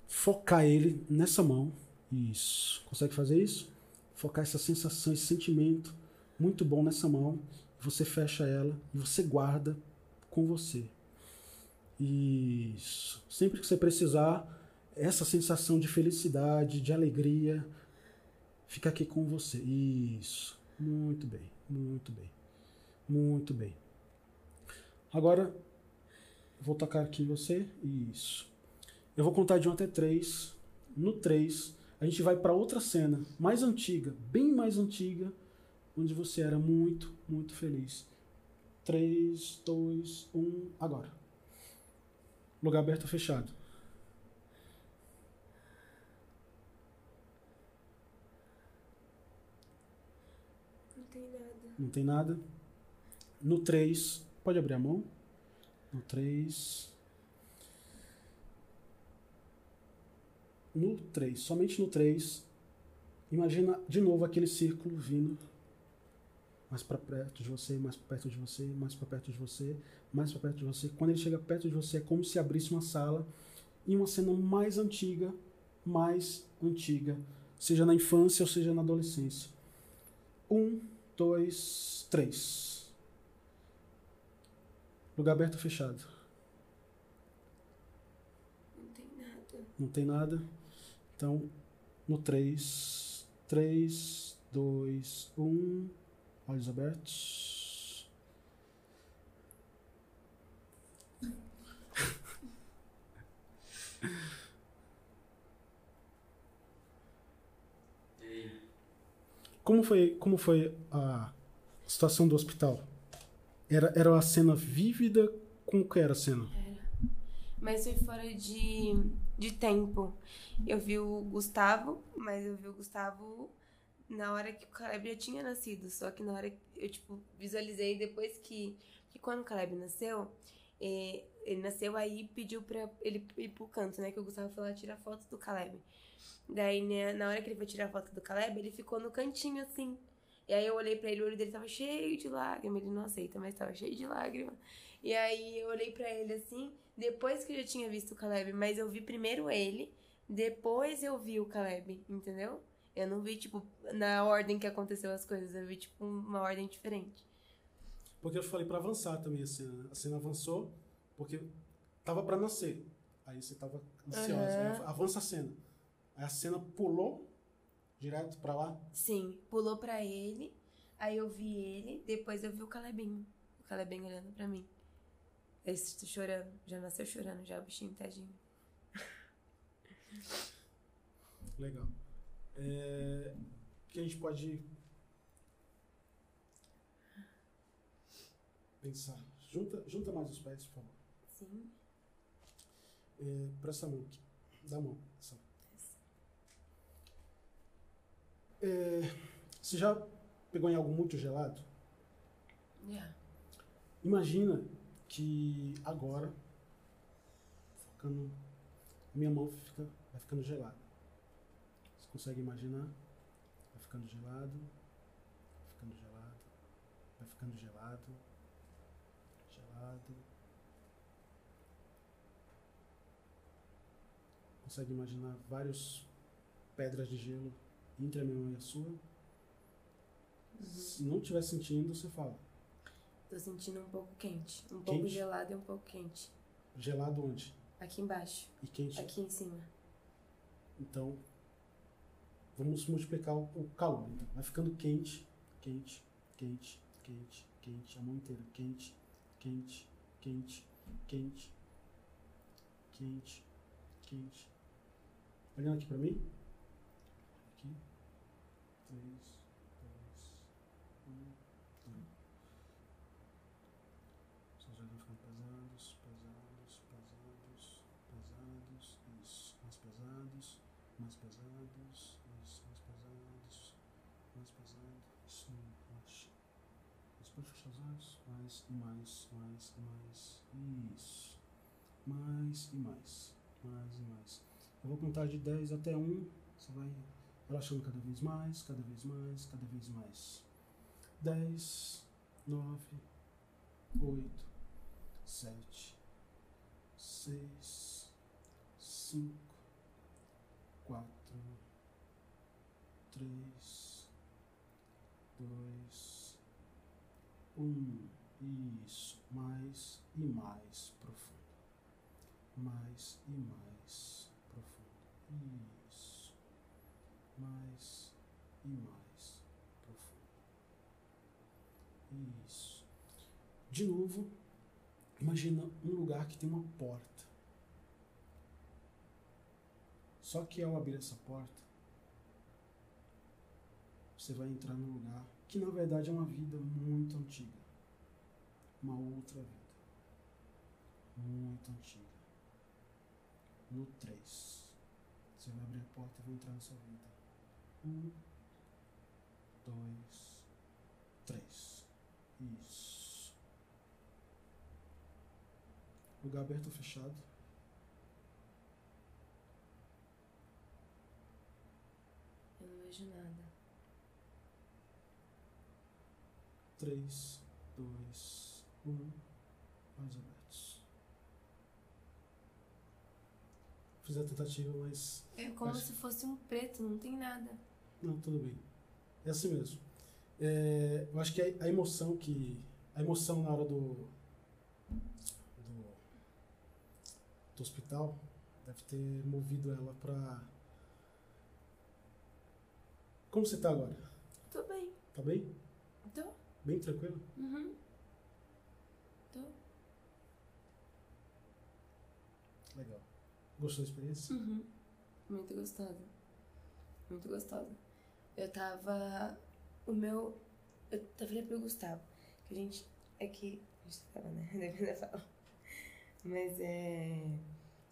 focar ele nessa mão. Isso. Consegue fazer isso? Focar essa sensação, esse sentimento muito bom nessa mão. Você fecha ela e você guarda com você. Isso. Sempre que você precisar, essa sensação de felicidade, de alegria, fica aqui com você. Isso. Muito bem, muito bem. Muito bem. Agora, vou tocar aqui em você. Isso. Eu vou contar de 1 até 3. No 3, a gente vai para outra cena, mais antiga, bem mais antiga, onde você era muito, muito feliz. 3, 2, 1, agora. Lugar aberto ou fechado? Não tem nada. Não tem nada. No 3, pode abrir a mão. No 3. No 3, somente no 3. Imagina de novo aquele círculo vindo mais para perto de você, mais para perto de você, mais para perto de você, mais para perto de você. Quando ele chega perto de você, é como se abrisse uma sala e uma cena mais antiga, mais antiga, seja na infância ou seja na adolescência. Um, dois, três. Lugar aberto ou fechado? Não tem nada. Não tem nada. Então, no 3, 3, 2, 1, olhos abertos. Como foi, como foi a situação do hospital? Era, era uma cena vívida? Como que era a cena? Mas foi fora de, de tempo. Eu vi o Gustavo, mas eu vi o Gustavo na hora que o Caleb já tinha nascido. Só que na hora que eu, tipo, visualizei depois que. Que quando o Caleb nasceu, eh, ele nasceu aí pediu pra ele ir pro canto, né? Que o Gustavo foi lá tirar foto do Caleb. Daí, né, na hora que ele foi tirar foto do Caleb, ele ficou no cantinho assim. E aí eu olhei pra ele, o olho dele tava cheio de lágrima. Ele não aceita, mas tava cheio de lágrima. E aí eu olhei pra ele assim, depois que eu já tinha visto o Caleb, mas eu vi primeiro ele, depois eu vi o Caleb, entendeu? Eu não vi, tipo, na ordem que aconteceu as coisas, eu vi, tipo, uma ordem diferente. Porque eu falei pra avançar também a cena. A cena avançou porque tava pra nascer. Aí você tava ansiosa. Né? Avança a cena. Aí a cena pulou direto pra lá. Sim, pulou pra ele, aí eu vi ele, depois eu vi o Calebinho. O Calebinho olhando pra mim. Esse tô chorando, já nasceu chorando já, o bichinho, tadinho. Legal. É, que a gente pode pensar. Junta, junta mais os pés, por favor. Sim. É, presta a mão aqui. Dá a mão. Essa. É, você já pegou em algo muito gelado? Já. Imagina que agora, focando, minha mão fica, vai ficando gelada. Consegue imaginar? Vai ficando gelado, vai ficando gelado, vai ficando gelado, gelado. Consegue imaginar várias pedras de gelo entre a minha mão e a sua? Se não estiver sentindo, você fala. Tô sentindo um pouco quente. Um pouco Quente? gelado e um pouco quente. Gelado onde? Aqui embaixo. E quente Aqui em cima. Então, vamos multiplicar o, o calor. Então, vai ficando quente, quente, quente, quente, quente, a mão inteira, quente, quente, quente, quente, quente, quente. Olhando aqui pra mim. Aqui. Três, dois, um, zero. Seus olhos vão ficando pesados, pesados, pesados, pesados. Isso. Mais pesados, mais pesados. Isso. Mais pesados, mais pesados. Isso. Relaxa. Isso. Pode fechar os olhos. Mais mais, mais e mais. Isso. Mais e mais. Mais e mais. Eu vou contar de 10 até 1. Você vai relaxando cada vez mais, cada vez mais, cada vez mais. 10, 9, 8, 7, 6, 5, 4, 3, 2, 1. Isso. Mais e mais profundo. Mais e mais profundo. Isso. Mais e mais profundo. Isso. De novo, imagina um lugar que tem uma porta. Só que ao abrir essa porta, você vai entrar num lugar que na verdade é uma vida muito antiga. Uma outra vida. Muito antiga. No 3. Você vai abrir a porta e vai entrar nessa vida. Um, dois, três. Isso. Lugar aberto ou fechado? Eu não vejo nada. Três, dois, um. Olhos abertos. Fiz a tentativa, mas. É como se fosse um preto, não tem nada. Não, tudo bem. É assim mesmo. É, eu acho que a, a emoção que. A emoção na hora do. do. do hospital deve ter movido ela pra. Como você tá agora? Tô bem. Tá bem? Tô. Bem tranquilo? Uhum. Tô. Legal. Gostou da experiência? Uhum. Muito gostosa. Muito gostosa. Eu tava. O meu. Eu até falei pro Gustavo que a gente. É que. A gente fala, né? *laughs* Depende fala. Mas é.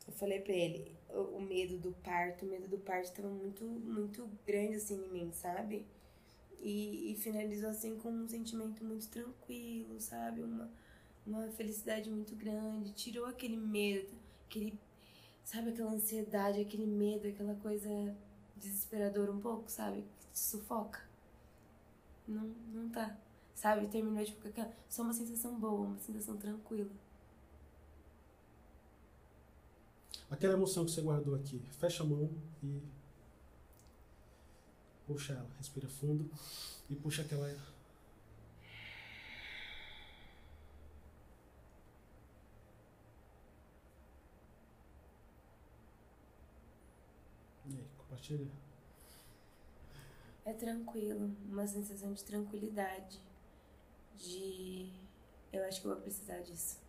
Eu falei pra ele, o, o medo do parto, o medo do parto tava muito, muito grande assim em mim, sabe? E, e finalizou assim com um sentimento muito tranquilo, sabe? Uma, uma felicidade muito grande. Tirou aquele medo, aquele Sabe aquela ansiedade, aquele medo, aquela coisa desesperadora um pouco, sabe? Que te sufoca. Não, não tá. Sabe? Terminou tipo com aquela. Só uma sensação boa, uma sensação tranquila. Aquela emoção que você guardou aqui, fecha a mão e. Puxa ela, respira fundo e puxa aquela. E aí, compartilha? É tranquilo, uma sensação de tranquilidade. De. Eu acho que eu vou precisar disso.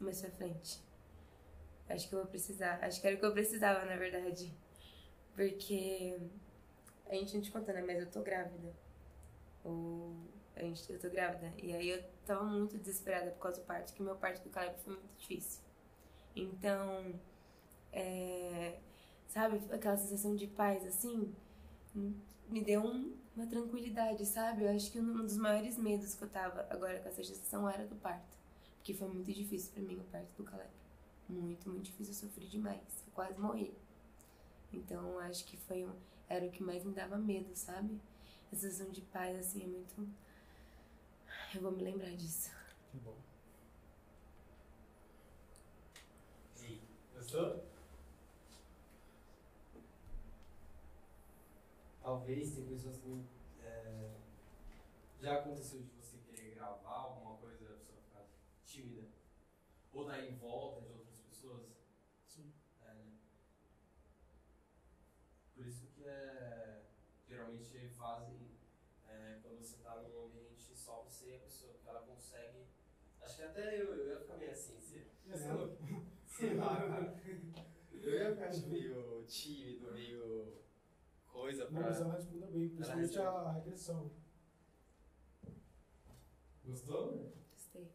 Mais pra frente. Acho que eu vou precisar. Acho que era o que eu precisava, na verdade. Porque. A gente não te contou, né? Mas eu tô grávida. Ou. A gente, eu tô grávida. E aí eu tava muito desesperada por causa do parto, que meu parto do Caleb foi muito difícil. Então. É, sabe, aquela sensação de paz assim, me deu um- uma tranquilidade, sabe? Eu acho que um dos maiores medos que eu tava agora com essa gestação era do parto. Porque foi muito difícil pra mim o parto do Caleb. Muito, muito difícil, eu sofri demais. Eu quase morri. Então acho que foi um, era o que mais me dava medo, sabe? A sensação de paz, assim, é muito. Eu vou me lembrar disso. Que bom. E aí, gostou? Talvez tem pessoas que. é, já aconteceu de você querer gravar alguma coisa e a pessoa ficar tímida? Ou tá em volta de outras pessoas? Sim. É, né? Por isso que é, geralmente fazem é, quando você tá num ambiente só você e a pessoa, que ela consegue. Acho que até eu, eu ia ficar meio assim, se, *laughs* sei lá, cara. *laughs* Eu ia ficar acho, meio tímido, meio coisa pra. Mas ela responde bem, principalmente a regressão. Gostou? Gostei.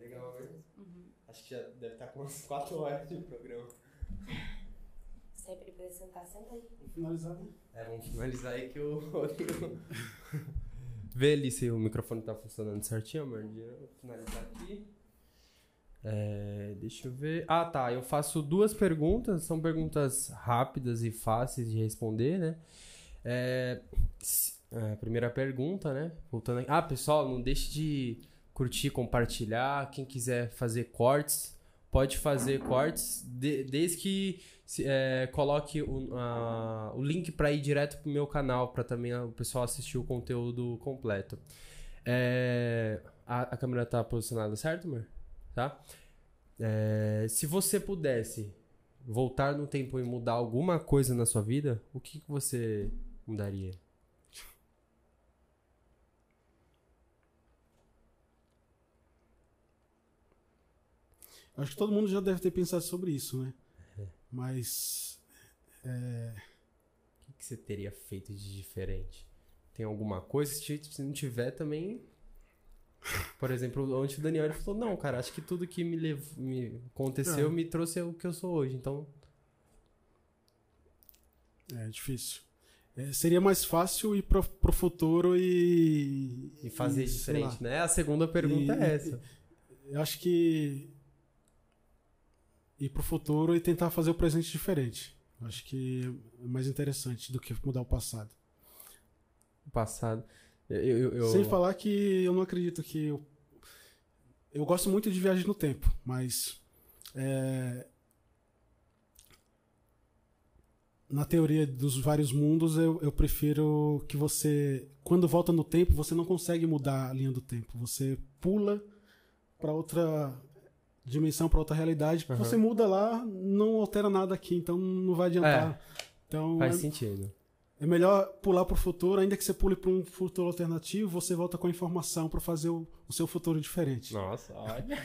Legal, né? Uhum. Acho que já deve estar com umas *laughs* 4 horas de programa. Sempre pra sentar, senta aí. Vamos finalizar, né? É, vamos finalizar aí que o Rodrigo. *laughs* Vê ali se o microfone tá funcionando certinho, amor. Vou finalizar aqui. É, deixa eu ver. Ah, tá. Eu faço duas perguntas. São perguntas rápidas e fáceis de responder, né? É, é, primeira pergunta, né? Voltando aqui. Ah, pessoal, não deixe de curtir, compartilhar. Quem quiser fazer cortes, pode fazer cortes, de- desde que é, coloque o, a- o link para ir direto pro meu canal, para também o pessoal assistir o conteúdo completo. É, a, a câmera tá posicionada certo, amor? Tá? É, se você pudesse voltar no tempo e mudar alguma coisa na sua vida, o que, que você mudaria? Acho que todo mundo já deve ter pensado sobre isso, né? Mas. é, O que, você teria feito de diferente? Tem alguma coisa? Se não tiver também. Por exemplo, ontem o Daniel falou: Não, cara, acho que tudo que me, lev... me aconteceu É. me trouxe o que eu sou hoje. Então, É difícil. É, seria mais fácil ir pro, pro futuro e. e fazer e, diferente, né? A segunda pergunta E- é essa. Eu acho que. Ir pro futuro e tentar fazer o presente diferente. Eu Acho que é mais interessante do que mudar o passado. O passado. Eu, eu, eu- Sem falar que eu não acredito que. Eu, eu gosto muito de viagem no tempo, mas. é, na teoria dos vários mundos, eu, eu prefiro que você. Quando volta no tempo, você não consegue mudar a linha do tempo. Você pula para outra dimensão, para outra realidade. Aham. Você muda lá, não altera nada aqui, então não vai adiantar. Então Faz é- sentido. é melhor pular pro futuro, ainda que você pule para um futuro alternativo, você volta com a informação para fazer o, o seu futuro diferente. Nossa, olha.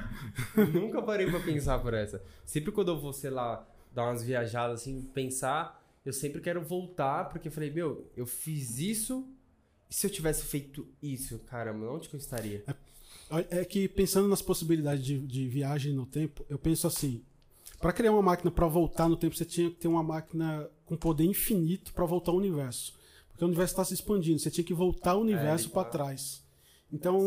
*laughs* Nunca parei pra pensar por essa. Sempre quando eu vou, sei lá, dar umas viajadas assim, pensar, eu sempre quero voltar, porque eu falei, meu, eu fiz isso. E se eu tivesse feito isso, caramba, onde que eu estaria? É que pensando nas possibilidades de, de viagem no tempo, eu penso assim: para criar uma máquina para voltar no tempo, você tinha que ter uma máquina com poder infinito para voltar ao universo. Porque o universo está se expandindo, você tinha que voltar o universo ele para tá- trás. Então,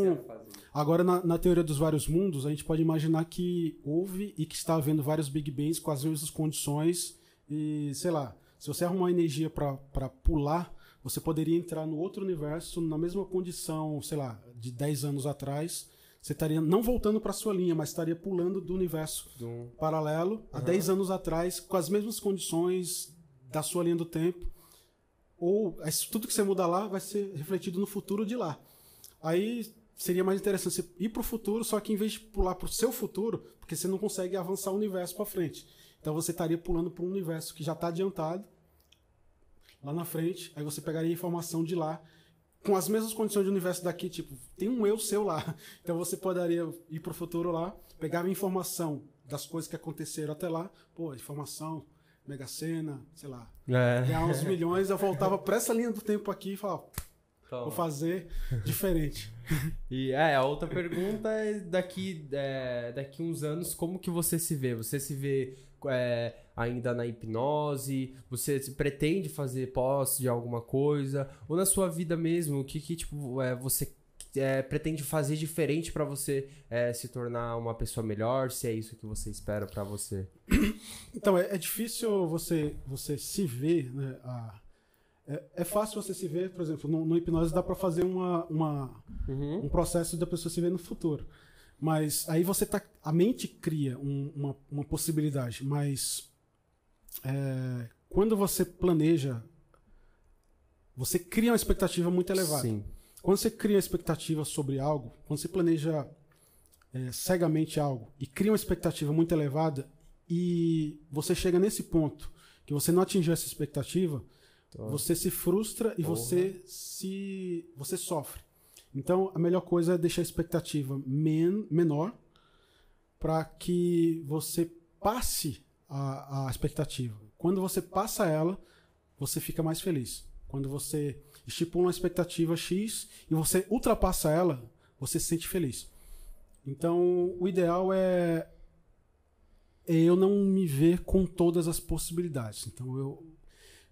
Agora, na, na teoria dos vários mundos, a gente pode imaginar que houve e que está havendo vários Big Bangs com as mesmas condições. E, sei lá, se você arrumar energia para pular, você poderia entrar no outro universo na mesma condição, sei lá, de 10 anos atrás. Você estaria não voltando para sua linha, mas estaria pulando do universo Do- paralelo há 10 anos atrás, com as mesmas condições da sua linha do tempo. Ou é, tudo que você muda lá vai ser refletido no futuro de lá. Aí seria mais interessante você ir para o futuro, só que em vez de pular para o seu futuro, porque você não consegue avançar o universo para frente. Então você estaria pulando para um universo que já está adiantado lá na frente. Aí você pegaria a informação de lá com as mesmas condições de universo daqui, tipo, tem um eu seu lá. *laughs* Então você poderia ir para o futuro lá, pegar a informação das coisas que aconteceram até lá, pô, informação, Mega Sena, sei lá, É. ganhar uns milhões, eu voltava para essa linha do tempo aqui e falava, vou fazer diferente. *laughs* E é, a outra pergunta é daqui, é, daqui uns anos, como que você se vê? Você se vê é, ainda na hipnose? Você pretende fazer pós de alguma coisa? Ou na sua vida mesmo, o que, que tipo, é, você é, pretende fazer diferente pra você é, se tornar uma pessoa melhor? Se é isso que você espera pra você? Então, é, é difícil você, você se ver, né? a- é, é fácil você se ver, por exemplo, no, no hipnose dá para fazer uma, uma, Uhum. um processo da pessoa se ver no futuro. Mas aí você tá. A mente cria um- uma, uma possibilidade, mas é, quando você planeja, você cria uma expectativa muito elevada. Sim. Quando você cria uma expectativa sobre algo, quando você planeja é, cegamente algo e cria uma expectativa muito elevada e você chega nesse ponto que você não atingiu essa expectativa, Tô- você se frustra e Porra. você se você sofre. Então, a melhor coisa é deixar a expectativa men menor para que você passe a, a expectativa. Quando você passa ela, você fica mais feliz. Quando você estipula uma expectativa X e você ultrapassa ela, você se sente feliz. Então, o ideal é, é eu não me ver com todas as possibilidades. Então, eu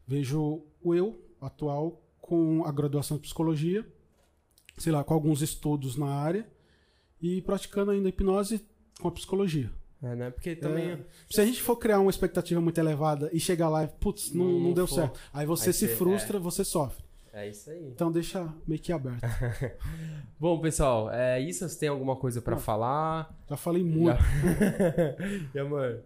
vejo o eu atual com a graduação de psicologia, sei lá, com alguns estudos na área e praticando ainda hipnose com a psicologia. É, né? Porque também. É, se a gente for criar uma expectativa muito elevada e chegar lá e, putz, não, Não- não, deu for. certo. Aí você Aí se frustra, você sofre. É isso aí. Então deixa meio que aberto. *laughs* Bom, pessoal, é isso. Você tem alguma coisa pra Não. falar? Já falei muito. *laughs* e amor?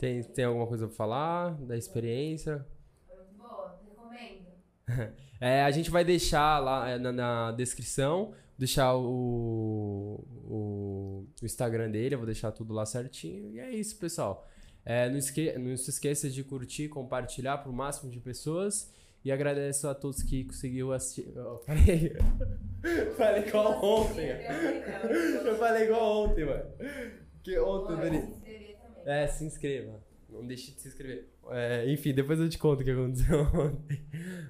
Tem, tem alguma coisa pra falar da experiência? Foi muito boa, recomendo. *laughs* É, a gente vai deixar lá é, na, na descrição, deixar o, o, o Instagram dele, eu vou deixar tudo lá certinho. E é isso, pessoal. É, não, esque, não se esqueça de curtir, compartilhar para o máximo de pessoas. E agradeço a todos que conseguiu assistir. Oh, *laughs* falei, falei igual ontem. Eu falei igual ontem, mano. Que ontem, Dani. É, se inscreva. Não deixe de se inscrever. É, enfim, depois eu te conto o que aconteceu *laughs* ontem.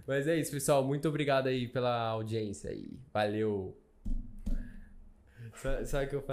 Mas é isso, pessoal. Muito obrigado aí pela audiência aí. Valeu. Sabe o que eu falei?